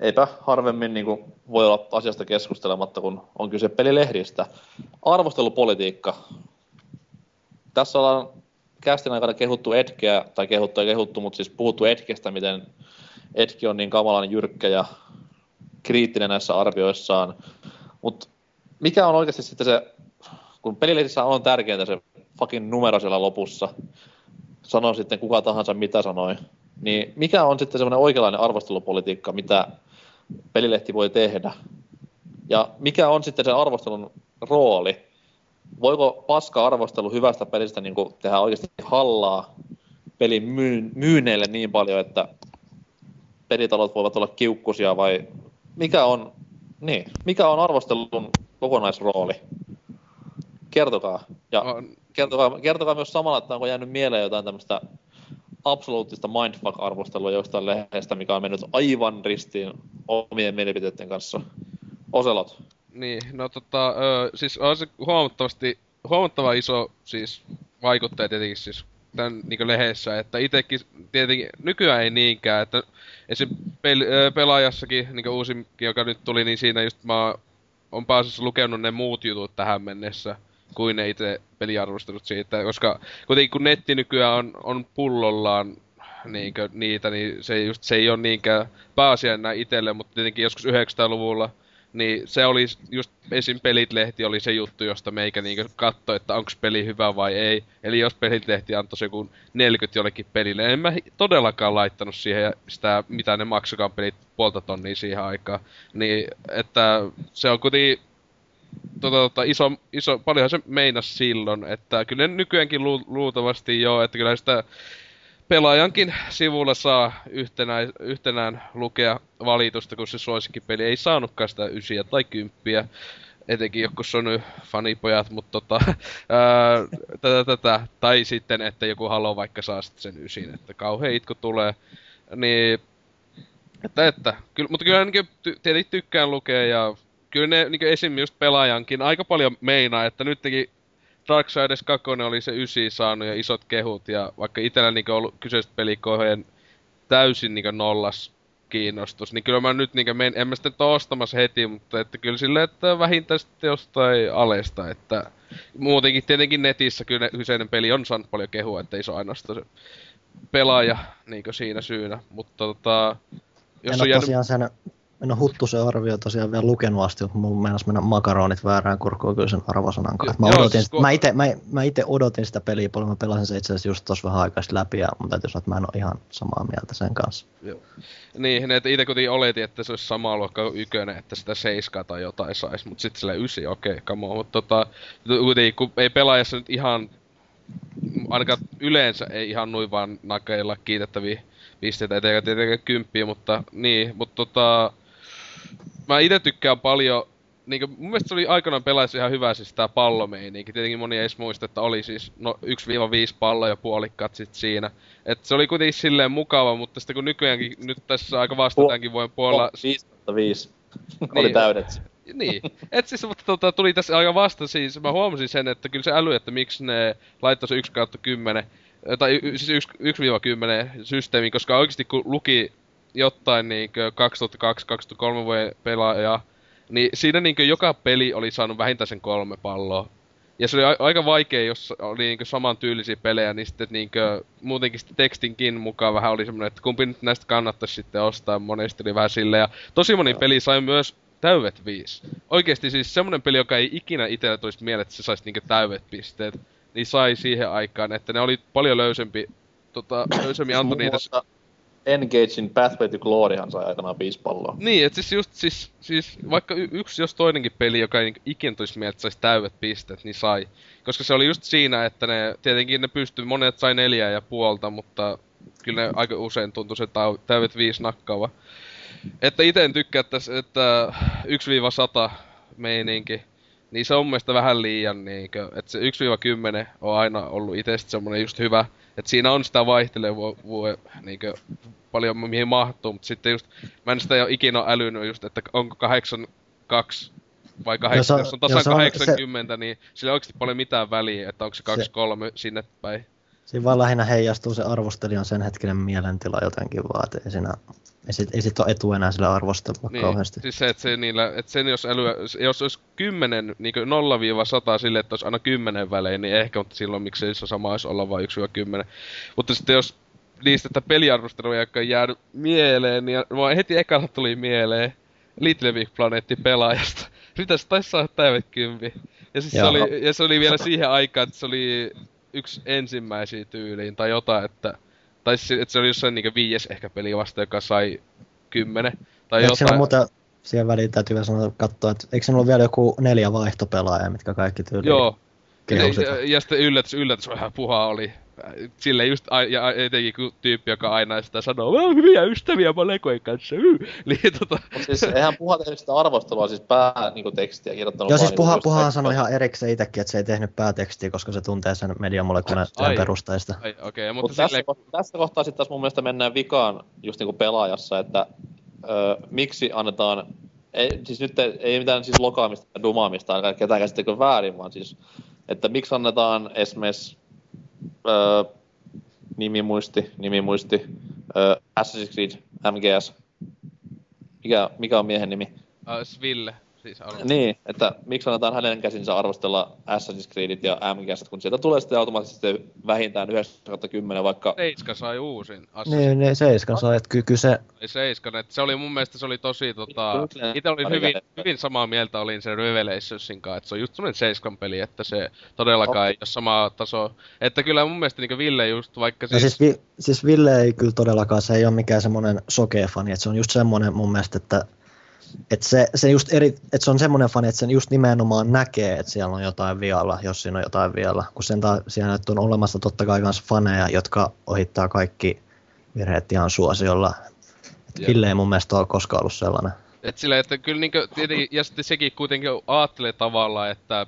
eipä harvemmin niin kuin voi olla asiasta keskustelematta, kun on kyse pelilehdistä. Arvostelupolitiikka tässä ollaan kästin aikana kehuttu Edgeä, tai kehuttu ja kehuttu, mutta siis puhuttu Edgestä, miten Edge on niin kamalan jyrkkä ja kriittinen näissä arvioissaan. Mutta mikä on oikeasti sitten se, kun pelilehdissä on tärkeintä se fucking numero siellä lopussa, sanoo sitten kuka tahansa mitä sanoi, niin mikä on sitten semmoinen oikeanlainen arvostelupolitiikka, mitä pelilehti voi tehdä? Ja mikä on sitten se arvostelun rooli? Voiko paska arvostelu hyvästä pelistä niin kuin tehdä oikeasti hallaa pelin myy- myyneille niin paljon, että pelitalot voivat olla kiukkusia vai mikä on, niin, mikä on arvostelun kokonaisrooli? Kertokaa. Ja kertokaa, kertokaa myös samalla, että onko jäänyt mieleen jotain tämmöistä absoluuttista mindfuck-arvostelua jostain lehdestä, mikä on mennyt aivan ristiin omien mielipiteiden kanssa. Oselot. Niin, no tota, ö, siis on se huomattavasti, huomattava iso siis vaikuttaja tietenkin siis tämän niin lehdessä, että itekin tietenkin nykyään ei niinkään, että esim. Pel, pelaajassakin, niin uusin, joka nyt tuli, niin siinä just mä oon pääasiassa lukenut ne muut jutut tähän mennessä kuin ne itse peliarvostelut siitä, koska kuitenkin kun netti nykyään on, on pullollaan niinkö, niitä, niin se, just, se ei ole niinkään pääasiana itselle, mutta tietenkin joskus 900-luvulla niin se oli just esim. Pelit-lehti oli se juttu, josta meikä niinku katsoi, että onko peli hyvä vai ei. Eli jos Pelit-lehti antoi joku 40 jollekin pelille, en mä todellakaan laittanut siihen sitä, mitä ne maksukaan pelit puolta tonnia siihen aikaan. Niin, että se on kuitenkin tota, tota, iso, iso, paljonhan se meinas silloin, että kyllä nykyäänkin lu, luultavasti joo, että kyllä sitä pelaajankin sivulla saa yhtenä, yhtenään lukea valitusta, kun se suosikkipeli ei saanutkaan sitä ysiä tai kymppiä. Etenkin joku on fanipojat, mutta tota, ää, tätä, tätä, tai sitten, että joku Halo vaikka saa sitten sen ysin, että kauhean itku tulee. Niin, että, että, kyllä, mutta kyllä niin tietenkin tykkään lukea ja kyllä ne niin esim. just pelaajankin aika paljon meinaa, että nytkin Darksiders 2 oli se ysi saanut ja isot kehut ja vaikka itellä niinku ollut kyseiset pelikoheen täysin niinku nollas kiinnostus, niin kyllä mä nyt niinku men, en mä sitten ostamassa heti, mutta että kyllä sille, että vähintään sitten jostain alesta, että muutenkin tietenkin netissä kyllä kyseinen peli on saanut paljon kehua, että ei se ole ainoastaan se pelaaja niinku siinä syynä, mutta tota... Jos en ole jäänyt... tosiaan sen en ole Huttusen arvio tosiaan vielä lukenut asti, mutta mun meinas mennä makaronit väärään kurkkuun kyllä sen arvosanan kanssa. Mä, odotin, siis, mä, ite, mä, mä ite odotin sitä peliä paljon, mä pelasin se itse asiassa just tuossa vähän aikaa läpi, ja mun täytyy sanoa, että mä en ole ihan samaa mieltä sen kanssa. Joo. Niin, että itse kuitenkin oletin, että se olisi sama luokka kuin ykönen, että sitä seiskaa tai jotain sais, mutta sitten sillä ysi, okei, okay, come on. Mutta tota, kuitenkin kun ei pelaajassa nyt ihan, ainakaan yleensä ei ihan noin vaan nakeilla kiitettäviä pisteitä, eikä tietenkään kymppiä, mutta niin, mutta tota, mä itse tykkään paljon niinku, mun mielestä se oli aikanaan pelaisi ihan hyvä siis tää pallomeininki. Tietenkin moni ei edes muista, että oli siis no 1-5 palloa ja puolikkaat sit siinä. Et se oli kuitenkin silleen mukava, mutta sitten kun nykyäänkin nyt tässä aika vastataankin voin puolella... 5 5. Oli Niin. täydet. niin. Et siis, mutta tota, tuli tässä aika vasta siis, mä huomasin sen, että kyllä se äly, että miksi ne laittoi se 1 kautta 10, tai siis 1-10 systeemi, koska oikeasti kun luki jotain niinkö 2002-2003 vuoden pelaaja, niin siinä niinkö joka peli oli saanut vähintään sen kolme palloa. Ja se oli a- aika vaikea, jos oli niinkö saman tyylisiä pelejä, niin sitten niinkö muutenkin sitten tekstinkin mukaan vähän oli semmoinen, että kumpi nyt näistä kannattaisi sitten ostaa, monesti oli vähän silleen. Ja tosi moni peli sai myös täyvet viisi. Oikeesti siis semmonen peli, joka ei ikinä itsellä tulisi mieleen, että se saisi niinkö täyvet pisteet, niin sai siihen aikaan, että ne oli paljon löysempi, tota, löysemmin antoi niitä... Engagein Pathway to Gloryhan sai aikanaan viisi palloa. Niin, että siis just siis, siis vaikka y- yksi jos toinenkin peli, joka ei ikinä tulisi mieleen, että saisi täydet pisteet, niin sai. Koska se oli just siinä, että ne, tietenkin ne pystyi, monet sai neljää ja puolta, mutta kyllä ne aika usein tuntui se täydet viisi nakkaava. Että ite en tykkää tässä, että 1-100 meininki, niin se on mun mielestä vähän liian niinkö, että se 1-10 on aina ollut itse semmonen just hyvä, että siinä on sitä vaihtelevua niinkö paljon mihin mahtuu, mutta sitten just, mä en sitä jo ikinä älynyt just, että onko 82 vai 8, jos Jos on, jos on tasan jos on- 80, niin sillä ei oikeasti paljon mitään väliä, että onko se 2-3 sinne päin. Siinä vaan lähinnä heijastuu se arvostelijan sen hetkinen mielentila jotenkin vaan, että ei, siinä, ei, sit, ei sit ole etu enää sillä arvostelua Niin, kauheasti. siis se, että se niillä, että sen jos älyä, jos olisi 10, niin 0-100 sille, että olisi aina 10 välein, niin ehkä, mutta silloin miksei se sama olisi olla vain 1-10. Mutta sitten jos niistä että peliarvosteluja, jotka on jäänyt mieleen, niin mua heti ekalla tuli mieleen Little Big Planetti pelaajasta. Sitä se taisi saada täydet kympi. Ja, siis se oli, ja se oli vielä siihen aikaan, että se oli yksi ensimmäisiä tyyliin tai jotain, että tai siis, että se oli jossain niinku viides ehkä peli vasta, joka sai kymmenen. Tai Eikö jotain. muuta, siihen väliin täytyy vielä sanoa, katsoa, että eikö siinä ollut vielä joku neljä vaihtopelaajaa, mitkä kaikki tyyliin Joo. Kehu Ja, sitä? ja, ja sitten yllätys, yllätys, vähän puha oli. Sille just, a- ja etenkin kun tyyppi, joka aina sitä sanoo, mä oon hyviä ystäviä mun lekojen kanssa, yy. Niin tota, Mut siis eihän Puha tehnyt sitä arvostelua, siis pää niinku tekstiä kirjoittanut Joo, siis Puha, niinku Puhahan just sanoi ihan erikseen itsekin, että se ei tehnyt päätekstiä, koska se tuntee sen mediamolekulen Ai. perusteista. ai, okei, okay, Mutta mutta tässä, silleen, ko- tässä kohtaa sitten taas mun mielestä mennään vikaan just niinku pelaajassa, että ö, miksi annetaan, ei, siis nyt ei, ei mitään siis lokaamista ja dumaamista ainakaan ketään käsittekö väärin, vaan siis, että miksi annetaan esimerkiksi ö, nimimuisti, nimimuisti, ö, Assassin's Creed, MGS, mikä, mikä on miehen nimi? uh, Sville, siis. Niin, että miksi annetaan hänen käsinsä arvostella Assassin's Creedit ja MGS, kun sieltä tulee sitten automaattisesti vähintään 9-10, vaikka Seiska sai uusin Niin, niin Seiskan sai, että ky- kyllä se, Oli Seiskan, että se oli mun mielestä se oli tosi tota... Itse olin hyvin, hyvin samaa mieltä olin sen Revelationsin kanssa, että se on just semmonen Seiskan peli, että se todellakaan ei ole samaa tasoa. Että kyllä mun mielestä niinku Ville just vaikka no siis... siis, vi, siis Ville ei kyllä todellakaan, se ei ole mikään semmoinen sokea fani, että se on just semmoinen mun mielestä, että että se, se, just eri, että se on semmoinen fani, että sen just nimenomaan näkee, että siellä on jotain vialla, jos siinä on jotain vialla. Kun sen ta- siellä on olemassa totta kai myös faneja, jotka ohittaa kaikki virheet ihan suosiolla. Et. Ville ei mun mielestä ole koskaan ollut sellainen. Et silleen, että kyllä niinkö, tietenkin, ja sitten sekin kuitenkin ajattelee tavallaan, että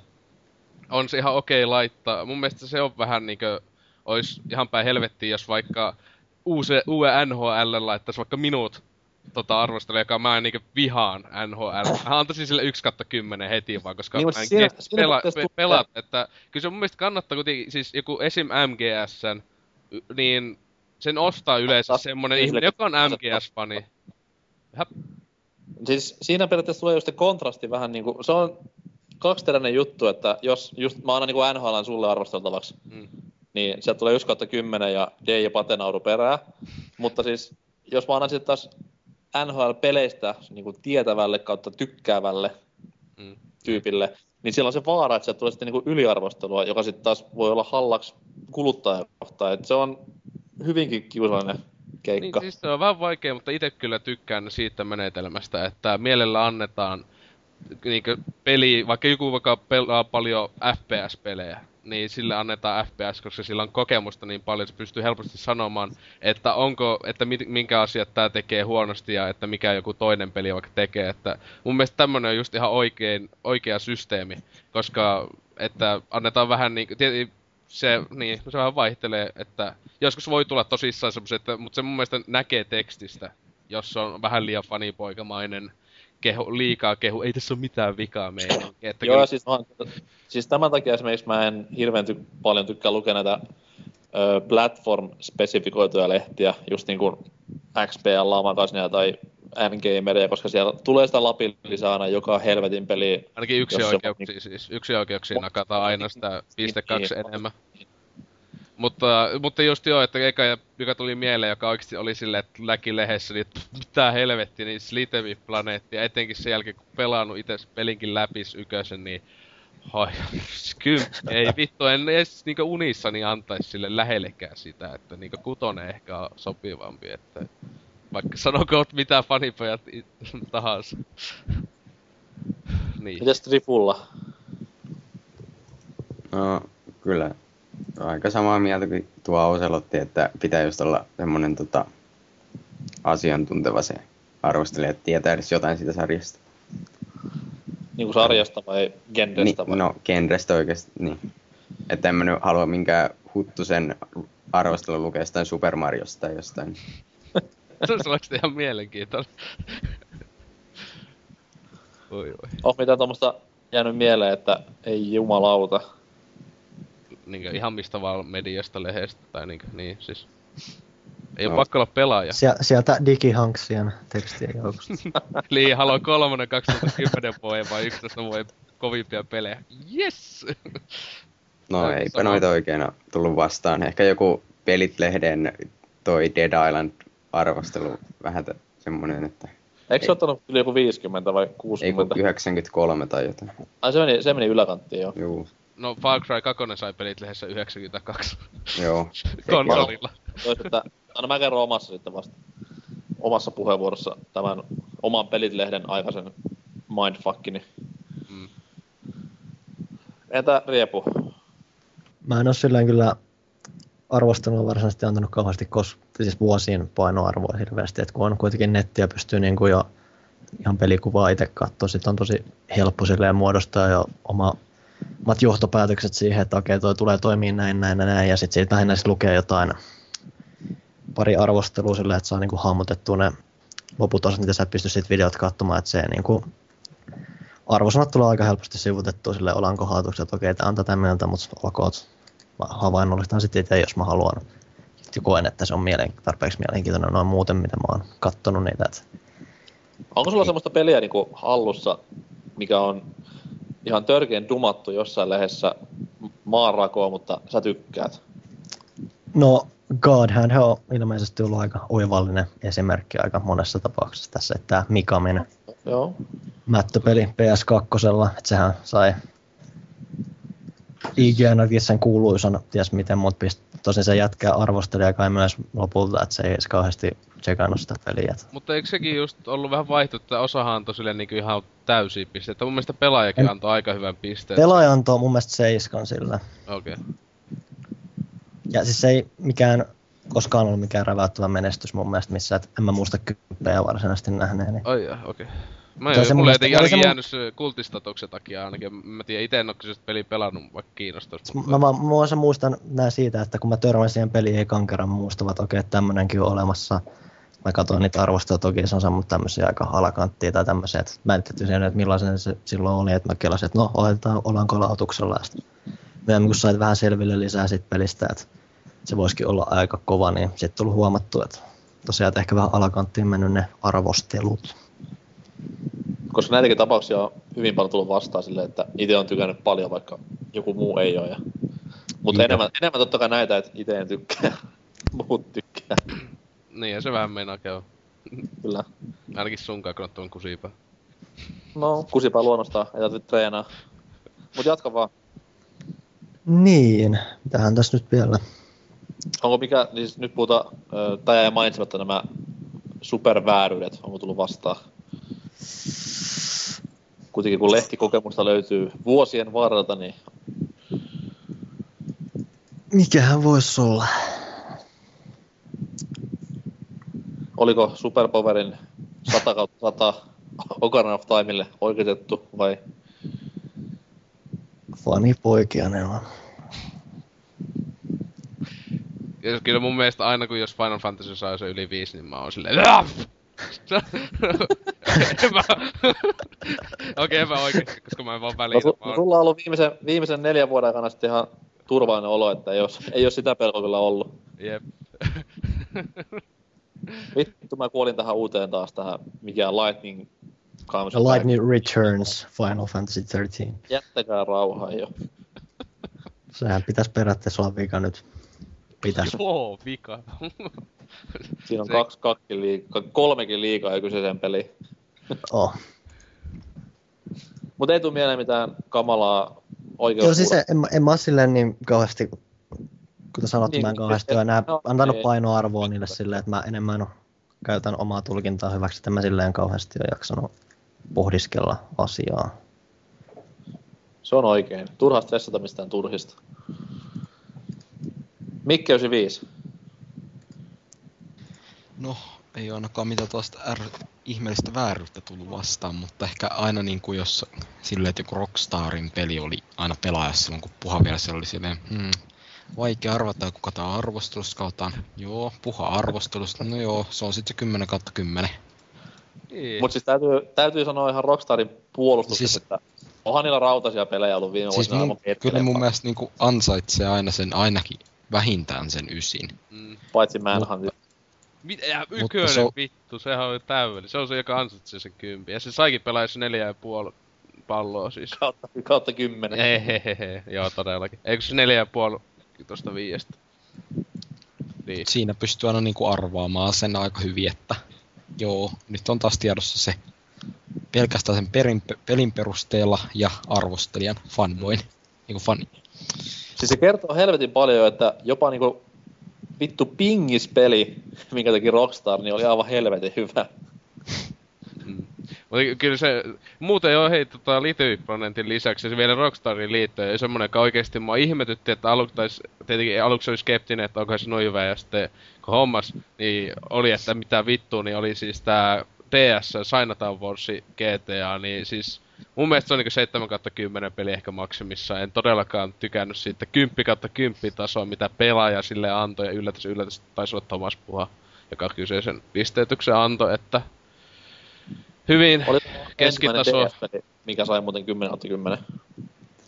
on se ihan okei laittaa. Mun mielestä se on vähän niinkö, ois ihan päin helvettiin, jos vaikka uusi, uuden NHL laittaisi vaikka minut tota arvostella, joka mä niinkö vihaan NHL. Mä antaisin sille 1 kautta 10 heti vaan, koska Niin, niin, mä en siinä- siinä pela, pe, pelata, että kyllä se mun mielestä kannattaa kuitenkin, siis joku esim. MGSn, y- niin sen ostaa yleensä semmonen ihminen, joka on MGS-fani. Siis siinä periaatteessa tulee just se kontrasti vähän niinku, se on kaksiteräinen juttu, että jos just mä annan niinku NHLn sulle arvosteltavaksi, Mm. niin sieltä tulee 1 kautta 10 ja D ja Patenauru perää. Mutta siis, jos mä annan sitten taas NHL-peleistä niinku tietävälle kautta tykkäävälle Mm. tyypille, niin siellä on se vaara, että sieltä tulee sitten niinku yliarvostelua, joka sitten taas voi olla hallaksi kuluttajakohtaan. Et se on hyvinkin kiusallinen Niin, keikka. siis se on vähän vaikea, mutta itse kyllä tykkään siitä menetelmästä, että mielellä annetaan niinkö peli, vaikka joku vaikka pelaa paljon FPS-pelejä, niin sille annetaan FPS, koska sillä on kokemusta niin paljon, se pystyy helposti sanomaan, että onko, että minkä asiat tämä tekee huonosti ja että mikä joku toinen peli vaikka tekee. Että mun mielestä tämmönen on just ihan oikein, oikea systeemi, koska että annetaan vähän niin, se, niin, se vähän vaihtelee, että joskus voi tulla tosissaan semmoiset, mutta se mun mielestä näkee tekstistä, jos on vähän liian fanipoikamainen, kehu, liikaa kehu, ei tässä ole mitään vikaa meidän. Että Joo, kyllä... siis, on, siis tämän takia esimerkiksi mä en hirveän ty- paljon tykkää lukea näitä ö, platform-spesifikoituja lehtiä, just niin kuin XPL, Lamakasnia tai N-Gameria, koska siellä tulee sitä lapillisää aina joka helvetin peli. Ainakin yksi oikeuksia, niin... siis yksi oikeuksia nakataan aina sitä piste kaksi niin, enemmän. Mutta, mutta just joo, että eka, joka tuli mieleen, joka oikeasti oli silleen, että läki lehdessä, niin mitä helvetti, niin Slitemi planeetti, ja etenkin sen jälkeen, kun pelannut itse pelinkin läpi ykösen, niin Hoi, kyllä, ei vittu, en edes niinku unissani antaisi sille lähellekään sitä, että niinku kutonen ehkä on sopivampi, että vaikka sanokoot mitä fanipojat tahansa. niin. Mitäs Trifulla? No, kyllä aika samaa mieltä kuin tuo Oselotti, että pitää just olla semmoinen tota, asiantunteva se arvostelija, että tietää edes jotain siitä sarjasta. Niin kuin sarjasta vai genrestä? Vai? no, genrestä oikeasti, niin. Että en mä nyt halua minkään huttusen arvostelun lukea jostain Super Mariosta tai jostain. se olisi oikeasti ihan mielenkiintoinen. oi, oi. Oh, mitä tuommoista jäänyt mieleen, että ei jumalauta niin ihan mistä vaan mediasta, lehdestä tai niin, niin siis. Ei no. ole pakko olla pelaaja. Sie- sieltä digihanksien tekstien joukosta. Eli Halo 3 2010 vuoden vai 11 vuoden kovimpia pelejä. Yes! No eipä noita oikein tullut vastaan. Ehkä joku Pelit-lehden toi Dead Island arvostelu vähän semmonen, että... Eikö se ottanut yli joku 50 vai 60? Ei 93 tai jotain. Ai se meni, se meni yläkanttiin jo. Joo. No Far Cry 2 sai pelit lehdessä 92. Joo. Konsolilla. että, no mä kerron omassa sitten vasta omassa puheenvuorossa tämän oman pelit-lehden aikaisen mindfuckini. Mm. Entä Riepu? Mä en oo silleen kyllä arvostelua varsinaisesti antanut kauheasti kos, siis vuosien painoarvoa hirveästi, että kun on kuitenkin nettiä pystyy niin kuin jo ihan pelikuvaa itse katsoa, sitten on tosi helppo silleen muodostaa jo oma omat johtopäätökset siihen, että okei, toi tulee toimii näin, näin, näin, ja sitten siitä lähinnä sit lukee jotain pari arvostelua sillä, että saa niinku hahmotettua ne loput osat, mitä sä et pysty siitä videot katsomaan, että se niinku, arvosanat tulee aika helposti sivutettua sille olanko haatuksi, että okei, tämä on tätä mieltä, mutta olkoon havainnollistaan sitten itse, jos mä haluan. Sitten koen, että se on mielen, tarpeeksi mielenkiintoinen noin muuten, mitä mä oon kattonut niitä. Että... Onko sulla semmoista peliä niin hallussa, mikä on ihan törkeän dumattu jossain lehdessä maanrakoa, mutta sä tykkäät. No, God Hand on ilmeisesti ollut aika oivallinen esimerkki aika monessa tapauksessa tässä, että tämä Mikamin Joo. mättöpeli PS2, että sehän sai IGN sen kuuluisan, ties miten, mutta pist, tosin se jätkää arvostelija kai myös lopulta, että se ei edes kauheasti tsekannut sitä peliä. Mutta eikö sekin just ollut vähän vaihtu, että osahan antoi sille niinku ihan täysiä pisteitä. Mun mielestä pelaajakin en... antoi aika hyvän pisteen. Pelaaja antoi mun mielestä seiskan sillä. Okei. Okay. Ja siis ei mikään koskaan ollut mikään räväyttävä menestys mun mielestä missä, että en mä muista kymppejä varsinaisesti nähneeni. Ai okei. Okay. Mä en, mulla ei ainakin mun... jäänyt kultistatuksen takia ainakin. Mä tiedän, itse en ole kyseistä peliä pelannut, vaikka kiinnostaisi. Mä, mä mä muistan nää siitä, että kun mä törmäsin siihen peliin ei kankeran muistavat, että okei, okay, tämmönenkin on olemassa. Mä katsoin niitä arvosteluja, toki se on saanut tämmöisiä aika alakanttia tai tämmöisiä, että mä en tiedä, että millaisen se silloin oli, että mä kelasin, että no, oletetaan, ollaanko lautuksella. Ja sitten myöhemmin, kun sait vähän selville lisää siitä pelistä, että se voisikin olla aika kova, niin sitten tuli huomattu, että tosiaan että ehkä vähän alakanttiin mennyt ne arvostelut. Koska näitäkin tapauksia on hyvin paljon tullut vastaan silleen, että itse on tykännyt paljon, vaikka joku muu ei ole. Ja... Mutta enemmän, enemmän totta kai näitä, että itse en tykkää, muut tykkää. Niin, ja se vähän meinaa käy. Kyllä. Ainakin sun kanssa on kusipa. No, kusipa luonnostaan, ei tarvitse treenaa. Mut jatka vaan. Niin, mitähän tässä nyt vielä? Onko mikä, niin nyt puhutaan, tai jäi mainitsematta nämä supervääryydet, onko tullut vastaan? Kuitenkin kun lehtikokemusta löytyy vuosien varrelta, niin Mikähän voisi olla? Oliko Superpowerin 100 kautta 100 Ocarina of Timeille oikeutettu vai Fani poikia ne on. Ja kyllä mun mielestä aina kun jos Final Fantasy saa se yli 5, niin mä oon silleen En mä... Okei, mä oikeesti, koska mä en vaan välitä. Mä no, oon... sulla on ollut viimeisen, viimeisen neljän vuoden aikana sitten ihan turvallinen olo, että ei, os, ei ole sitä pelkoa kyllä ollut. Jep. Vittu, mä kuolin tähän uuteen taas tähän, mikä Lightning comes back. Lightning Returns Final Fantasy 13. Jättäkää rauhaa jo. Sehän pitäisi periaatteessa olla vika nyt. Pitäisi. Joo, vika. Siinä on Se- kaksi, kaksi liikaa, kolmekin liikaa jo kyseisen peli. Oh. Mutta ei tule mieleen mitään kamalaa oikeus. Joo, siis en, en mä oo silleen niin kauheasti, kuten sanottu, Niin, mä en niin, kauheasti ole enää no, antanut ei. painoarvoa niille silleen, että mä enemmän käytän omaa tulkintaa hyväksi, että mä silleen kauheasti ole jaksanut pohdiskella asiaa. Se on oikein. Turha stressata mistään turhista. Mikke 95. No, ei ole ainakaan mitä tuosta är, ihmeellistä vääryyttä tullut vastaan, mutta ehkä aina niin kuin jos silleen, että joku Rockstarin peli oli aina pelaajassa silloin, kun puha vielä siellä oli silleen, hmm, vaikea arvata, kuka tää arvostelusta kautaan. Joo, puha arvostelusta, no joo, se on sitten se 10 kautta 10. Niin. Mutta siis täytyy, täytyy sanoa ihan Rockstarin puolustuksessa, Siis- että onhan niillä rautaisia pelejä ollut viime Siis vuosina mun, aivan kyllä mun mielestä niin kuin ansaitsee aina sen ainakin vähintään sen ysin. Mm. Paitsi Manhunt. Mitä? Ja ykönen se on- vittu, sehän on täydellinen. Se on se, joka ansaitsee sen kympi. Ja se saikin pelaa neljä ja puoli palloa siis. Kautta, kautta kymmenen. Hehehe, joo todellakin. Eikö se neljä ja puoli tosta viiestä? Niin. Siinä pystyy aina niinku arvaamaan sen aika hyvin, että joo, nyt on taas tiedossa se pelkästään sen perin, pelin perusteella ja arvostelijan fanboin, niinku fani. Siis se kertoo helvetin paljon, että jopa niinku vittu pingispeli, minkä teki Rockstar, niin oli aivan helvetin hyvä. Mm. Mutta kyllä se, muuten joo hei tota Little Planetin lisäksi se vielä Rockstarin liittyen ja semmonen, joka oikeesti mua ihmetytti, että aluksi, tais, tietenkin aluksi oli skeptinen, että onko se noin hyvä ja sitten kun hommas, niin oli, että mitä vittua, niin oli siis tää DS Chinatown Wars GTA, niin siis mun mielestä se on niinku 7 10 peli ehkä maksimissa. En todellakaan tykännyt siitä 10 10 tasoa, mitä pelaaja sille antoi ja yllätys yllätys taisi olla Thomas Puha, joka kyseisen pisteytyksen antoi, että hyvin Oli keskitaso. DS-peli, mikä sai muuten 10 10.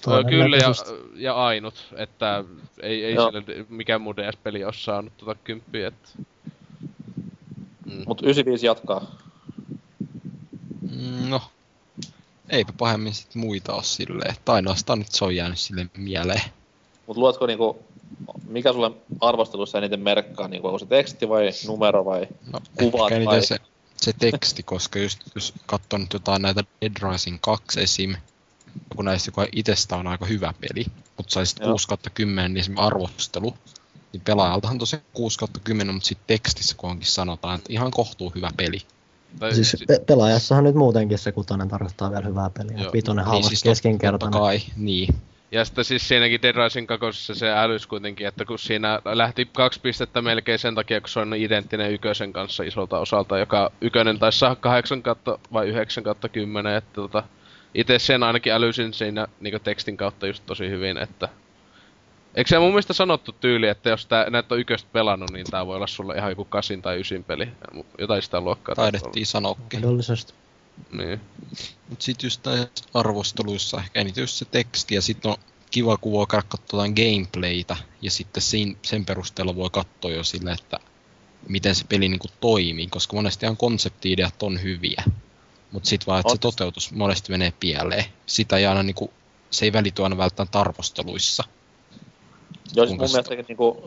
Ö, kyllä ja, ja ainut, että ei, ei Joo. sille mikään muu DS-peli ole saanut tota kymppiä, että... Mm. Mut 95 jatkaa. Mm, No, eipä pahemmin sit muita ole silleen, että ainoastaan nyt se on jäänyt sille mieleen. Mut luotko niinku, mikä sulle arvostelussa eniten merkkaa, niinku onko se teksti vai numero vai No, Kuvat ehkä vai- se, se teksti, koska just jos katsoo nyt jotain näitä Dead Rising 2 esim, joku näistä, joka itsestä on aika hyvä peli, mutta saisit Joo. 6 10, niin arvostelu, niin pelaajaltahan tosiaan 6 10, mutta sitten tekstissä kun onkin sanotaan, että ihan kohtuu hyvä peli. Tai, Siis si- pe- pelaajassahan nyt muutenkin se kutonen tarkoittaa vielä hyvää peliä. Joo. Vitonen Niin siis keskinkertainen. Kai, niin. ja sitten siis siinäkin Dead Rising 2 se älys kuitenkin, että kun siinä lähti kaksi pistettä melkein sen takia, kun se on identtinen ykösen kanssa isolta osalta, joka ykönen taisi saada 8 kautta vai 9 kautta 10, että tota, itse sen ainakin älysin siinä niin tekstin kautta just tosi hyvin, että Eikö se mun mielestä sanottu tyyli, että jos tää, näet on yköstä pelannut, niin tää voi olla sulle ihan joku kasin tai ysin peli. Jotain sitä luokkaa. Taidettiin sanoakin. Mahdollisesti. Niin. Mut sit just näissä arvosteluissa ehkä eniten just se teksti ja sit on kiva kun voi käydä katsoa gameplaytä ja sitten siinä, sen perusteella voi katsoa jo sille, että miten se peli niinku toimii, koska monestihan konsepti-ideat on hyviä. Mut sit vaan, että se On. toteutus monesti menee pieleen. Sitä ei aina niinku, se ei välity aina välttämättä arvosteluissa. Jos Kuinka mun mielestä niinku,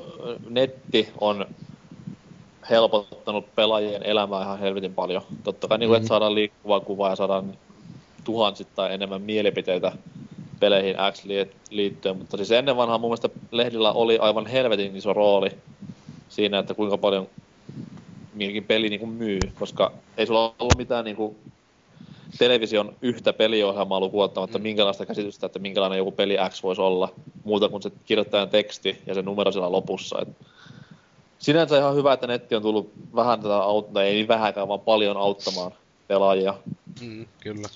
netti on helpottanut pelaajien elämää ihan helvetin paljon. Totta kai niinku, Mhm. että saadaan liikkuvaa kuvaa ja saadaan tuhansittain enemmän mielipiteitä peleihin X liit- liittyen, mutta siis ennen vanhaa mun mielestä lehdillä oli aivan helvetin iso rooli siinä, että kuinka paljon minkäkin peli niinku myy, koska ei sulla ollut mitään niinku television yhtä peliohjelmaa lukuun ottamatta, Mm. minkälaista käsitystä, että minkälainen joku peli X voisi olla. muuta kuin se kirjoittajan teksti ja se numero siellä lopussa. Et sinänsä ihan hyvä, että netti on tullut vähän tätä auttaa, ei niin vähäkään, vaan paljon auttamaan pelaajia. Mm, kyllä.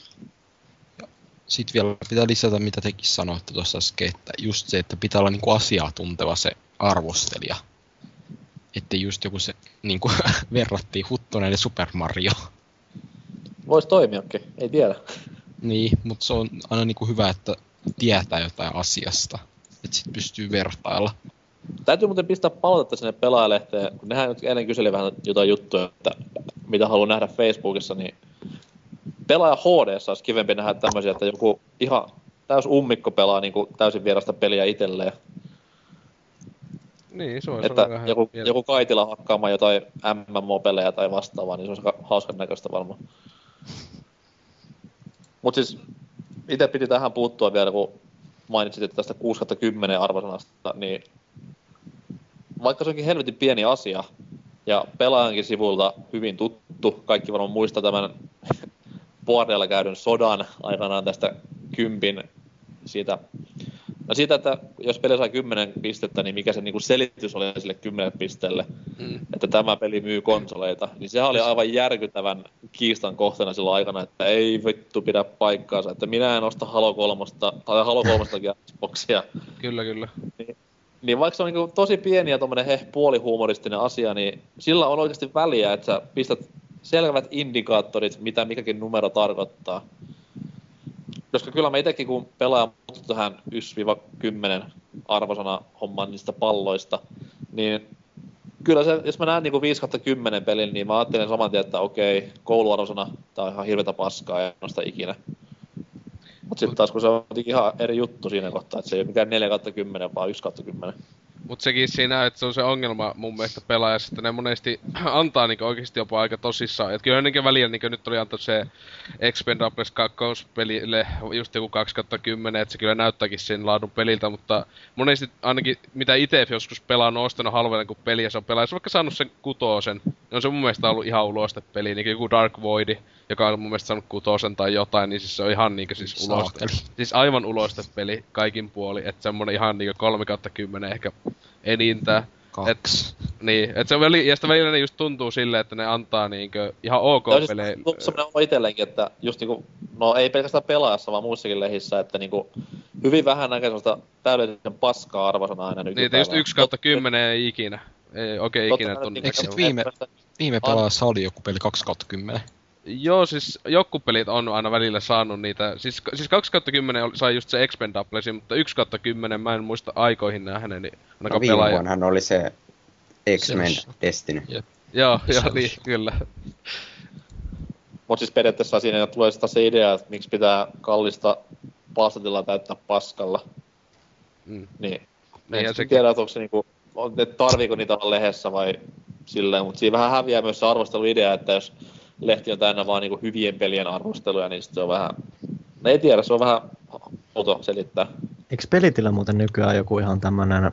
Sitten vielä pitää lisätä, mitä tekin sanoitte tuossa äsken, että just se, että pitää olla niinku asiaa tunteva se arvostelija. Että just joku se, niinku verrattiin Huttonen ja Super Mario. Voisi toimiakin, ei tiedä. Niin, mutta se on aina niinku hyvä, että tietää jotain asiasta. Että sit pystyy vertailla. Täytyy muuten pistää palautetta sinne pelaajalehteen, kun nehän nyt ennen kyseli vähän jotain juttuja, että mitä haluaa nähdä Facebookissa, niin pelaaja HD olisi kivempi nähdä tämmöisiä, että joku ihan täys ummikko pelaa niin kuin täysin vierasta peliä itselleen. Niin, se olisi Että vähän joku, joku kaitila hakkaamaan jotain MMO-pelejä tai vastaavaa, niin se olisi aika hauskan näköistä varmaan. Mut siis itse piti tähän puuttua vielä, kun mainitsit että tästä 6 10 arvosanasta, niin vaikka se onkin helvetin pieni asia, ja pelaajankin sivulta hyvin tuttu, kaikki varmaan muistaa tämän Boardella käydyn sodan aikanaan tästä kympin siitä No siitä, että jos peli sai 10 pistettä, niin mikä se niinku selitys oli sille 10 pisteelle, Mm. että tämä peli myy konsoleita, niin sehän oli aivan järkyttävän kiistan kohteena silloin aikana, että ei vittu pidä paikkaansa, että minä en osta Halo 3, tai Halo 3 Xboxia. Kyllä, kyllä. Niin vaikka se on niinku tosi pieni ja tommonen heh, puolihuumoristinen asia, niin sillä on oikeasti väliä, että sä pistät selvät indikaattorit, mitä mikäkin numero tarkoittaa. Koska kyllä mä itekin kun pelaan tähän 1-10 arvosana homman niistä palloista, niin kyllä se, jos mä näen niinku 5 10 pelin, niin mä ajattelen saman tien, että okei, kouluarvosana tää on ihan hirvetä paskaa ja nosta ikinä. Mut sitten taas kun se on ihan eri juttu siinä kohtaa, että se ei ole mikään 4 10, vaan 1 10. Mut sekin siinä, että se on se ongelma mun mielestä pelaajassa, että ne monesti antaa niinku oikeesti jopa aika tosissaan. Et kyllä ennenkin väliä niinku nyt oli antanut se Expendables 2 pelille just joku 2 10, että se kyllä näyttääkin sen laadun peliltä, mutta monesti ainakin mitä itse joskus pelannut, ostanut halvalla kuin peliä, se on pelaa, jos vaikka saanut sen kutosen, niin on se mun mielestä ollut ihan uloste peli, niin joku Dark Void, joka on mun mielestä saanut kutosen tai jotain, niin siis se on ihan niinku siis uloste. Siis aivan uloste peli kaikin puoli, että semmonen ihan niinku 3 10 ehkä enintään. Kaksi. Niin, et se veli, ja sitä välillä ne just tuntuu silleen, että ne antaa niinkö ihan ok on siis pelejä. tullut semmoinen oma itselleenkin, että just niinku, no ei pelkästään pelaajassa, vaan muissakin lehissä, että niinku, hyvin vähän näkee sellaista täydellisen paskaa arvosana aina nykypäivänä. Niitä just 1 kautta 10 ei ikinä. Ei oikein Totta ikinä nyt Eikö sit niinku viime- Viime pelaajassa oli joku peli 2 kautta 10. Joo, siis joku pelit on aina välillä saanut niitä. Siis, siis 2 kautta 10 oli- sai just se Expendablesin, mutta 1 kautta 10 mä en muista aikoihin nähneeni. Niin No ainakaan viime pelaaja. vuonnahan oli se X-Men Destiny. Joo, joo, niin, kyllä. Mutta siis periaatteessa siinä tulee sitä se idea, että miksi pitää kallista paastatilla täyttää paskalla. Mm. Niin. Niin, ja se- tiedä, että onko se niinku, on- tarviiko niitä olla lehdessä vai silleen, mutta siinä vähän häviää myös se arvosteluidea, että jos lehti on täynnä vaan niinku hyvien pelien arvosteluja, niin se on vähän, no ei tiedä, se on vähän outo selittää. Eikö pelitillä muuten nykyään joku ihan tämmönen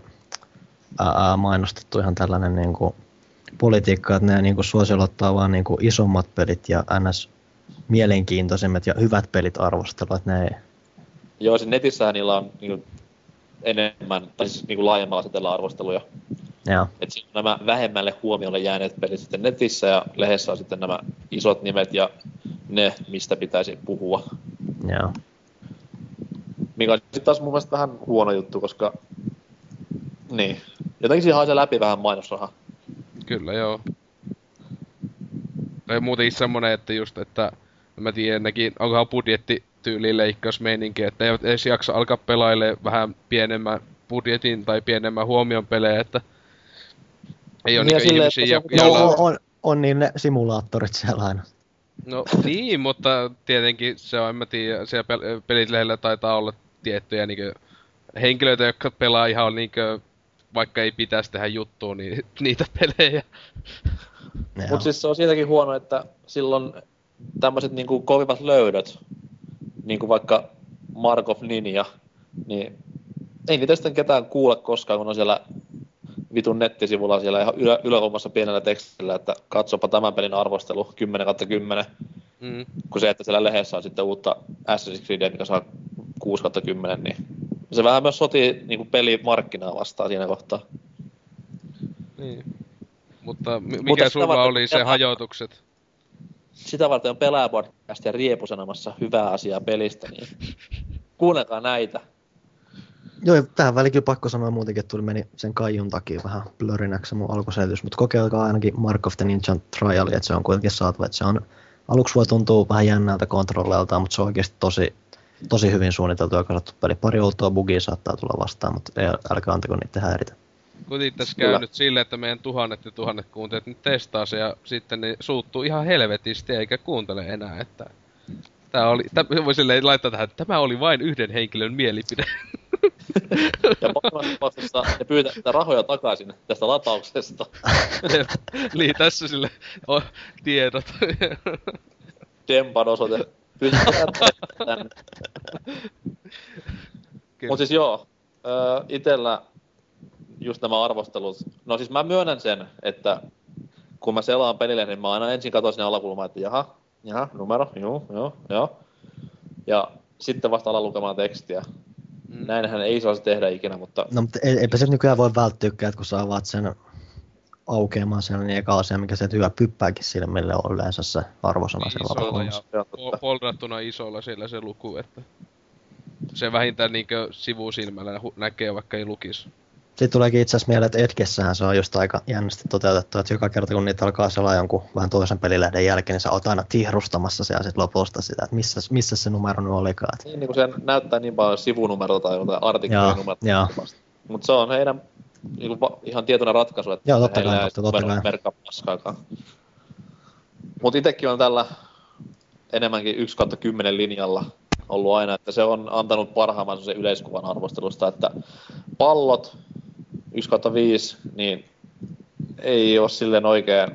ää, mainostettu ihan tällainen niinku politiikka, että ne niinku suosiolottaa vaan niinku isommat pelit ja ns mielenkiintoisimmat ja hyvät pelit arvostelua, että ne ei, Joo, siis netissähän niillä on niinku enemmän, tai siis niinku laajemmalla arvosteluja. Joo, Et siinä on nämä vähemmälle huomiolle jääneet pelit sitten netissä ja lehdessä on sitten nämä isot nimet ja ne, mistä pitäisi puhua. joo. Mikä on sitten taas mun mielestä vähän huono juttu, koska niin. Jotenkin siinä haisee läpi vähän mainosraha. Kyllä, joo. Tai muutenkin semmonen, että just, että mä tiedä, nekin, onkohan budjetti tyyliin leikkausmeininki, että ne eivät edes jaksa alkaa pelaille vähän pienemmän budjetin tai pienemmän huomion pelejä, että ei ole Niin niinku silleen, ihmisiä, se jo- on- No, joilla... on, on, on niin ne simulaattorit siellä aina. No niin, mutta tietenkin se on, en mä tiedä, siellä pel- pelilehdellä taitaa olla tiettyjä niinkö henkilöitä, jotka pelaa ihan niinkö, vaikka ei pitäisi tehdä juttua, niin niitä pelejä. Mutta siis se on siitäkin huono, että silloin tämmöiset niinku kovimmat löydöt, niin kuin vaikka Markov Ninja, niin ei niitä sitten ketään kuule koskaan, kun on siellä vitun nettisivulla siellä ihan ylä, yläkulmassa pienellä tekstillä, että katsopa tämän pelin arvostelu 10 10, Mm. kun se, että siellä lehdessä on sitten uutta Assassin's Creedia, mikä saa 6 10, niin Se vähän myös soti niinku pelimarkkinaa vastaan siinä kohtaa. Niin. Mutta mi- mikä Mutta sulla varten oli se hajoitukset? Sitä varten on pelaajapodcast ja riepusanomassa hyvää asiaa pelistä, niin kuunnelkaa näitä. Joo, tähän väliin kyllä pakko sanoa muutenkin, että tuli meni sen kaijun takia vähän blörinäksi se mun alkuselitys, mutta kokeilkaa ainakin Mark of the Ninja Trial, että se on kuitenkin saatava, että se on, aluksi voi tuntua vähän jännältä kontrolleiltaan, mutta se on oikeasti tosi, tosi hyvin suunniteltu ja kasattu peli. Pari outoa bugia saattaa tulla vastaan, mutta ei, älkää antako niitä häiritä. Kun tässä käy nyt silleen, että meidän tuhannet ja tuhannet kuuntelijat nyt testaa se ja sitten ne suuttuu ihan helvetisti eikä kuuntele enää, että... Tää oli, tä, voi silleen laittaa tähän, että tämä oli vain yhden henkilön mielipide. Ja tapauksessa ne pyytää sitä rahoja takaisin tästä latauksesta. Eli tässä sille o, tiedot. Dempan osoite. Pyytää tänne. Mut siis joo, itellä just nämä arvostelut. No siis mä myönnän sen, että kun mä selaan pelille, niin mä aina ensin katson sinne alakulmaan, että jaha, jaha, numero, joo, joo, joo. Ja sitten vasta alan lukemaan tekstiä. Mm. Näinhän ei saisi tehdä ikinä, mutta No, mutta ei- eipä se nykyään voi välttyäkään, että kun sä avaat sen aukeamaan siellä, niin eka asia, mikä se hyvä pyppääkin silmille on yleensä se arvosana siellä Isolla fo- foldattuna isolla siellä se luku, että se vähintään niinkö sivusilmällä näkee, vaikka ei lukisi. Sitten tuleekin itse asiassa mieleen, että Edgessähän se on just aika jännästi toteutettu, että joka kerta kun niitä alkaa selaa jonkun vähän toisen pelilehden jälkeen, niin sä oot aina tihrustamassa siellä sit lopusta sitä, että missä, missä se numero nyt olikaan. Niin, niin kun se näyttää niin paljon sivunumeroa tai jotain artikkelinumeroa. Mutta se on heidän niin va- ihan tietoinen ratkaisu, että Joo, totta heillä kai, totta- totta kai. merkkaa paskaakaan. Mutta itsekin on tällä enemmänkin 1 kautta 10 linjalla ollut aina, että se on antanut parhaimman sen yleiskuvan arvostelusta, että pallot 1 kautta 5, niin ei ole silleen oikein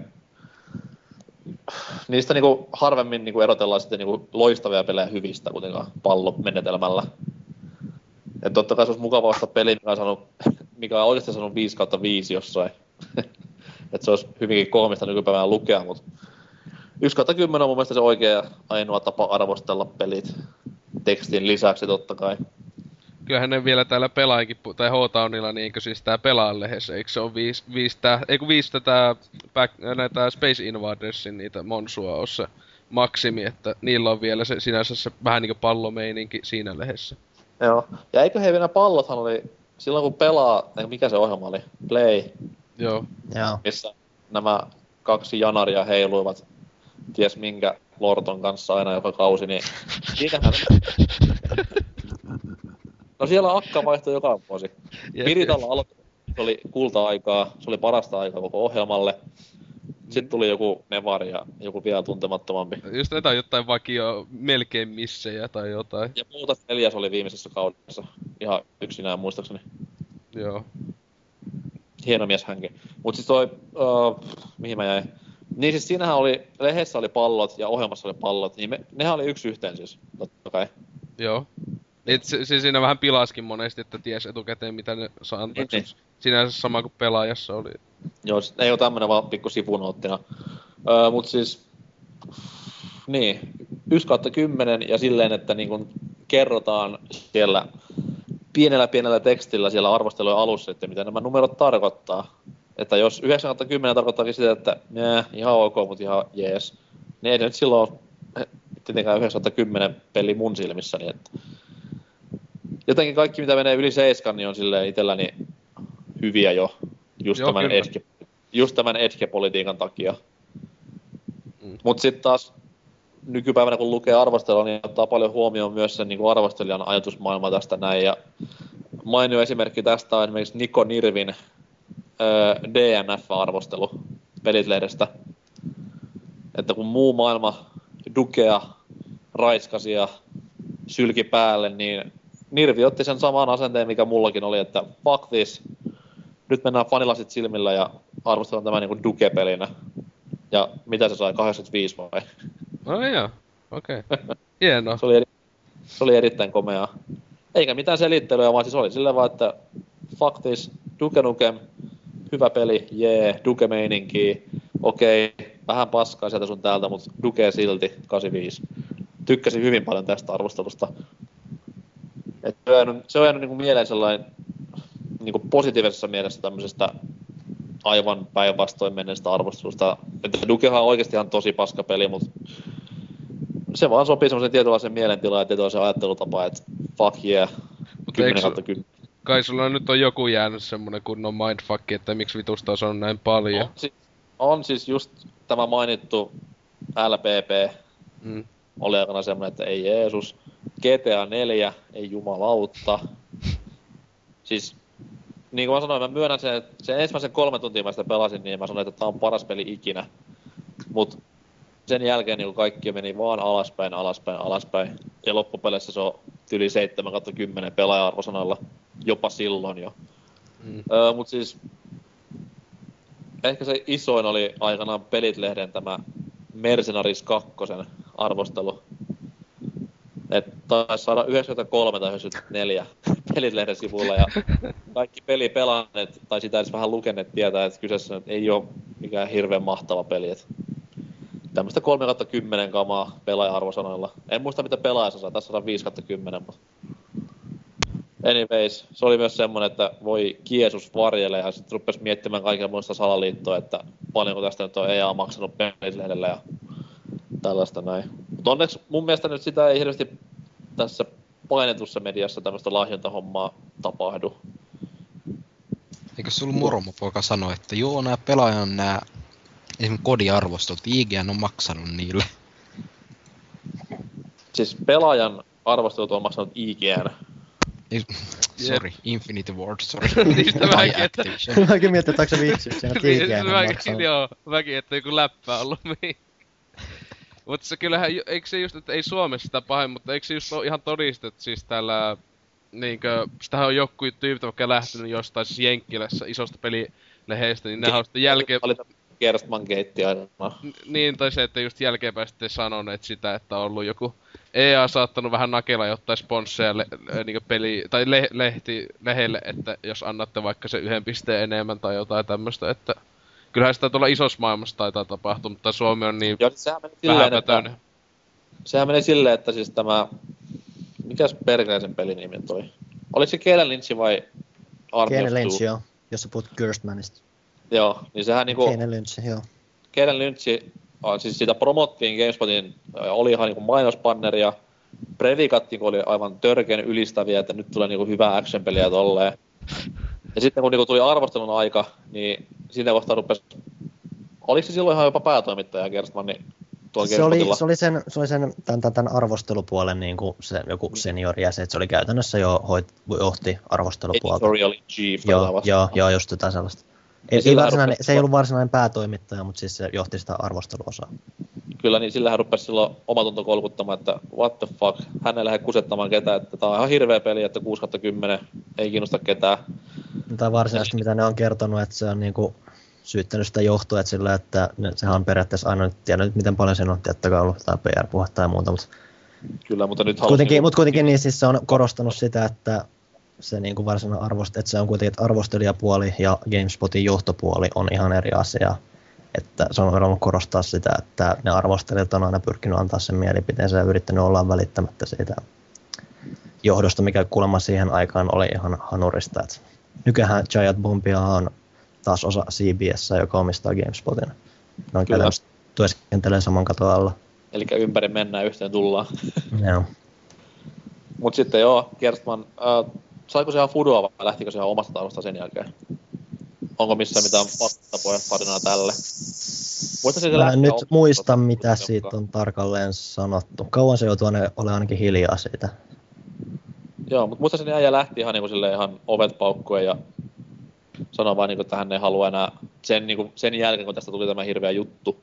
niistä niinku harvemmin niinku erotellaan sitten niinku loistavia pelejä hyvistä kuitenkaan pallomenetelmällä. Et totta kai se olisi mukava ostaa peli, mikä on, saanut, mikä on oikeasti saanut 5 kautta 5 jossain. että se olisi hyvinkin koomista nykypäivänä lukea, mutta 1 kautta 10 on mun mielestä se oikea ja ainoa tapa arvostella pelit. Tekstin lisäksi totta kai. Kyllähän ne vielä täällä pelaajakin, pu- tai H-Townilla niinkö siis tää pelaajan lehdessä, eikö se ole viisi, viisi tää, ei kun viisi tätä, back, näitä Space Invadersin niitä monsua on se maksimi, että niillä on vielä se sinänsä se vähän niinku pallomeininki siinä lehdessä. Joo. Ja eikö he vielä pallothan oli, silloin kun pelaa, mikä se ohjelma oli? Play, Joo. joo. missä nämä kaksi janaria heiluivat ties minkä Lorton kanssa aina joka kausi, niin siinähän... No siellä akka vaihtoi joka vuosi. Jep, Piritalla alkoi, se oli kulta-aikaa, se oli parasta aikaa koko ohjelmalle. Sitten tuli joku Nevari ja joku vielä tuntemattomampi. Just näitä jotain vakio melkein missejä tai jotain. Ja muuta neljäs oli viimeisessä kaudessa. Ihan yksinään muistaakseni. Joo. hieno mies hänkin. Mut siis toi, uh, mihin mä jäin? Niin siis siinähän oli, lehdessä oli pallot ja ohjelmassa oli pallot, niin me, nehän oli yksi yhteen siis, totta kai. Joo. Et se, se, siinä vähän pilaskin monesti, että ties etukäteen mitä ne saa antaa. Niin, Niin, Sinänsä sama kuin pelaajassa oli. Joo, ei ole tämmönen vaan pikku sivunoottina. Öö, mut siis, niin, 1 kautta 10 ja silleen, että niin kun kerrotaan siellä pienellä pienellä tekstillä siellä arvostelujen alussa, että mitä nämä numerot tarkoittaa. Että jos 9 kautta 10 tarkoittaakin sitä, että nää, ihan ok, mutta ihan jees, niin ei nyt silloin tietenkään 9 kautta 10 peli mun silmissäni. Että jotenkin kaikki, mitä menee yli 7, niin on silleen itselläni hyviä jo. Just Joo, tämän kyllä. edge, just tämän edge-politiikan takia. Mm. Mutta sitten taas nykypäivänä kun lukee arvostelua, niin ottaa paljon huomioon myös sen niin arvostelijan ajatusmaailma tästä näin. Ja mainio esimerkki tästä on esimerkiksi Niko Nirvin öö, DNF-arvostelu Pelitlehdestä. Että kun muu maailma dukea, raiskasi ja sylki päälle, niin Nirvi otti sen saman asenteen, mikä mullakin oli, että fuck this, nyt mennään fanilasit silmillä ja arvostellaan tämä niinku Duke-pelinä. Ja mitä se sai, 85 vai? No joo, okei. Okay. Hienoa. Se oli, eri, se oli erittäin komeaa. Eikä mitään selittelyä, vaan siis oli silleen vaan, että fuck this, Duke Nukem, hyvä peli, jee, yeah, Duke meininki, okei, vähän paskaa sieltä sun täältä, mutta Duke silti, 85. Tykkäsin hyvin paljon tästä arvostelusta. Et se on jäänyt, se on jäänyt niinku mieleen sellainen niinku positiivisessa mielessä tämmöisestä aivan päinvastoin menneestä arvostelusta. Että Dukehan on oikeasti ihan tosi paska peli, mutta se vaan sopii semmoisen tietynlaisen mielentilaan ja tietynlaisen ajattelutapaan, että fuck yeah, Mut 10 eikö- kautta 10. Kai sulla nyt on joku jäänyt semmonen kunnon mindfuck, että miksi vitusta se on näin paljon. On, si- on siis just tämä mainittu LPP Mm. oli aikana semmoinen, että ei Jeesus. GTA 4, ei jumalautta. Siis, niin kuin mä sanoin, mä myönnän sen, että sen ensimmäisen kolme tuntia mä sitä pelasin, niin mä sanoin, että tämä on paras peli ikinä. Mut sen jälkeen niin kaikki meni vaan alaspäin, alaspäin, alaspäin. Ja loppupeleissä se on yli 7 10 pelaaja-arvosanoilla. Jopa silloin jo. Mm. Öö, mut siis ehkä se isoin oli aikanaan Pelit-lehden tämä Mercenaries 2 arvostelu. Et taisi saada 93 tai 94 Pelit-lehden sivuilla ja kaikki peli pelanneet tai sitä edes vähän lukeneet tietää, että kyseessä ei ole mikään hirveän mahtava peli. Et tämmöistä 3 10 kamaa pelaaja-arvosanoilla. En muista mitä pelaajassa saa, tässä on 5 10, mutta Anyways, se oli myös semmonen, että voi Kiesus varjele ja sitten rupes miettimään kaiken muista salaliittoa, että paljonko tästä nyt on EA maksanut pelislehdellä ja tällaista näin. Mutta onneksi mun mielestä nyt sitä ei hirveästi tässä painetussa mediassa tämmöistä lahjontahommaa tapahdu. Eikö sulla moromopoika sano, että joo, nämä pelaajan nämä esimerkiksi kodiarvostelut, IGN on maksanut niille. Siis pelaajan arvostelut on maksanut IGN. Ei, sorry, Infinity Ward, sorry. Niistä mäkin, että... Mäkin mietin, että onko se vitsi, että siinä Niin, tiikeä mäkin, joo, mäkin, että joku läppä ollut mihin. Mutta se kyllähän, eikö se just, että ei Suomessa sitä pahin, mutta eikö se just ole ihan todistettu siis täällä, niinkö, sitähän on joku tyypit vaikka lähtenyt jostain siis Jenkkilässä isosta pelilehdestä, niin nehän on sitten jälkeen, Oli Gerstman Gate aina. niin tai se, että just jälkeenpäin sitten sanoneet sitä, että on ollut joku EA saattanut vähän nakella jotain sponsseja le, le, niin peli, tai le, lehti, lehelle, että jos annatte vaikka se yhden pisteen enemmän tai jotain tämmöistä, että kyllähän sitä tuolla isossa maailmassa taitaa tapahtua, mutta Suomi on niin Joo, siis sehän meni silleen, että, sehän meni silleen, että siis tämä, mikäs perkeleisen pelin nimi toi? Oliko se Kellen Lynch vai Army of Lynch, Two? joo. Jos sä puhut Gerstmanista. Joo, niin sehän niinku, Kane Lynch, joo. Kellen Lynch, siis sitä promottiin GameSpotin, oli ihan niinku mainospanneria, Previkatkin oli aivan törkeän ylistäviä, että nyt tulee niinku hyvää action-peliä tolleen. Ja sitten kun niinku tuli arvostelun aika, niin siinä kohtaa rupesi... Oliko se silloin ihan jopa päätoimittaja Gerstmann, niin Se oli, se oli sen, se oli sen tämän, tämän, tämän arvostelupuolen niin kuin se, joku seniori jäsen, että se oli käytännössä jo hoit, johti arvostelupuolta. Editorial chief. Joo, joo, joo, just jotain sellaista. Ei, ei sillä varsinainen, rupesi- se ei ollut varsinainen päätoimittaja, mutta siis se johti sitä arvosteluosaa. Kyllä, niin sillähän rupesi silloin omatunto kolkuttamaan, että what the fuck, hän ei lähde kusettamaan ketään, että tää on ihan hirveä peli, että 6 10 ei kiinnosta ketään. Tai varsinaisesti mitä ne on kertonut, että se on niinku syyttänyt sitä johtoa, että sillä, että ne, sehän on periaatteessa aina nyt tiedä nyt miten paljon siinä on tiettäkään ollut jotain PR-puhetta ja muuta, mutta Kyllä, mutta nyt kuitenkin, niinku- mutta kuitenkin niin siis se on korostanut sitä, että se niin kuin varsinainen arvost, että se on kuitenkin, että arvostelijapuoli ja GameSpotin johtopuoli on ihan eri asia. Että se on halunnut korostaa sitä, että ne arvostelijat on aina pyrkinyt antaa sen mielipiteensä ja yrittänyt olla välittämättä siitä johdosta, mikä kuulemma siihen aikaan oli ihan hanurista. Että nykyään Giant Bombia on taas osa CBS, joka omistaa GameSpotin. Ne on Kyllä. työskentelee saman katon alla. Eli ympäri mennään, yhteen tullaan. Joo. Mut sitten joo, Gerstman, äh, saiko se ihan fudoa vai lähtikö se ihan omasta tahdosta sen jälkeen? Onko missään mitään vastapuolen tarinaa tälle? Se Mä en nyt muista, mitä siitä on tarkalleen sanottu. Kauan se joutuu olemaan ainakin hiljaa siitä. Joo, mutta muistaakseni äijä lähti ihan, niinku silleen ihan ovet paukkuen ja sanoi vaan, niinku, että hän ei halua enää sen, niinku, sen jälkeen, kun tästä tuli tämä hirveä juttu.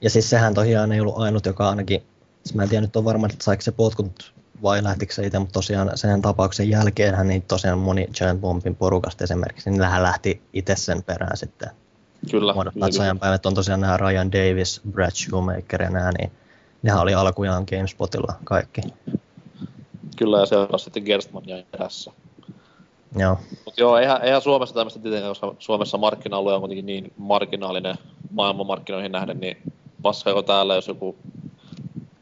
Ja siis sehän tosiaan ei ollut ainut, joka ainakin, siis mä en tiedä nyt on varma, että saiko se potkut vai lähtikö se itse, mutta tosiaan sen tapauksen jälkeen niin tosiaan moni Giant Bombin porukasta esimerkiksi, niin hän lähti itse sen perään sitten. Kyllä. Ajan päivät on tosiaan nämä Ryan Davis, Brad Shoemaker ja nämä, niin nehän oli alkujaan GameSpotilla kaikki. Kyllä, ja seurasi sitten Gerstman ja perässä. Joo. Mutta joo, eihän, eihän Suomessa tämmöistä tietenkään, koska Suomessa markkina-alue on kuitenkin niin marginaalinen maailmanmarkkinoihin nähden, niin paskaako täällä, jos joku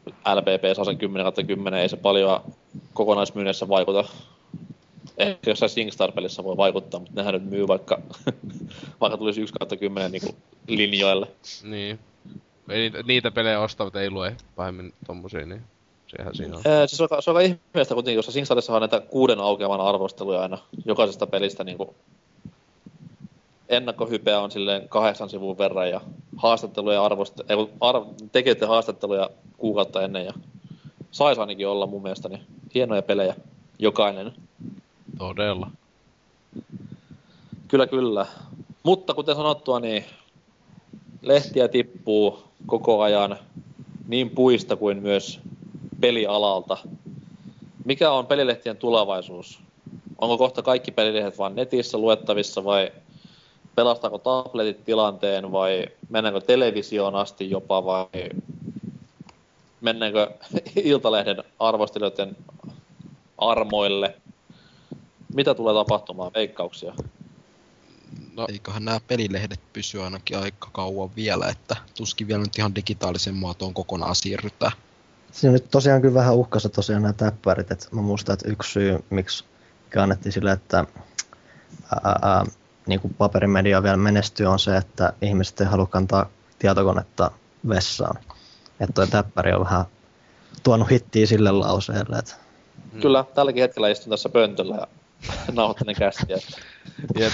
LPP saa sen 10 10, ei se paljon kokonaismyynnissä vaikuta. Ehkä jossain SingStar-pelissä voi vaikuttaa, mutta nehän nyt myy vaikka, vaikka tulisi 1 kautta 10 niin linjoille. Niin. Ei niitä, niitä pelejä ostavat ei lue pahemmin tommosia, niin sehän siinä on. Ee, siis se on, aika- se on aika ihmeellistä kuitenkin, koska SingStarissa on näitä kuuden aukeaman arvosteluja aina jokaisesta pelistä niin kuin ennakkohypeä on silleen kahdeksan sivun verran ja haastatteluja arvost- ei, arv- tekijöiden haastatteluja kuukautta ennen ja saisi ainakin olla mun mielestä niin hienoja pelejä jokainen. Todella. Kyllä, kyllä. Mutta kuten sanottua, niin lehtiä tippuu koko ajan niin puista kuin myös pelialalta. Mikä on pelilehtien tulevaisuus? Onko kohta kaikki pelilehdet vain netissä luettavissa vai pelastaako tabletit tilanteen vai mennäänkö televisioon asti jopa vai mennäänkö Iltalehden arvostelijoiden armoille? Mitä tulee tapahtumaan? Veikkauksia. No, Eiköhän nämä pelilehdet pysy ainakin aika kauan vielä, että tuskin vielä nyt ihan digitaalisen muotoon kokonaan siirrytään. Siinä nyt tosiaan kyllä vähän uhkassa tosiaan nämä täppärit, että mä muistan, että yksi syy, miksi kannettiin sille, että ää, ää, niin kuin paperimedia vielä menestyy, on se, että ihmiset ei halua kantaa tietokonetta vessaan. Että toi täppäri on vähän tuonut hittiä sille lauseelle, että. Kyllä, tälläkin hetkellä istun tässä pöntöllä ja nauhoittelen kästiä. Jep.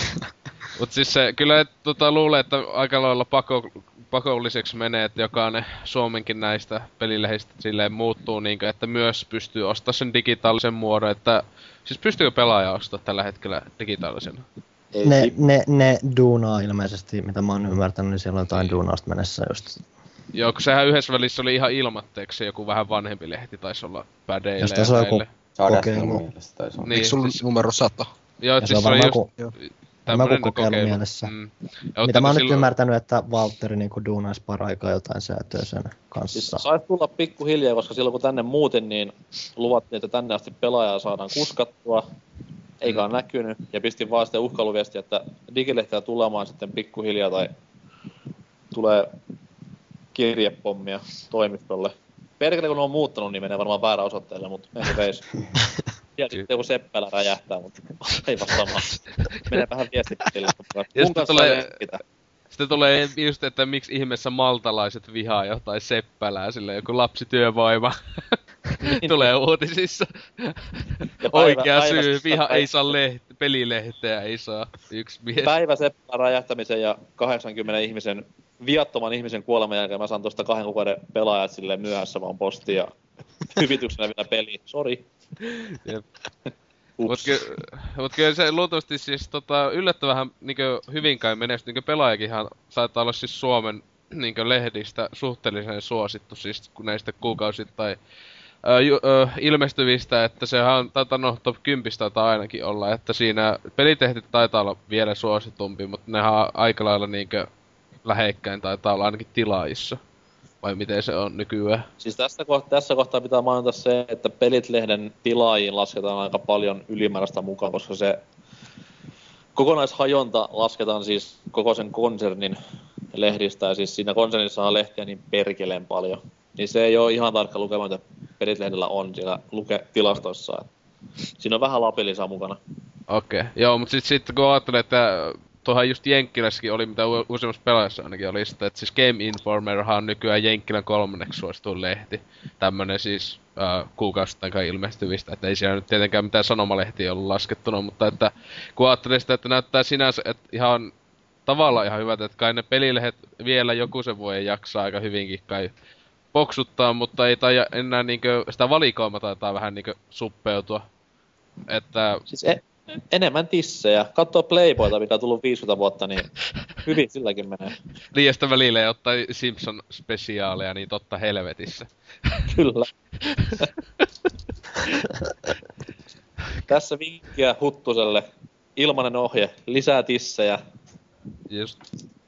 Mut siis se, kyllä et, tota, luulee, että aika lailla pako, pakolliseksi menee, että jokainen Suomenkin näistä pelilehdistä silleen muuttuu, niin että myös pystyy ostamaan sen digitaalisen muodon, että siis pystyykö pelaaja ostaa tällä hetkellä digitaalisena? Ei ne, ne, ne duunaa ilmeisesti, mitä mä oon ymmärtänyt, niin siellä on jotain duunausta mennessä just. Joo, kun sehän yhdessä välissä oli ihan ilmatteeksi joku vähän vanhempi lehti, taisi olla pädeille Ja sitten se on joku Kokeilu. Niin, Eikö sulla siis- numero 100? Joo, Ja et se on siis se varmaan just joku, joku kokeilu mielessä. Mm. Ja mitä mä oon nyt silloin- ymmärtänyt, että Valtteri niin duunaisi paraikaa jotain säätöä sen Siis kanssa. saisi tulla pikkuhiljaa, koska silloin kun tänne muutin, niin luvattiin, että tänne asti pelaajaa saadaan kuskattua. Eikä ole näkynyt. Ja pistin vaan sitten uhkailuviestiä, että digilehteä tulemaan sitten pikkuhiljaa tai tulee kirjepommia toimistolle. Perkele, kun on muuttanut, niin menee varmaan väärä osoitteelle, mutta veis. Ja sitten joku seppälä räjähtää, mutta ei sama. Menee vähän viestipille. Ja sitten tulee-. Sitten tulee just, että miksi ihmeessä maltalaiset vihaa jotain seppälää, sillä joku lapsityövoima tulee uutisissa. Päivä- Oikea päivä- syy, viha päivä- ei saa leht- pelilehteä, ei saa yksi mies. Päivä seppälän räjähtämisen ja 80 ihmisen, viattoman ihmisen kuoleman jälkeen mä saan tuosta kahden kuukauden pelaajat sille myöhässä vaan postia ja hyvityksenä vielä peli. Sori. Jep. Ups. Mut, ky- mut kyllä se luultavasti siis tota, yllättävän niinkö hyvin kai menestyy. Niinkö pelaajakinhan saattaa olla siis Suomen niinkö lehdistä suhteellisen suosittu siis kun näistä kuukausittain ö, ju, ilmestyvistä, että sehän on, taitaa no top 10 taitaa ainakin olla, että siinä pelitehtit taitaa olla vielä suositumpi, mutta nehän on aika lailla niinkö lähekkäin taitaa olla ainakin tilaajissa. Vai miten se on nykyään? Siis tässä, kohtaa, tässä kohtaa pitää mainita se, että Pelit-lehden tilaajiin lasketaan aika paljon ylimääräistä mukaan, koska se kokonaishajonta lasketaan siis koko sen konsernin lehdistä, ja siis siinä konsernissa on lehtiä niin perkeleen paljon. Niin se ei ole ihan tarkka lukema, mitä Pelit-lehdellä on siellä luke tilastoissa. Siinä on vähän lapilisaa mukana. Okei, okay. joo, mutta sitten sit, kun ajattelee, että tuohan just Jenkkilässäkin oli, mitä u- useammassa pelaajassa ainakin oli, sitä, että siis Game Informerhan on nykyään Jenkkilän kolmanneksi suosituin lehti. Tämmönen siis äh, kuukausittain kai ilmestyvistä, että ei siellä nyt tietenkään mitään sanomalehtiä ollut laskettuna, mutta että kun ajattelee sitä, että näyttää sinänsä, että ihan tavallaan ihan hyvältä, että kai ne pelilehdet vielä joku sen voi jaksaa aika hyvinkin kai poksuttaa, mutta ei tai enää niinkö, sitä valikoima taitaa vähän niinkö suppeutua. Että Siis e- enemmän tissejä. Katsoo Playboyta, mikä on tullut 50 vuotta, niin hyvin silläkin menee. välillä ja ottaa Simpson-spesiaaleja, niin totta helvetissä. Kyllä. Tässä vinkkiä Huttuselle. Ilmanen ohje. Lisää tissejä. Just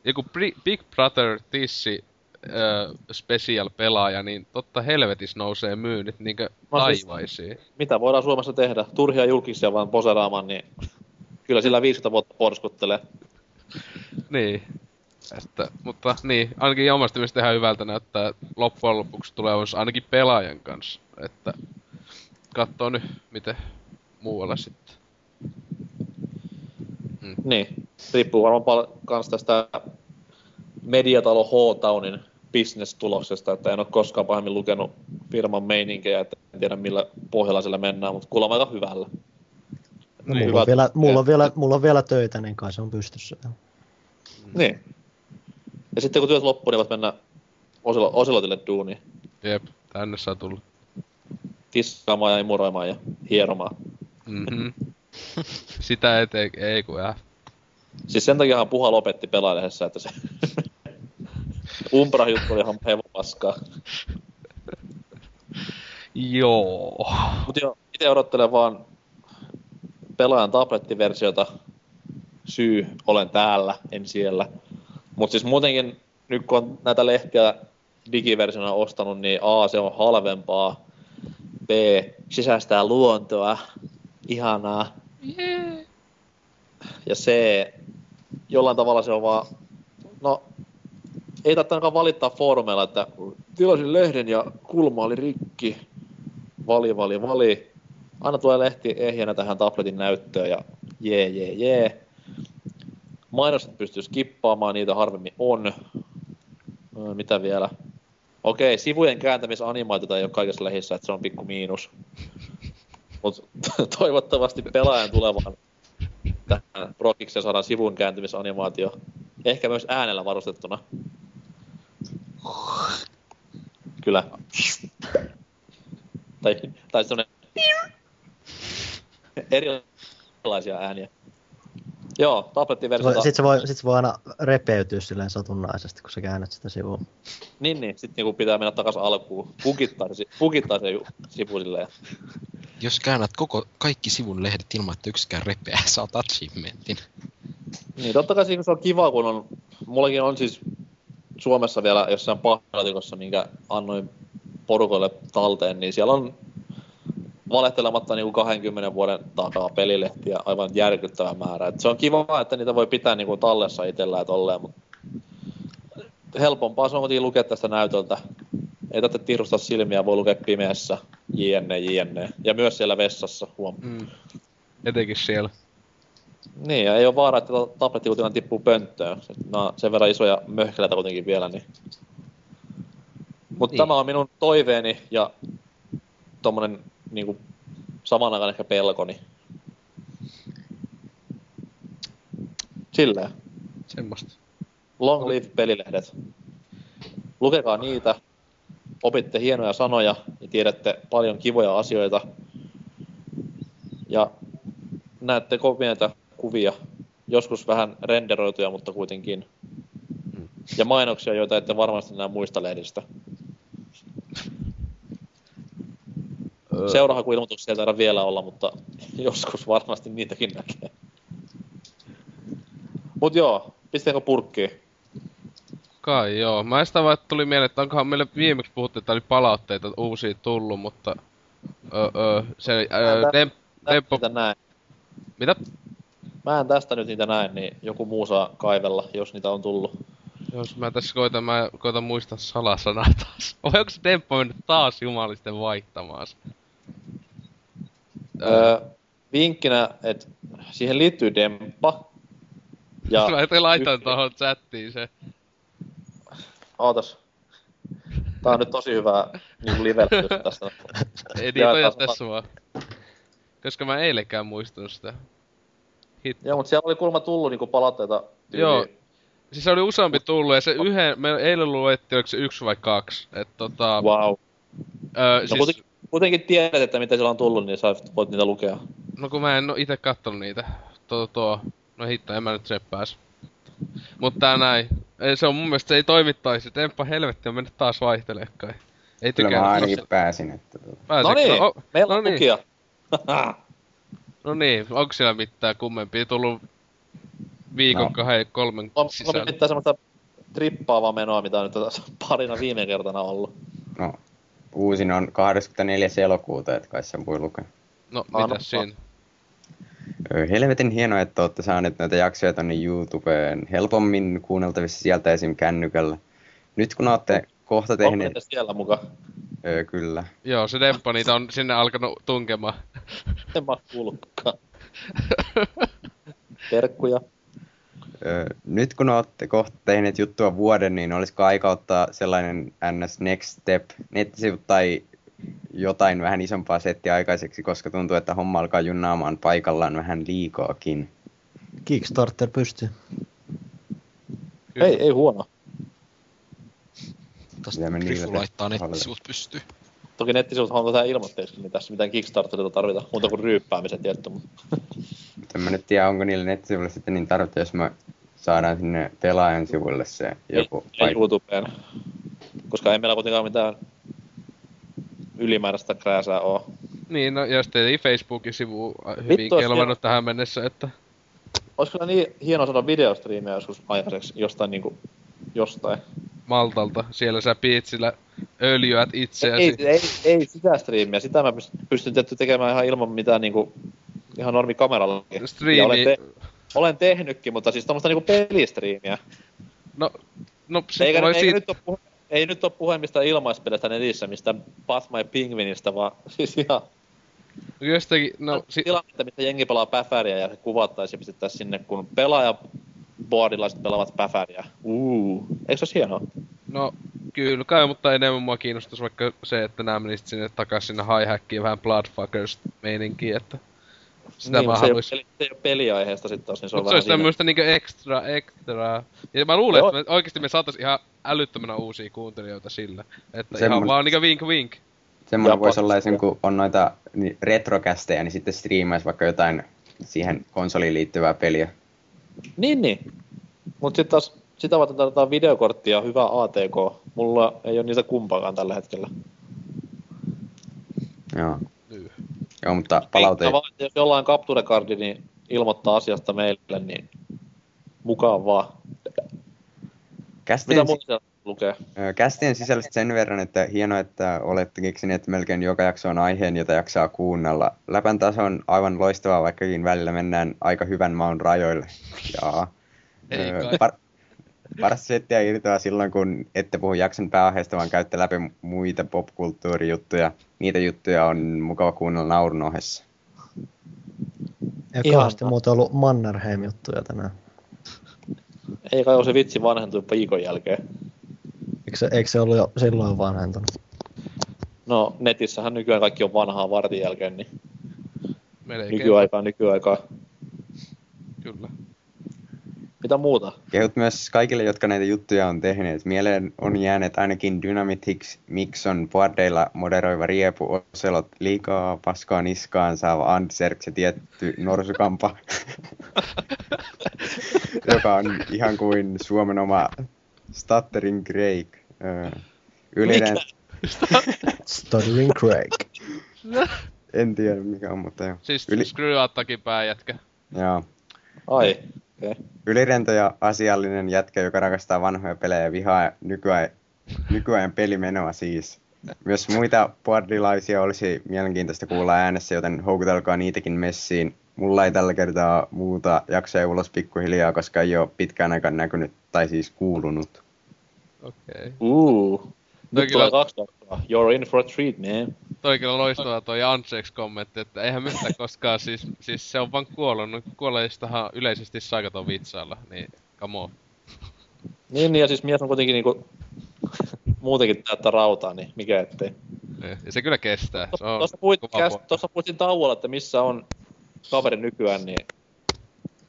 joku Big Brother tissi äh, special pelaaja, niin totta helvetis nousee myynnit niinkö No siis- taivaisiin. Mitä voidaan Suomessa tehdä? Turhia julkisia vaan poseraamaan, niin kyllä sillä 50 vuotta porskuttelee. Niin. Että, mutta niin, ainakin omasta mielestä ihan hyvältä näyttää että loppujen lopuksi tulevaisuus ainakin pelaajan kanssa. Että kattoo nyt, miten muualla sitten. Niin. Riippuu varmaan paljon kans tästä mediatalo H-Townin bisnestuloksesta, että en ole koskaan pahemmin lukenut firman meininkejä, että en tiedä millä pohjalla siellä mennään, mutta kuulemma aika hyvällä. No, Niin. mulla, on Hyvä. vielä, mulla, on vielä, mulla on vielä töitä, niin kai se on pystyssä. Niin. Ja sitten kun työt loppuu, niin voit mennä Osilo, Osilotille duuniin. Jep, tänne saa tulla. Tiskaamaan ja imuroimaan ja hieromaan. Mm-hmm. Sitä eteen, ei kun äh. Siis sen takiahan Puha lopetti pelaajalehdessä, että se Umbra juttu oli ihan hevon paskaa. Joo. Mut joo, itse odottelen vaan pelaajan tablettiversiota. Syy, olen täällä, en siellä. Mut siis muutenkin, nyt kun on näitä lehtiä digiversiona ostanut, niin A, se on halvempaa. B, sisäistää luontoa. Ihanaa. Ja C, jollain tavalla se on vaan, no, ei tarvitse valittaa foorumeilla, että tilasin lehden ja kulma oli rikki. Vali, vali, vali. Aina tulee lehti ehjänä tähän tabletin näyttöön ja jee, jee, jee. Mainokset pystyy skippaamaan, niitä harvemmin on. Öö, Mitä vielä? Okei, sivujen kääntämisanimaatiota ei ole kaikessa lehissä, että se on pikku miinus. Mutta toivottavasti pelaajan tulevan tähän Prokikseen saadaan sivun kääntymisanimaatio. Ehkä myös äänellä varustettuna. Kyllä. Tai, tai semmonen erilaisia ääniä. Joo, tablettiversiota. Sitten se, voi, sit se voi aina repeytyä silleen satunnaisesti, kun sä käännät sitä sivua. Niin, niin. Sitten niinku pitää mennä takas alkuun. Pukittaa se, pukittaa se sivu silleen. Jos käännät koko, kaikki sivun lehdet ilman, että yksikään repeää, saat achievementin. Niin, totta kai siinä se on kiva, kun on... Mullakin on siis Suomessa vielä jossain pahdatikossa, minkä annoin porukoille talteen, niin siellä on valehtelematta niin 20 vuoden takaa pelilehtiä aivan järkyttävä määrä. Et se on kiva, että niitä voi pitää niin kuin tallessa itsellä ja tolleen, mutta helpompaa se on kuitenkin lukea tästä näytöltä. Ei tarvitse tirustaa silmiä, voi lukea pimeässä, jne, jne. Ja myös siellä vessassa, huom. Mm. Etenkin siellä. Niin, ja ei ole vaara, että tabletti kuitenkaan tippuu pönttöön. Nämä on sen verran isoja möhkeleitä kuitenkin vielä, niin... Mutta Niin. tämä on minun toiveeni ja tommonen niinku saman aikaan ehkä pelkoni. Silleen. Semmosta. Long live pelilehdet. Lukekaa niitä, opitte hienoja sanoja ja tiedätte paljon kivoja asioita. Ja näette komeita kuvia, joskus vähän renderoituja, mutta kuitenkin. Ja mainoksia, joita ette varmasti näe muista lehdistä. Seurahakuilmoituksia ei taida vielä olla, mutta joskus varmasti niitäkin näkee. Mut joo, pistääkö purkkiin? Kai joo. Mä en sitä vaan, että tuli mieleen, että onkohan meille viimeksi puhuttu, että oli palautteita uusia tullut, mutta... Öö, öö, se... Öö, dempo... niitä näin. Mitä? Mä en tästä nyt niitä näe, niin joku muu saa kaivella, jos niitä on tullut. Jos mä tässä koitan, mä koitan muistaa salasanaa taas. Vai onko se Demppo mennyt taas jumalisten vaihtamaan? Öö, vinkkinä, että siihen liittyy demppa. Ja Mä et laitan yksi- tuohon chattiin se. Ootas. Tää on nyt tosi hyvä niin liveltys tästä. Editoja Jaetaan tässä vaan. Koska mä eilenkään muistanut sitä. Hit. Joo, mutta siellä oli kuulemma tullut niinku palautteita. tyyliin- Joo. Siis se oli useampi tullut ja se yhden, me eilen luettiin, oliko se yksi vai kaksi. Et tota, Wow. öö, No siis, kuitenkin, kuitenkin tiedät, että mitä siellä on tullut, niin sä voit niitä lukea. no kun mä en oo ite kattonut niitä. Tuo, tuo, no hitto, en mä nyt seppääs. Mut tää näin. Ei, se on mun mielestä se ei toimittaisi. Temppa helvetti on mennyt taas vaihtelee kai. Ei Kyllä mä ainakin pääsin. Että... tuota. No niin, o- meillä no on niin. lukija. No niin, onko siellä mitään kummempia tullut viikon, No. kahden, kolmen on, on sisällä? mitään semmoista trippaavaa menoa, mitä on nyt tässä parina viime kertana ollut. No, uusin on 24. elokuuta, että kai sen voi lukea. No, mitäs siinä? Öö, Helvetin hienoa, että olette saaneet noita jaksoja tonne YouTubeen helpommin kuunneltavissa sieltä esim. kännykällä. Nyt kun olette kohta Onko tehneet... niitä siellä mukaan? Öö, kyllä. Joo, se Demppo niitä on sinne alkanut tunkemaan. Mä kuullutkaan. Terkkuja. Öö, nyt kun olette kohta tehneet juttua vuoden, niin olisiko aika ottaa sellainen NS Next Step nettisivut tai jotain vähän isompaa settiä aikaiseksi, koska tuntuu, että homma alkaa junnaamaan paikallaan vähän liikaakin. Kickstarter pystyy. Ei, ei huono. Tästä Grifu laittaa nettisivut pystyy. Toki nettisivut on tähän ilmoitteeksi, niin tässä mitään Kickstarterilta tarvita muuta kuin ryyppäämisen tietty. Mutta en mä nyt tiedä, onko niille nettisivuille sitten niin tarvetta, jos me saadaan sinne pelaajan sivuille se joku ei, ei paikka. YouTubeen. Koska ei meillä kuitenkaan mitään ylimääräistä krääsää oo. Niin, no, ja sitten ei Facebookin sivu hyvin Vittu, kelvannut tähän mennessä, että... Olisiko niin hieno saada videostriimiä joskus aikaiseksi jostain niinku, jostain. Maltalta. Siellä sä piitsillä öljyät itseäsi. Ei, ei, ei, sitä striimiä. Sitä mä pyst- pystyn tietty tekemään ihan ilman mitään niinku, ihan normi kameralla. Striimi... olen, te- olen tehnytkin, mutta siis tommoista niinku pelistriimiä. No, no sit Eikä, eikä siitä... nyt ole puhe, ei nyt ole puhe mistään ilmaispeleistä netissä, mistä Path My Penguinista, vaan siis ihan Jostakin, no, si- tilannetta, missä jengi pelaa päfäriä ja se kuvattaisiin ja pistettäisiin sinne, kun pelaaja boardilaiset pelaavat päfäriä. Uu, eikö se olisi hienoa? no kyllä kai, mutta enemmän mua kiinnostaisi vaikka se, että nämä menisit sinne takas sinne highhackiin vähän bloodfuckers meininkiin, että sitä niin, mä se, ei haluaisin. peli, se ei ole peliaiheesta sitten taas, niin se on Mutta se olisi tämmöistä niinku extra, extra. Ja mä luulen, Joo. että me, oikeesti me saatais ihan älyttömänä uusia kuuntelijoita sillä. Että Semmonen- ihan vaan niinku vink vink. Semmoinen voisi olla sen, kun on noita niin retrokästejä, niin sitten striimaisi vaikka jotain siihen konsoliin liittyvää peliä. Niin, niin. Mutta sitten taas sitä varten tarvitaan videokorttia ja hyvä ATK. Mulla ei ole niitä kumpaakaan tällä hetkellä. Joo. Niin. Joo, mutta palaute... Vaan, jos jollain capture cardi, niin ilmoittaa asiasta meille, niin mukaan vaan. Kästien, Mitä muuta Ö, Kästien sisällöstä sen verran, että hienoa, että olette keksineet melkein joka jaksoon aiheen, jota jaksaa kuunnella. Läpän taso on aivan loistavaa, vaikkakin välillä mennään aika hyvän maun rajoille. Jaa. Ei Ö, kai. par- Parasta settiä irtoaa silloin, kun ette puhu jakson pääaiheesta, vaan käytte läpi muita popkulttuurijuttuja. Niitä juttuja on mukava kuunnella naurun ohessa. Ja kauheasti muuten ollut Mannerheim-juttuja tänään. Ei kai ole se vitsi vanhentunut viikon jälkeen. Eikö se, eikö se ollut jo silloin vanhentunut? No, netissähän nykyään kaikki on vanhaa vartin jälkeen, niin Melkein. nykyaikaa, nykyaikaa. Kyllä. Mitä muuta? Kehut myös kaikille, jotka näitä juttuja on tehneet. Mieleen on jäänyt ainakin Dynamitix Mixon boardeilla moderoiva Riepu Oselot liikaa paskaa niskaan saava Antserk se tietty norsukampa, joka on ihan kuin Suomen oma Stuttering Craig. Ylinen, Stuttering Craig. en tiedä mikä on, mutta joo. Siis Yli- screw takin pääjätkä. joo. Ai. Okay. Ylirento ja asiallinen jätkä, joka rakastaa vanhoja pelejä ja vihaa nykyajan, nykyajan pelimenoa siis. Myös muita boardilaisia olisi mielenkiintoista kuulla äänessä, joten houkutelkaa niitäkin messiin. Mulla ei tällä kertaa muuta jaksoja ulos pikkuhiljaa, koska ei ole pitkään aikaan näkynyt tai siis kuulunut. Okei. Okay. No Nyt kyllä- tulee kaksi jaksoa. You're in for a treat, man. Toi kyllä loistavaa toi Antseks kommentti, että eihän mitään koskaan siis, siis se on vaan kuollut. Kuolleistahan yleisesti saikaton vitsailla, niin come on. Niin, niin, ja siis mies on kuitenkin niinku muutenkin täyttä rautaa, niin mikä ettei. Niin, Ja se kyllä kestää. Se on Tuossa puhuit, käs, tuossa tauolla, että missä on kaveri nykyään, niin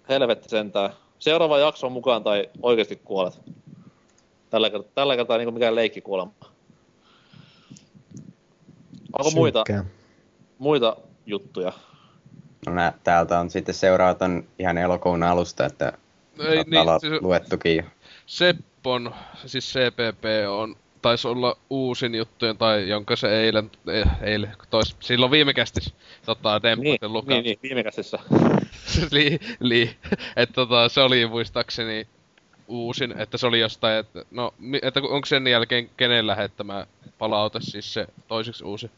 helvetti sentään. Seuraava jakso on mukaan tai oikeasti kuolet. Tällä kertaa, tällä kertaa niin mikään leikkikuolema. Onko muita, muita juttuja? No nää, täältä on sitten seuraavat on ihan elokuun alusta, että Ei, saattaa niin, siis, luettukin jo. Seppon, siis CPP on, taisi olla uusin juttujen, tai jonka se eilen, eh, eilen, tois, silloin viime kästis, tota, Niin, lukaa. niin, niin, viime käsissä. li, li, että tota, se oli muistaakseni uusin, että se oli jostain, että no, että onko sen jälkeen kenen lähettämä palaute siis se toiseksi uusi?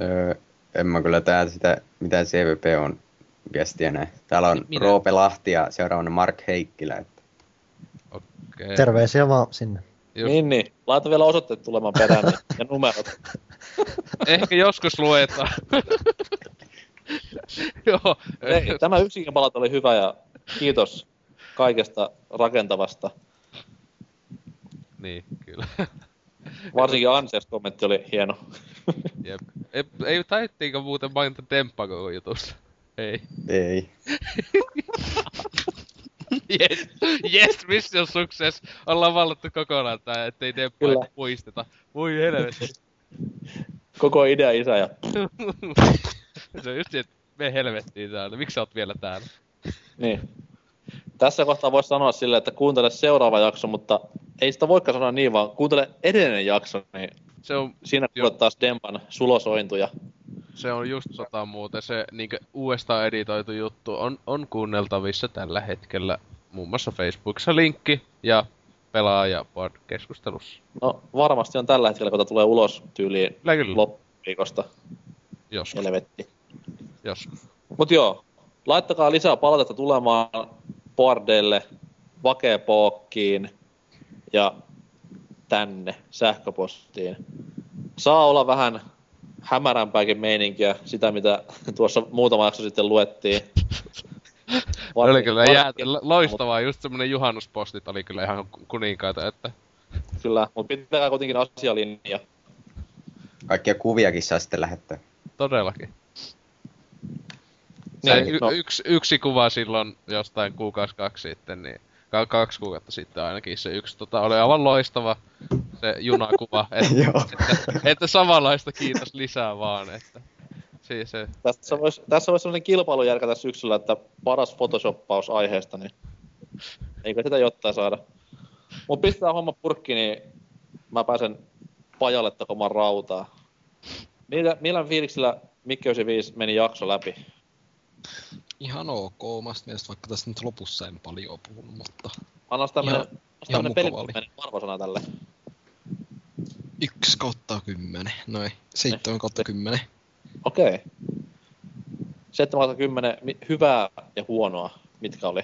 Öö, en mä kyllä tää sitä, mitä CVP on viestiä näin. Täällä on Minä- Roope Lahti ja seuraavana Mark Heikkilä. Että Okei. Terveisiä vaan sinne. Just, Niin, niin. Laita vielä osoitteet tulemaan perään niin, ja numerot. Ehkä joskus luetaan. Joo. Ei, tämä yksikin palat oli hyvä ja kiitos kaikesta rakentavasta. Niin, kyllä. Varsinkin Ansias kommentti oli hieno. Jep. Ei, ei taittiinko muuten mainita Demppa koko jutussa? Ei. Ei. Yes, yes, mission success. Ollaan vallattu kokonaan tää, ettei Kyllä. muisteta. Voi helvetti. Koko idea isä ja Se on just se, että me helvettiin täällä. Miksi sä oot vielä täällä? niin. Tässä kohtaa voisi sanoa silleen, että kuuntele seuraava jakso, mutta ei sitä voikaan sanoa niin, vaan kuuntele edellinen jakso, niin Se on, siinä kuulet taas Dempan sulosointuja. se on just tota muuten se niinkö uudestaan editoitu juttu on, on kuunneltavissa tällä hetkellä muun muassa Facebookissa linkki ja pelaaja keskustelussa. No varmasti on tällä hetkellä, kun tää tulee ulos tyyliin Kyllä kyllä, loppuviikosta. jos, Helvetti. jos. Mut joo, laittakaa lisää palautetta tulemaan Boardeille, Vakepookkiin ja tänne sähköpostiin. Saa olla vähän hämärämpääkin meininkiä, sitä mitä tuossa muutama jakso sitten luettiin. Oli kyllä jää, loistavaa, just semmonen juhannuspostit oli kyllä ihan ku- kuninkaita, että Kyllä, mutta pitäkää kuitenkin asialinja. Kaikkia kuviakin saa sitten lähettää. todellakin. Niin, y- no. yksi, yksi kuva silloin jostain kuukausi kaksi sitten, niin ka- kaksi kuukautta sitten ainakin se yksi tota, oli aivan loistava se junakuva, että, että, että, samanlaista kiitos lisää vaan, että siis se, Tässä voisi tässä vois sellainen kilpailujärkä tässä syksyllä, että paras photoshoppaus aiheesta, niin eikö sitä jotain saada. Mut pistää homma purkki, niin mä pääsen pajalle takomaan rautaa. Millä, millä fiiliksillä Mikke 95 meni jakso läpi? Ihan ok omasta mielestä, vaikka tässä nyt lopussa en paljon puhunut, mutta Anna tämmönen, Ihan- tämmönen arvosana tälle. yksi kautta kymmenen, noin, seitsemän kautta kymmenen. Okei. Okay. 7 10 mi- hyvää ja huonoa. Mitkä oli?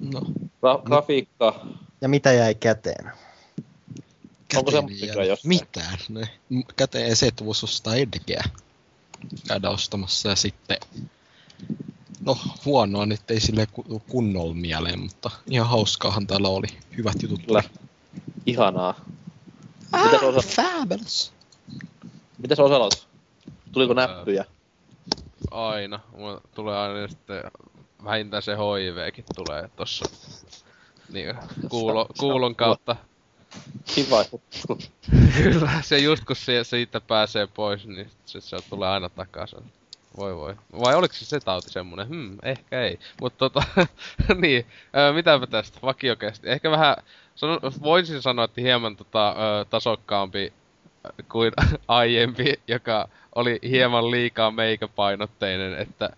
No, Gra- grafiikka. Ja mitä jäi käteen? Onko käteen nykyään jäänyt jossain? mitään. No, m- käteen se, että voisi ostaa Edgeä käydä ostamassa ja sitten No huonoa nyt ei sille ku- kunnolla mieleen, mutta ihan hauskaahan täällä oli. Hyvät jutut. Kyllä. Ihanaa. Mitäs osa, Fabulous. mitäs osalot? Tuliko näppyjä? aina. Mulla tulee aina sitten vähintään se HIVkin tulee tossa niin, kuulo, kuulon kautta. Kiva. Kyllä, se just kun se, siitä pääsee pois, niin se, se tulee aina takaisin. Voi voi. Vai oliko se tauti semmonen? Hmm, ehkä ei. Mutta tota, niin, ö, mitäpä tästä vakiokästi. Ehkä vähän, sano, voisin sanoa, että hieman tota, ö, tasokkaampi kuin aiempi, joka oli hieman liikaa meikäpainotteinen, että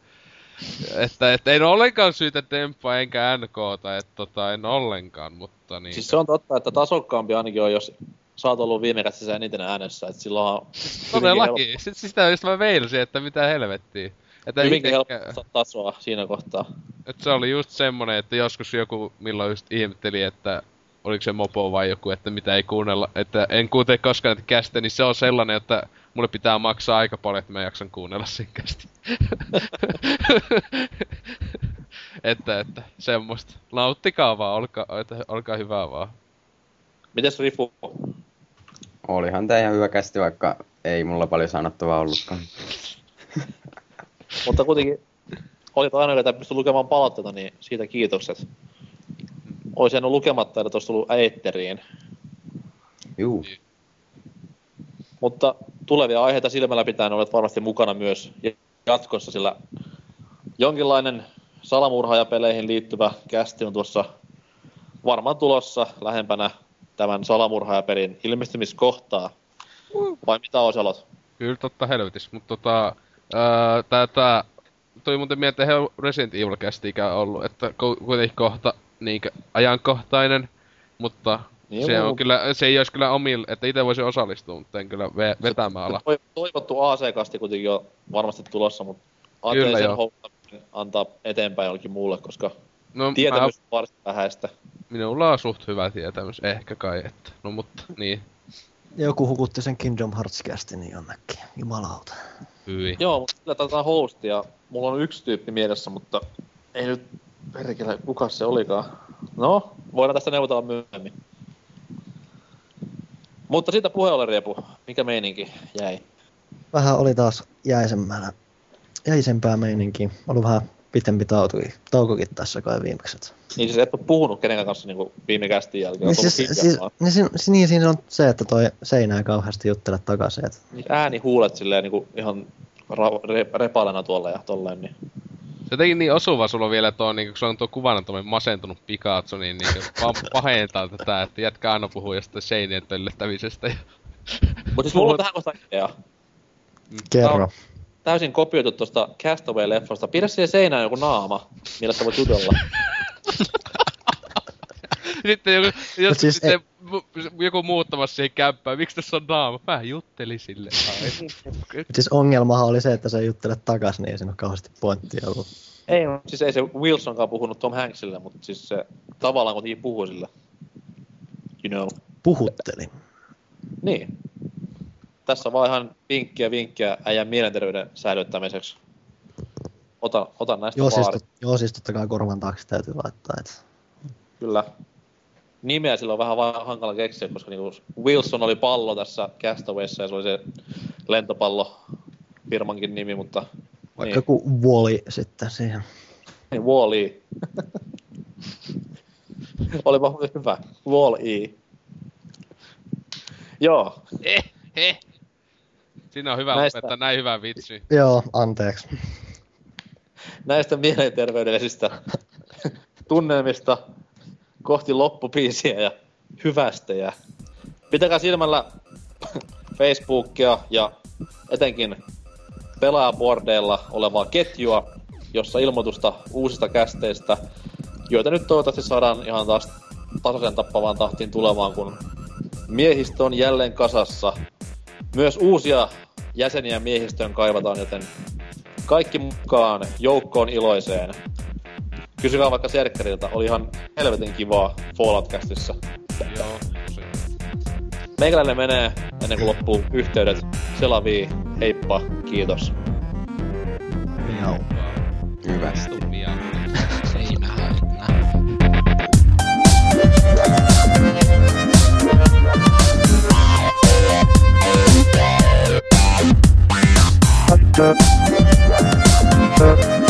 että, että en ollenkaan syytä Demppaa enkä NKta, että tota, en ollenkaan, mutta niin. Siis se on totta, että tasokkaampi ainakin on, jos sä oot ollut viime kädessä eniten äänessä, että silloin on Todellakin. Sit sitä just mä veilsin, että mitä helvettiä. Että hyvinkin helppo tasoa siinä kohtaa. että se oli just semmonen, että joskus joku milloin just ihmetteli, että oliko se mopo vai joku, että mitä ei kuunnella, että en kuuntele koskaan näitä kästä, niin se on sellainen, että mulle pitää maksaa aika paljon, että mä jaksan kuunnella sen kästi. että, että semmoista. Nauttikaa vaan, olkaa, että, olkaa hyvää vaan. Mites Rifu? Olihan tää ihan hyvä kästi, vaikka ei mulla paljon sanottavaa ollutkaan. Mutta kuitenkin olit aina, joka pystyi lukemaan palautteita, niin siitä kiitokset. Olisi jäänyt lukematta, että olisi tullut eetteriin. Juu. Mutta tulevia aiheita silmällä pitäen olet varmasti mukana myös jatkossa, sillä jonkinlainen salamurhaajapeleihin liittyvä kästi on tuossa varmaan tulossa lähempänä tämän salamurhaajapelin ilmestymiskohtaa. Vai mitä Oselot? Kyllä totta helvetis, mutta tota, ää, tää, tää, tuli muuten mieleen, että he Resident Evil kästiikään ollut, että ku- kuitenkin kohta niinkö ajankohtainen, mutta Niin, se on kyllä, se ei olisi kyllä omille, että itse voisi osallistua, mutta en kyllä ve, vetämään ala. Toi- Toivottu AC-kasti kuitenkin on varmasti tulossa, mutta houkuttaminen antaa eteenpäin jollekin muulle, koska No, Tietämys on varsin vähäistä. minulla on suht hyvä tietämys, ehkä kai, että. No mutta, niin, Joku hukutti sen Kingdom Hearts castin jonnekin. Jumalauta. hyi. Joo, mutta sillä taitaa hostia. Mulla on yksi tyyppi mielessä, mutta ei nyt perkele, kuka se olikaan. No, voidaan tästä neuvotella myöhemmin. Mutta siitä puheen ollen Riepu, mikä meininki jäi? Vähän oli taas jäisemmällä, jäisempää meininkiä. Ollut vähän pitempi taukokin, taukokin tässä kai viimeksi. Niin siis et ole puhunut kenenkään kanssa niin viime kästin jälkeen. Niin, siis, siis, niin, siinä, niin, siinä on se, että toi seinä ei kauheasti juttele takaisin. Et Niin ääni huulet silleen niinku ihan ra- re- repalena tuolla ja tolleen, niin Se jotenkin niin osuva sulla on vielä tuo, niin kun se on tuo kuvana tuommoinen masentunut Pikachu, niin, niin vaan pahentaa tätä, että jätkä aina puhuu jostain seinien töllöttämisestä. Ja... Mutta siis mulla on tähän kohtaan idea. kerro. Täysin kopioitu tuosta Castaway-leffasta. Pidä siihen seinään joku naama, millä sä voit jutella. sitten joku, jos siis sitten mu- joku muuttamassa siihen kämppään, miksi tässä on naama? Mä juttelin sille. Siis ongelmahan oli se, että se ei juttele takas, niin ei siinä ole kauheasti pointtia ollut. ei, no, siis ei se Wilsonkaan puhunut Tom Hanksille, mutta siis se tavallaan kuitenkin puhui sille. You know. Puhuttelin. Niin. Tässä vaan ihan vinkkiä vinkkiä äijän mielenterveyden säilyttämiseksi. Ota, ota näistä Joo siis, tot, joo, siis totta kai korvan taakse täytyy laittaa. Et. Kyllä. Nimeä sillä on vähän vaan hankala keksiä, koska niinku Wilson oli pallo tässä Castawayssa ja se oli se lentopallo firmankin nimi, mutta Vaikka niin, joku Wally sitten siihen. niin Wall-E. Olipa hyvä. Wall-E. Joo, Eh, eh. Siinä on hyvä Näistä- opettaa näin hyvä vitsi. Joo, anteeksi. näistä mielenterveydellisistä tunnelmista kohti loppupiisiä ja hyvästejä. Pitäkää silmällä Facebookia ja etenkin pelaajabordeilla olevaa ketjua, jossa ilmoitusta uusista kästeistä, joita nyt toivottavasti saadaan ihan taas tasaisen tappavaan tahtiin tulemaan, kun miehistö on jälleen kasassa. Myös uusia jäseniä miehistöön kaivataan, joten kaikki mukaan joukkoon iloiseen. Kysykää vaikka Serkkeriltä, oli ihan helvetin kivaa Fallout-kästissä. Joo. Meikäläinen menee ennen kuin loppuu yhteydet. Selavii, heippa, kiitos. Miau. Hyvästi. the, the, the.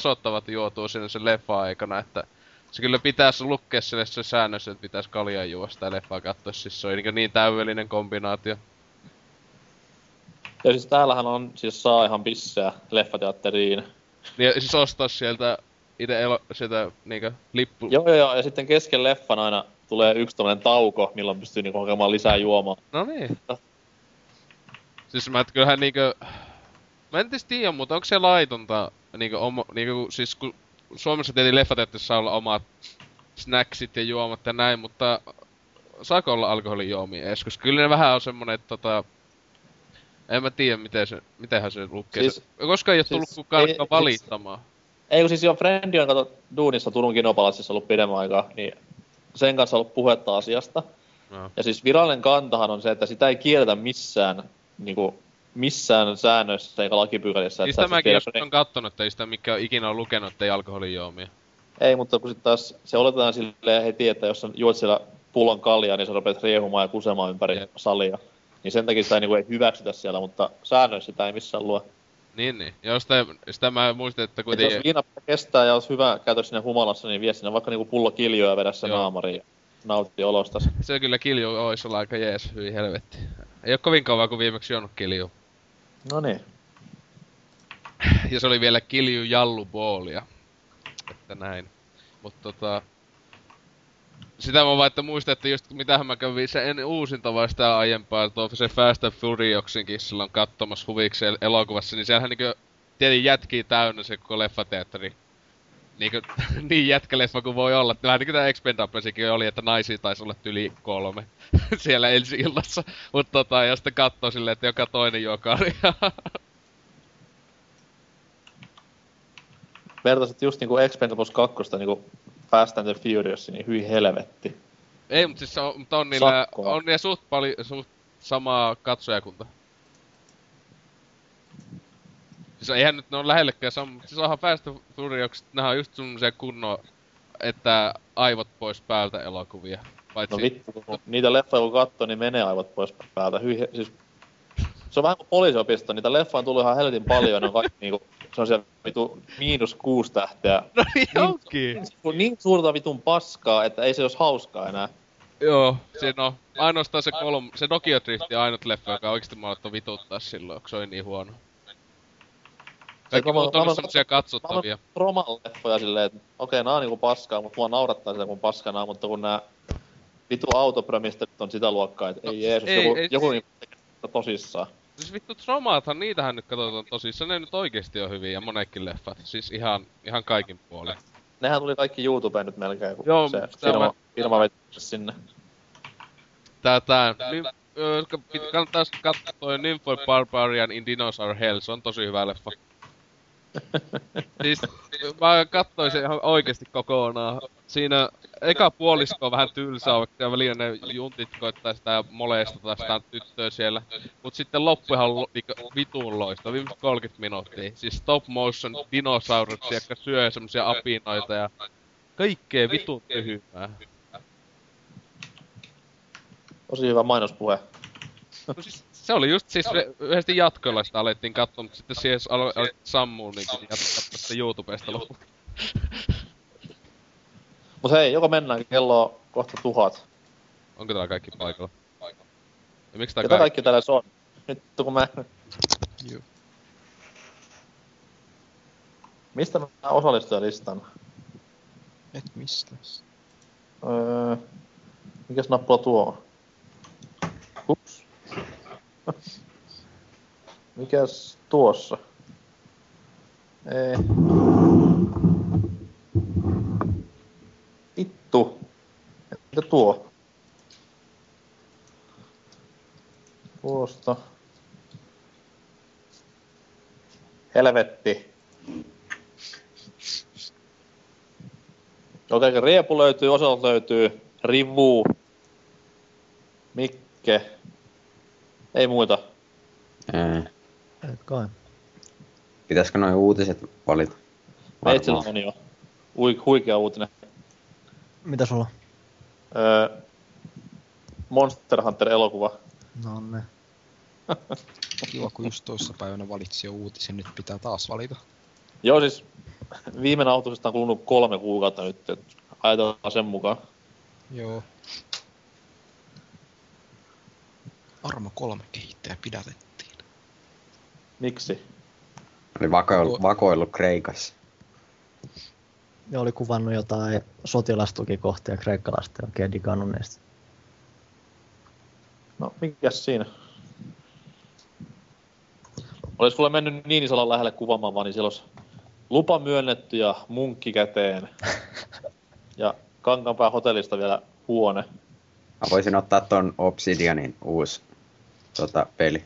Tasoittavat juotua sinne sen leffa aikana, että se kyllä pitäisi lukea sille se säännös, että pitäisi kaljaa juosta ja leffaa katsoa, siis se on niin, niin täydellinen kombinaatio. Ja siis täällähän on, siis saa ihan pissää leffateatteriin. Niin, ja siis ostaa sieltä itse elo, sieltä niinkö lippu... Joo, joo, joo, ja sitten kesken leffan aina tulee yksi tommonen tauko, milloin pystyy niinku hakemaan lisää juomaa. No niin. Siis mä et kyllähän niinkö... Mä en tietysti tiedä, mutta onko se laitonta niinkö omo, niinkö siis kun Suomessa tietenkin leffateatterissa saa olla omat snacksit ja juomat ja näin, mutta saako olla alkoholijuomia edes? Koska kyllä ne vähän on semmonen, että tota... En mä tiedä, miten se, mitenhän se lukee. Siis- koska ei oo siis tullut kukaan ei- siis- valittamaan. Ei kun siis jo Frendi on kato duunissa Turun kinopalassissa ollut pidemmän aikaa, niin sen kanssa on ollut puhetta asiasta. No. Ja siis virallinen kantahan on se, että sitä ei kielletä missään, niinku, missään säännöissä eikä lakipykälissä. Siis tämäkin joskus on kattonut, että ei sitä mikä on ikinä on lukenut, että ei alkoholijuomia. Ei, mutta kun sitten taas se oletetaan silleen heti, että jos sä juot siellä pullon kaljaa, niin sä rupeat riehumaan ja kusemaan ympäri Jep. salia. Niin sen takia sitä ei, niinku, ei hyväksytä siellä, mutta säännöissä sitä ei missään lue. Niin, niin. Ja sitä, sitä mä muistin, että Et kuitenkin... jos viina kestää ja olisi hyvä käytös sinne humalassa, niin vie sinne vaikka niinku pullo kiljoa vedä se Joo. naamariin ja nautti olostas. Se kyllä kilju ois olla aika jees, hyi helvetti. Ei oo kovin kauan kuin viimeksi juonut kilju. No niin. Ja se oli vielä kilju jalluboolia. Että näin. Mut tota... Sitä mä vaan, että muistan, että just mitähän mä kävin se en uusinta vai sitä aiempaa, tuo se Fast and Furiouksinkin silloin katsomassa huvikseen elokuvassa, niin siellähän niinku tietenkin jätkii täynnä se koko leffateatteri. Niinku, niin jätkäleffa kuin voi olla. Vähän niinku tää Expendablesikin oli, että naisia taisi olla yli kolme siellä ensi illassa. Mut tota, ja sitten katsoo silleen, että joka toinen juo karjaa. Vertaisit just niinku Expendables 2 niinku Fast and the Furious, niin hyi helvetti. Ei, mutta siis on, mutta on niillä, Sakkoa. on niillä suht paljon, suht samaa katsojakunta. Siis eihän nyt ne on lähellekään sama, mutta siis onhan Fast Furious, nehän on just semmosia kunnon, että aivot pois päältä elokuvia. Paitsi, No vittu, kun niitä leffoja kun katsoo, niin menee aivot pois päältä. Hyi, siis, se on vähän kuin poliisiopisto, niitä leffoja on tullut ihan helvetin paljon, ne on kaikki niinku, sellaisia vitu miinus kuusi tähteä. no niin onkin. Niin, niin suurta vitun paskaa, että ei se olisi hauskaa enää. Joo, siinä on ainoastaan se kolm, se Nokia Drift ja ainut leffa, joka oikeesti mä vituttaa silloin, kun se oli niin huono. Kaikki mä- muut mä- on mä- semmosia Mä katsottavia. oon Roman leffoja silleen, että okei, nää on niinku paskaa, mutta mua naurattaa sitä kun paskanaa, mutta kun nää vitu autoprömistöt on sitä luokkaa, että No, ei Jeesus, ei- joku, ei- joku niinku tosissaan. Siis vittu Tromaathan, niitähän nyt katsotaan tosissaan, ne nyt oikeesti on hyviä ja monetkin leffat. Siis ihan, ihan kaikin puolin. Nehän tuli kaikki YouTubeen nyt melkein, kun Joo, se firma, firma veti sinne. Tää tää, niin, öö, pit- kannattais katsoa toi Nymphoid Barbarian in Dinosaur Hell, se on tosi hyvä leffa. Siis mä katsoin sen ihan oikeesti kokonaan. Siinä eka puolisko on vähän tylsää, vaikka ja välillä ne juntit koittaa sitä molestata sitä tyttöä siellä. Mut sitten loppu ihan lo, niinku vitun loista, viimeiset 30 minuuttia. Siis stop motion dinosauruksia, jotka syö semmosia apinoita ja kaikkea vitun tyhmää. Tosi hyvä mainospuhe. No siis, se oli just siis re- yhdesti jatkoilla sitä alettiin katsoa, mutta sitten siihen alo- alettiin sammuu niin piti jatkaa tästä YouTubesta. Mut hei, joko mennään kello on kohta tuhat. Onko täällä kaikki paikalla? Ja miksi tää kaikki? kaikki täällä se on? Nyt kun mä... Juu. Mistä mä osallistujalistan? Et mistä? Öö, mikäs nappula tuo on? Mikäs tuossa? Ei. Vittu. Mitä tuo? Tuosta. Helvetti. Okei, Riepu löytyy, Osalt löytyy, Rivu, Mikke. Ei muita. Ää, Et kai. pitäisikö noin uutiset valita? Varmaan. on jo. Hui, huikea uutinen. Mitä sulla? Öö, Monster Hunter-elokuva. No ne. Kiva, kun just toissa päivänä valitsi jo uutisen, nyt pitää taas valita. Joo, siis viimeinen autusesta on kulunut kolme kuukautta nyt, et ajatellaan sen mukaan. Joo. Arma 3 kehittäjä pidätettiin. Miksi? Oli vakoillut, vakoillut Kreikassa. Ne oli kuvannut jotain sotilastukikohtia kreikkalaisten oikein digannut niistä. No, mikäs siinä? Olis kuule mennyt niin isolla lähelle kuvaamaan vaan, niin siellä olisi lupa myönnetty ja munkki käteen. ja Kankanpää hotellista vielä huone. Mä voisin ottaa ton Obsidianin uusi tota, peli.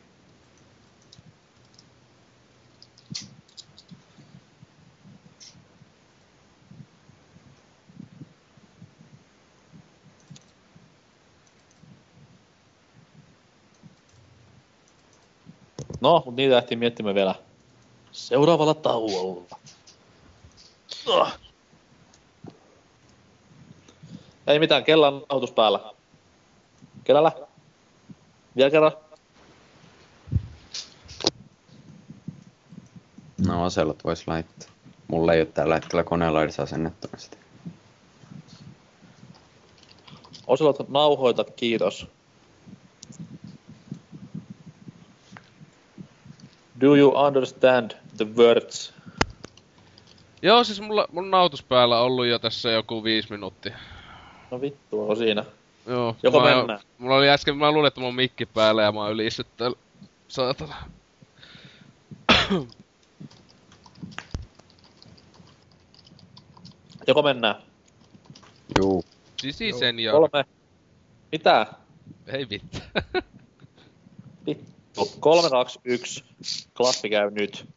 No, mutta niitä ehtii miettimään vielä seuraavalla tauolla. Ei mitään, kellan nautus päällä. Kellällä? Vielä kerran? No, Oselot vois laittaa. Mulla ei ole tällä hetkellä koneella edes asennettuna sitä. Oselot nauhoita, kiitos. Do you understand the words? Joo, siis mulla, mun nautus päällä on ollut jo tässä joku viisi minuuttia. No vittu, onko siinä? Joo. Joko mä, mennään? Mulla oli äsken, mä luulin, että mun mikki päällä ja mä oon täällä. Saatana. Joko mennään? Juu, Sisisen ja... Kolme. Mitä? Ei vittu. Vittu. Kolme, kaksi, yksi. Klappi käy nyt.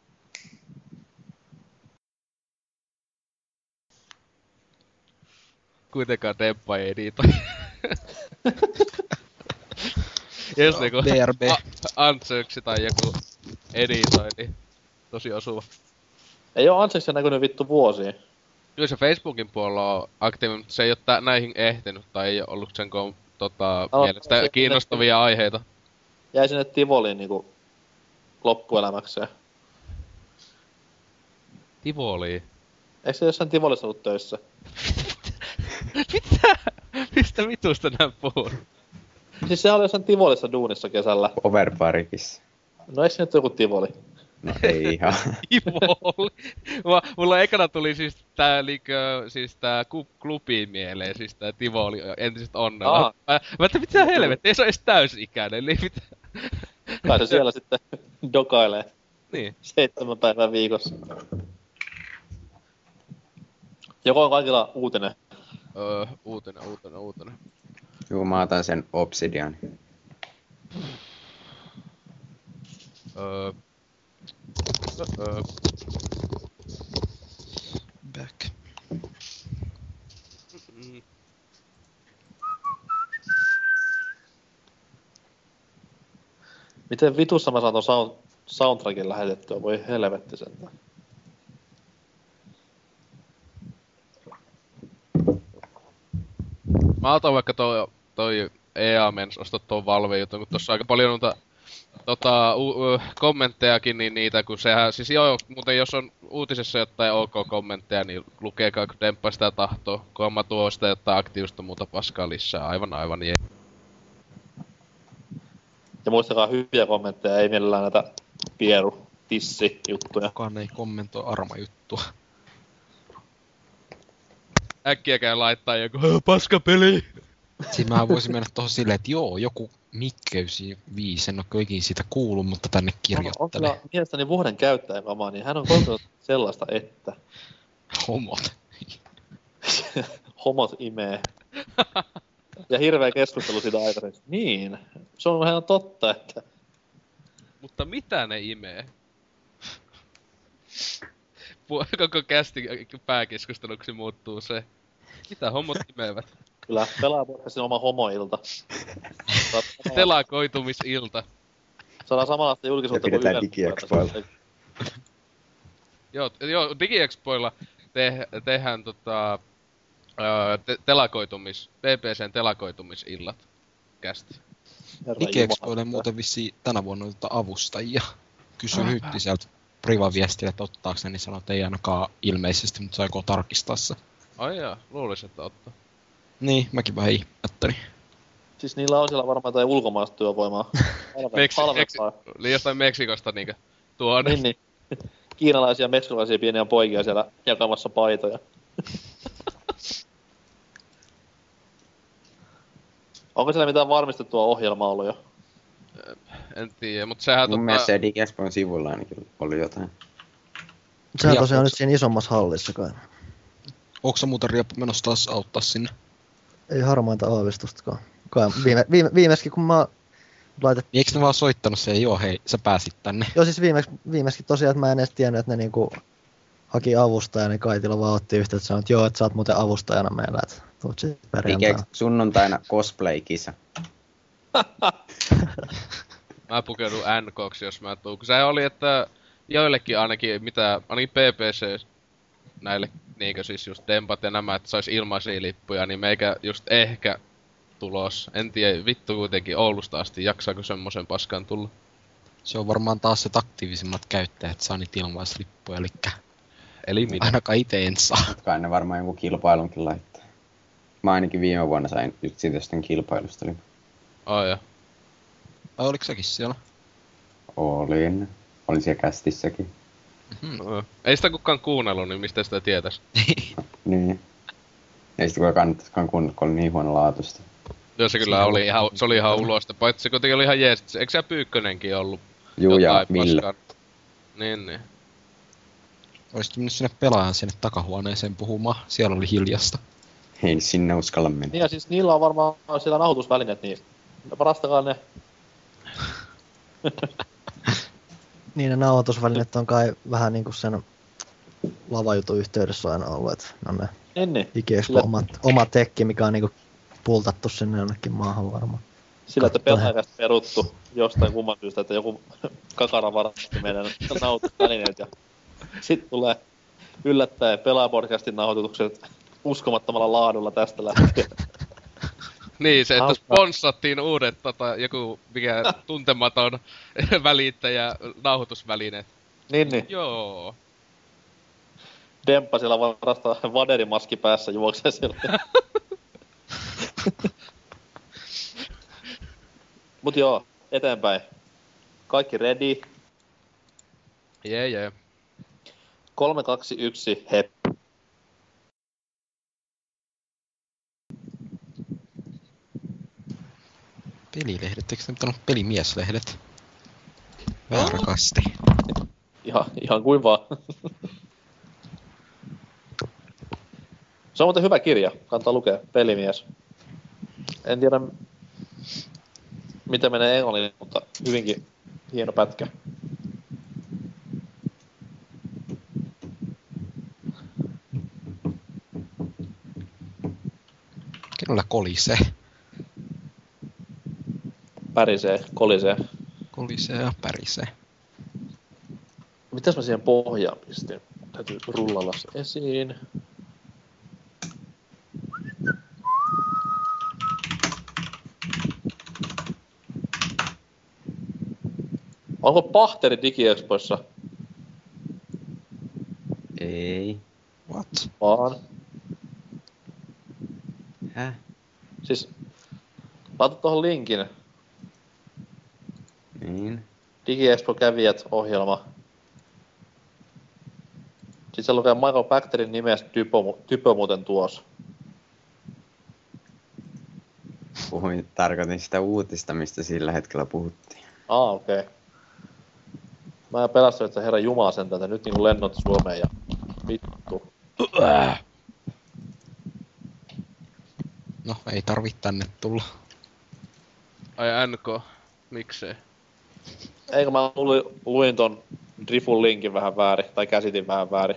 Kuitenkaan Demppa ei editoi. Jos niinku BRB. Antsöksi tai joku editoi, niin tosi osuva. Ei oo Anseksen näkynyt vittu vuosiin. Kyllä se Facebookin puolella on aktiivinen, mutta se ei ole tä- näihin ehtinyt tai ei ole ollut sen kom- tota, No, mielestä se- kiinnostavia aiheita. Jäi sinne Tivoliin niinku loppuelämäkseen. Tivoli. Eikö se jossain Tivolissa ollut töissä? Mitä? Mistä vitusta nää puhuu? Siis se oli jossain Tivolissa duunissa kesällä. Overparikissa. No eikö se nyt joku Tivoli? No ei ihan. Tivoli. Mulla, mulla ekana tuli siis tää liikö, siis tää klubi mieleen, siis tää Tivoli entiset onnella. Aa. Mä, mä että mitä helvettiä, ei se on edes täysikäinen, eli mitä? Kai se siellä sitten dokailee Niin. seitsemän päivää viikossa. Joko on kaikilla uutinen? Öö, uutena, uutena, uutena. Juu, mä otan sen Obsidian. Öö, Back. Miten vitussa mä saan ton sound, soundtrackin lähetettyä? Voi helvetti sentään. Mä otan vaikka toi, toi EA mens ostaa tuon Valve jutun, kun tossa aika paljon noita tota, u, u, kommenttejakin, niin niitä, kun sehän, siis joo, muuten jos on uutisessa jotain OK-kommentteja, niin lukeekaa, kun Demppa sitä tahtoo, kun mä tuo sitä jotain aktiivista muuta paskaa lisää, aivan aivan jee. Ja muistakaa hyviä kommentteja, ei mielellään näitä pieru, tissi juttuja. Kukaan ei kommentoi arma-juttua. Äkkiäkään laittaa joku "Hö, paskapeli! Siinä mä voisin mennä tohon silleen, että joo, joku Mikkeysi 5, en ole ikinä siitä kuullut, mutta tänne On, on kirjoittelen. kyllä mielestäni vuoden käyttäjäkama, niin hän on kokenut sellaista, että Homot. homot imee. Ja hirveä keskustelu siitä aikaisemmin. Niin, se on ihan totta, että Mutta mitä ne imee? Koko kästi pääkeskusteluksi muuttuu se. Mitä homot imevät? Kyllä pelaajaporkastin oma homoilta. Saat samalla- Telakoitumisilta. Saadaan samanlaista julkisuutta pidetään Yle digiexpoilla. Joo, joo DigiExpoilla te- tehdään tota, te- telakoitumis, BBCn telakoitumisillat kästi. Digiexpoille muuten vissiin tänä vuonna tota avustajia. Kysyin Hytti sieltä privaviestillä, että ottaako ne, niin sanoi, että ei ainakaan ilmeisesti, mutta saiko tarkistaa se. Ai jaa, luulis, että ottaa. Niin, mäkin vähän ihmettelin. Siis niillä on siellä varmaan jotain ulkomaista työvoimaa. Meksi-. Eli jostain Meksikosta niinkö tuonne. Niin, niin. Kiinalaisia ja meksikolaisia pieniä poikia siellä jakamassa paitoja. Onko siellä mitään varmistettua ohjelmaa ollut jo? En tiedä, mutta sehän Mun tota... mielestä se sivulla ainakin oli jotain. Sehän tosiaan nyt siinä isommassa hallissa kai. Onko se muuten Rieppu menossa taas auttaa sinne? Ei harmainta aavistustakaan. Kai viime, viime, viimeiskin kun mä laitet... Niin eikö ne vaan soittanut se, joo hei, sä pääsit tänne. Joo siis viimeksi, viimeiskin tosiaan, että mä en edes tiennyt, että ne niinku haki avustaja, niin Kaitila vaan otti yhteyttä, että sanoi, että joo, että sä oot muuten avustajana meillä, että tuut sit perjantaina. Sunnuntaina cosplay-kisa. Mä pukeudun NKksi, jos mä tuun. Kun se oli, että joillekin ainakin, mitä, ainakin PPC näille niinkö siis just dempat ja nämä, että sais ilmaisia lippuja, niin meikä just ehkä tulos. En tiedä, vittu kuitenkin Oulusta asti, jaksaako semmosen paskan tulla. Se on varmaan taas se aktiivisimmat käyttäjät saa niitä ilmaislippuja, eli Eli minä. ainakaan itse en saa. Kai ne varmaan jonkun kilpailunkin laittaa. Mä ainakin viime vuonna sain just siitä jostain kilpailusta. Oli. Oh, ja. Vai oliko sekin siellä? Olin. Olin siellä kästissäkin. Hmm. Ei sitä kukaan kuunnellut, niin mistä sitä tietäis? Niin. Ei sitä kukaan kannattaisikaan kuunnella, kun oli niin huono laatusta. Joo, se kyllä oli ihan, se oli ihan ulosta. Paitsi se kuitenkin oli ihan jees. Eikö siellä Pyykkönenkin ollut Juu ja paskaa? Niin, niin. Olisit mennyt sinne pelaajan sinne takahuoneeseen puhumaan. Siellä oli hiljasta. Ei sinne uskalla mennä. Niin ja siis niillä on varmaan siellä nauhoitusvälineet, niin varastakaa ne. Niin ne nauhoitusvälineet on kai vähän niinku sen lavajutun yhteydessä aina ollut, että ne on ne Niin, niin. Sillä- oma, oma tekki, mikä on niinku pultattu sinne jonnekin maahan varmaan. Sillä, että pelaajakasta peruttu jostain kumman syystä, että joku kakara varasti meidän nauhoitusvälineet ja sitten tulee yllättäen pelaajapodcastin nauhoitukset uskomattomalla laadulla tästä lähtien. Niin, se, että sponssattiin uudet tota, joku mikä tuntematon välittäjä nauhoitusvälineet. niin, niin. Joo. Demppa siellä varastaa vaderimaski päässä juoksee siellä. Mut joo, eteenpäin. Kaikki ready. Jee, jee. 3, 2, 1, hep. Pelilehdet, eikö ne nyt ole pelimieslehdet? Väärä kasti. Ihan, ihan kuin vaan. Se on muuten hyvä kirja, kannattaa lukea, Pelimies. En tiedä, miten menee englannin, mutta hyvinkin hieno pätkä. Kenellä kolisee? Pärisee, kolisee. Kolisee ja pärisee. Mitäs mä siihen pohjaan pistin? Täytyy rullalla se esiin. Onko Pahteri DigiExpoissa? Ei. What? Vaan. Häh? Siis, laita tuohon linkin. Niin. DigiExpo kävijät ohjelma. Sitten se lukee Michael Bacterin nimestä typo, typö muuten tuossa. puhuin, tarkoitin sitä uutista, mistä sillä hetkellä puhuttiin. Aa, okei. Okay. Mä en pelästy, että herra Jumala sen että nyt niinku lennot Suomeen ja vittu. No, ei tarvi tänne tulla. Ai NK, miksei? Eikö mä luin, luin ton Drifun linkin vähän väärin, tai käsitin vähän väärin.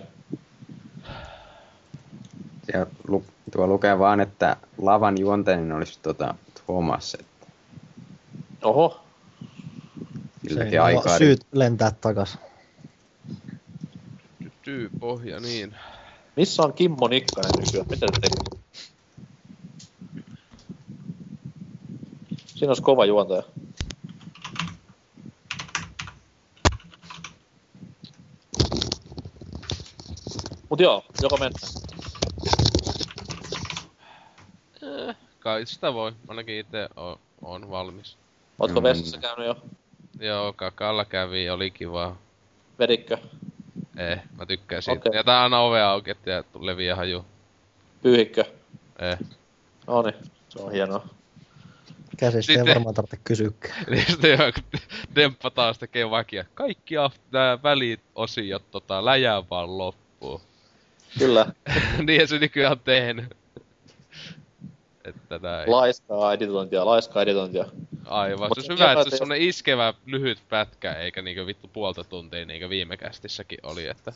Siellä lu, tuo lukee vaan, että lavan juonteinen olisi tota Thomas, että Oho, silläkin Se ei ole aikaa. Syyt lentää takas. Tyy pohja, niin. missä on Kimmo Nikkanen nykyään? Mitä se teki? Siinä olisi kova juontaja. Joo, joko mennään. Kai sitä voi, ainakin itse on, on valmis. Ootko Mm. vessassa käynyt jo? Joo, kakalla kävi, oli kiva. Vedikkö? Eh, mä tykkään siitä. Okay. Jätän aina ove auki, että leviää haju. Pyyhikkö? Eh. Noniin, se on hienoa. Käsistä ei varmaan tarvitse kysyäkään. Niin sitten joo, kun Demppa taas tekee vakia. Kaikki af- nää väliosiot tota, läjää vaan loppuun. Kyllä, niin se nykyään on tehnyt. Että näin. laiskaa editointia, laiskaa editointia. Aivan. Mut Se on hyvä, että se on semmonen iskevä lyhyt pätkä, eikä niinkö vittu puolta tuntia, niinkö viime kästissäkin oli, että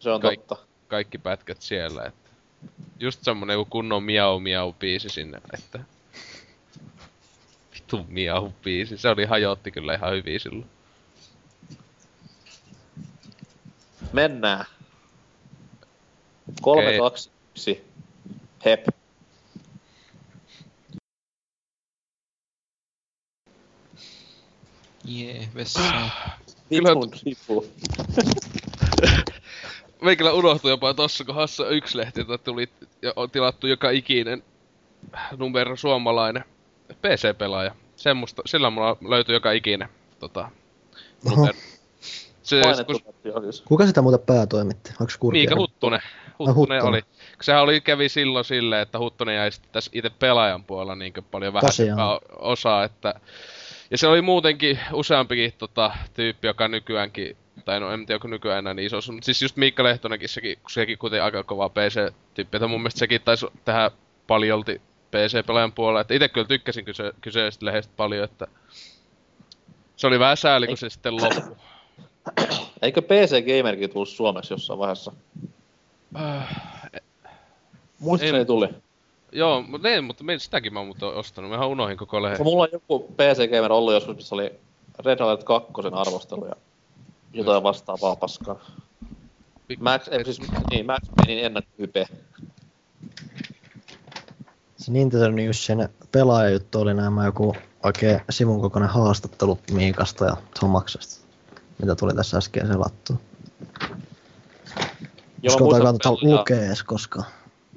Se on Kaik- totta. kaikki pätkät siellä, että just semmonen kunnon miau miau biisi sinne, että vittu miau biisi, se oli hajotti kyllä ihan hyvin silloin. Mennään. Kolme, Okei. kaksi, yksi. Hep. Jee, vessaan. Kyllä- ripu. Meikällä unohtui jopa tossa kohdassa yksi lehti, jota tuli ja on tilattu joka ikinen numero suomalainen PC-pelaaja. Semmosta, sillä mulla löytyi joka ikinen tota, numero. Se, kun, siis. Kuka sitä muuten päätoimitti? Onko? Miika Huttunen. Huttunen, oli. Sehän oli, kävi silloin silleen, että Huttunen jäi sitten tässä itse pelaajan puolella niin paljon o- osaa, että... Ja se oli muutenkin useampikin tota, tyyppi, joka nykyäänkin, tai no en tiedä, onko nykyään enää niin iso, mutta siis just Miikka Lehtonenkin, sekin, sekin kuitenkin aika kova PC-tyyppi, että mun mielestä sekin taisi tehdä paljolti PC-pelaajan puolella, että itse kyllä tykkäsin kyse, kyseisestä lehdestä paljon, että se oli vähän sääli, kun se sitten loppui. Eikö PC Gamerkin tullut Suomeksi jossain vaiheessa? En- tuli. Joo, mutta ei, mutta me- sitäkin mä oon muuten ostanut. Mä unohin koko lehden. Mulla on joku PC Gamer ollut joskus, missä oli Red Alert 2 arvostelu ja jotain vastaavaa paskaa. Max, ei, siis, niin, Max Paynein ennättyhype. Se Nintendo Newsin pelaajajuttu oli nämä joku oikein sivun kokoinen haastattelu Miikasta ja Tomaksesta. Mitä tuli tässä äsken selattua. Muistan, kannattaa pelaaja, lukea edes koskaan.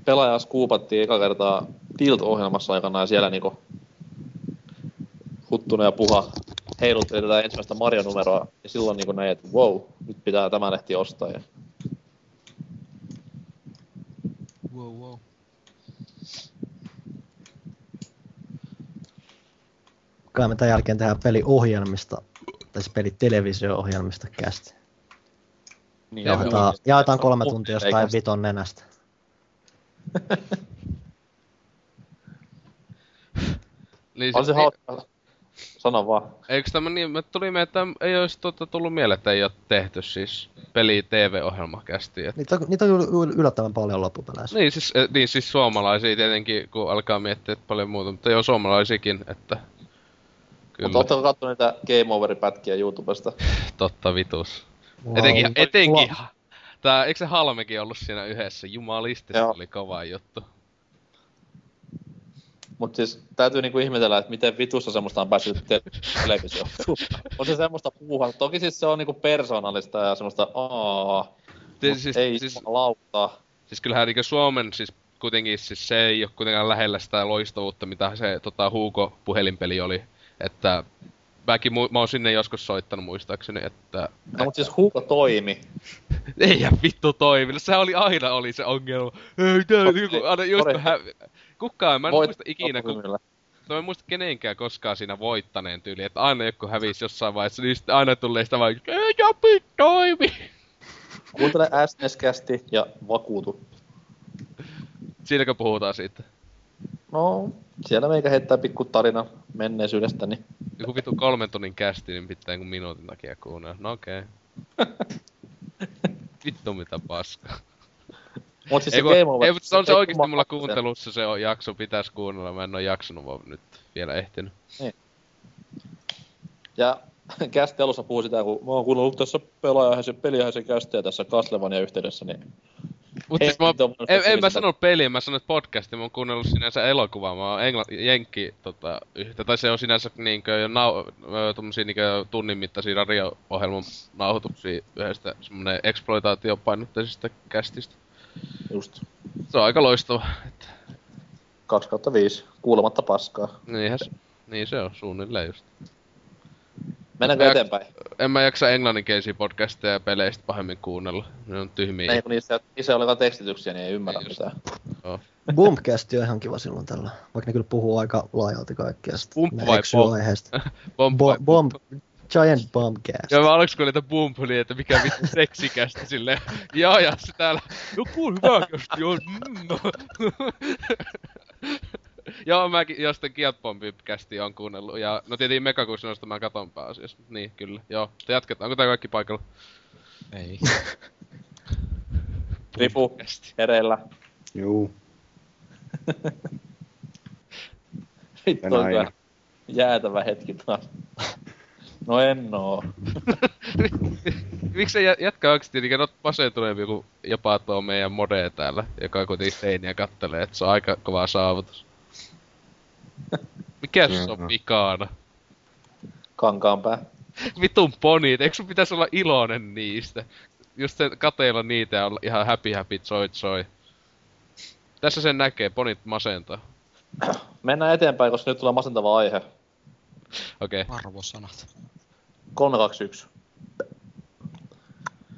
pelaaja skuupattiin eka kertaa Tilt-ohjelmassa aikana ja siellä niinku Huttunen ja Puha heilutteli tätä ensimmäistä Mario-numeroa ja silloin niinku näin, että wow, nyt pitää tämä lehti ostaa. Ja Wow, wow. Kai me tämän jälkeen tehdään peliohjelmista, tai siis pelitelevisio-ohjelmista kästi. Niin, Jaetaan, jaetaan kolme tuntia jostain viton nenästä. Niin, On se ei- hauska. Sano vaan. Eikö tämä niin, me tuli me, että ei olisi tota, tullut mieleen, että ei ole tehty siis peli TV-ohjelma kästi. Et... Niitä, on- niitä on yl- yllättävän paljon loppupeleissä. Niin, siis, eh, niin siis suomalaisia tietenkin, kun alkaa miettiä että paljon muuta, mutta joo suomalaisikin, että kyllä, Mutta ootteko katsoneet niitä Game Over-pätkiä YouTubesta? totta vitus. Mulla Etenkin, tää, eikö se Halmekin ollut siinä yhdessä? Jumalisti, se oli kova juttu. Mut siis täytyy niinku ihmetellä, että miten vitussa semmoista on päässyt te- televisioon. on se semmoista puuhaa. Toki siis se on niinku persoonallista ja semmoista aa. Siis- siis- ei siis- siis... lautaa. Siis kyllähän niinku Suomen, siis kuitenkin siis se ei ole kuitenkaan lähellä sitä loistavuutta, mitä se tota, Huuko puhelinpeli oli. Että mäkin mu- mä oon sinne joskus soittanut muistaakseni, että No mut siis Huuko toimi. ei ihan vittu toiminut. Se oli aina oli se ongelma. Ei tää Okei, niinku, aina just hä... Kukaan, mä en Voit muista ikinä, kun mutta mä en muista kenenkään koskaan siinä voittaneen tyyli, että aina joku hävisi jossain vaiheessa, niin sitten aina tulee sitä vaan, ei japi toimi. Kuuntele SNES-kästi ja vakuutu. Siinäkö puhutaan siitä? No, siellä meikä heittää pikku tarina menneisyydestä, niin Joku vitu kolmen tunnin kästi, niin pitää joku minuutin takia kuunnella. No okei. Vittu mitä paskaa. Mut siis Ei, se kun, Game Over... ei, mutta se on se oikeesti mulla kuuntelussa se on jakso, pitäis kuunnella. Mä en oo jaksanut vaan nyt vielä ehtinyt. Ja kästi alussa puhui sitä, kun mä oon kuunnellut tässä pelaajaisen peliäisen kästiä tässä Castlevania yhteydessä, niin Mut siis mä, en, en mä sanonut peliä, mä sanoin podcastia, mä oon kuunnellut sinänsä elokuvaa, mä oon engla, jenkki tota, yhtä, tai se on sinänsä niinkö jo nau, tommosia niinkö tunnin mittaisia radio-ohjelman nauhoituksia yhdestä semmonen exploitaatiopainotteisesta kästistä. just Se on aika loistava. Että, 2 kautta 5, kuulematta paskaa. niinhän se, niin se on suunnilleen just. Mennäänkö Mä- eteenpäin? En mä jaksa englanninkielisiä podcasteja ja peleistä pahemmin kuunnella. Ne on tyhmiä. Ei, kun niissä, niissä oli jotain tekstityksiä, niin ei ymmärrä just. mitään. Boomcast on ihan kiva silloin tällä, vaikka ne kyllä puhuu aika laajalti kaikkea. Bump vai bomb? aiheesta. Bomb, Bo- bomb, giant bombcast. Ja mä aluksi kun oli, että bump, niin että mikä vittu seksikästä silleen. Ja ja se täällä, joku hyvä kästi on. Mm. Joo, mäkin jostain Kiatbombi kästi on kuunnellut. Ja no tietenkin Megakuisinosta mä katon pääasiassa. Niin, kyllä. Joo, te jatketaan. Onko tää kaikki paikalla? Ei. Ripu, Kästi. hereillä. Juu. Vittu on kyllä jäätävä hetki taas. No en oo. Miksi jätkä oikeesti niinkö not masentuneempi kuin jopa tuo meidän mode täällä, joka kuitenkin seiniä kattelee, että se on aika kova saavutus. Mikä se on Joo. vikaana? Kankaanpää. Vitun ponit, eikö sun pitäisi olla iloinen niistä? Just se kateilla niitä ja olla ihan happy happy soi soi. Tässä sen näkee, ponit masentaa. Mennään eteenpäin, koska nyt tulee masentava aihe. Okei. Okay. Arvosanat. 3, 2, 1.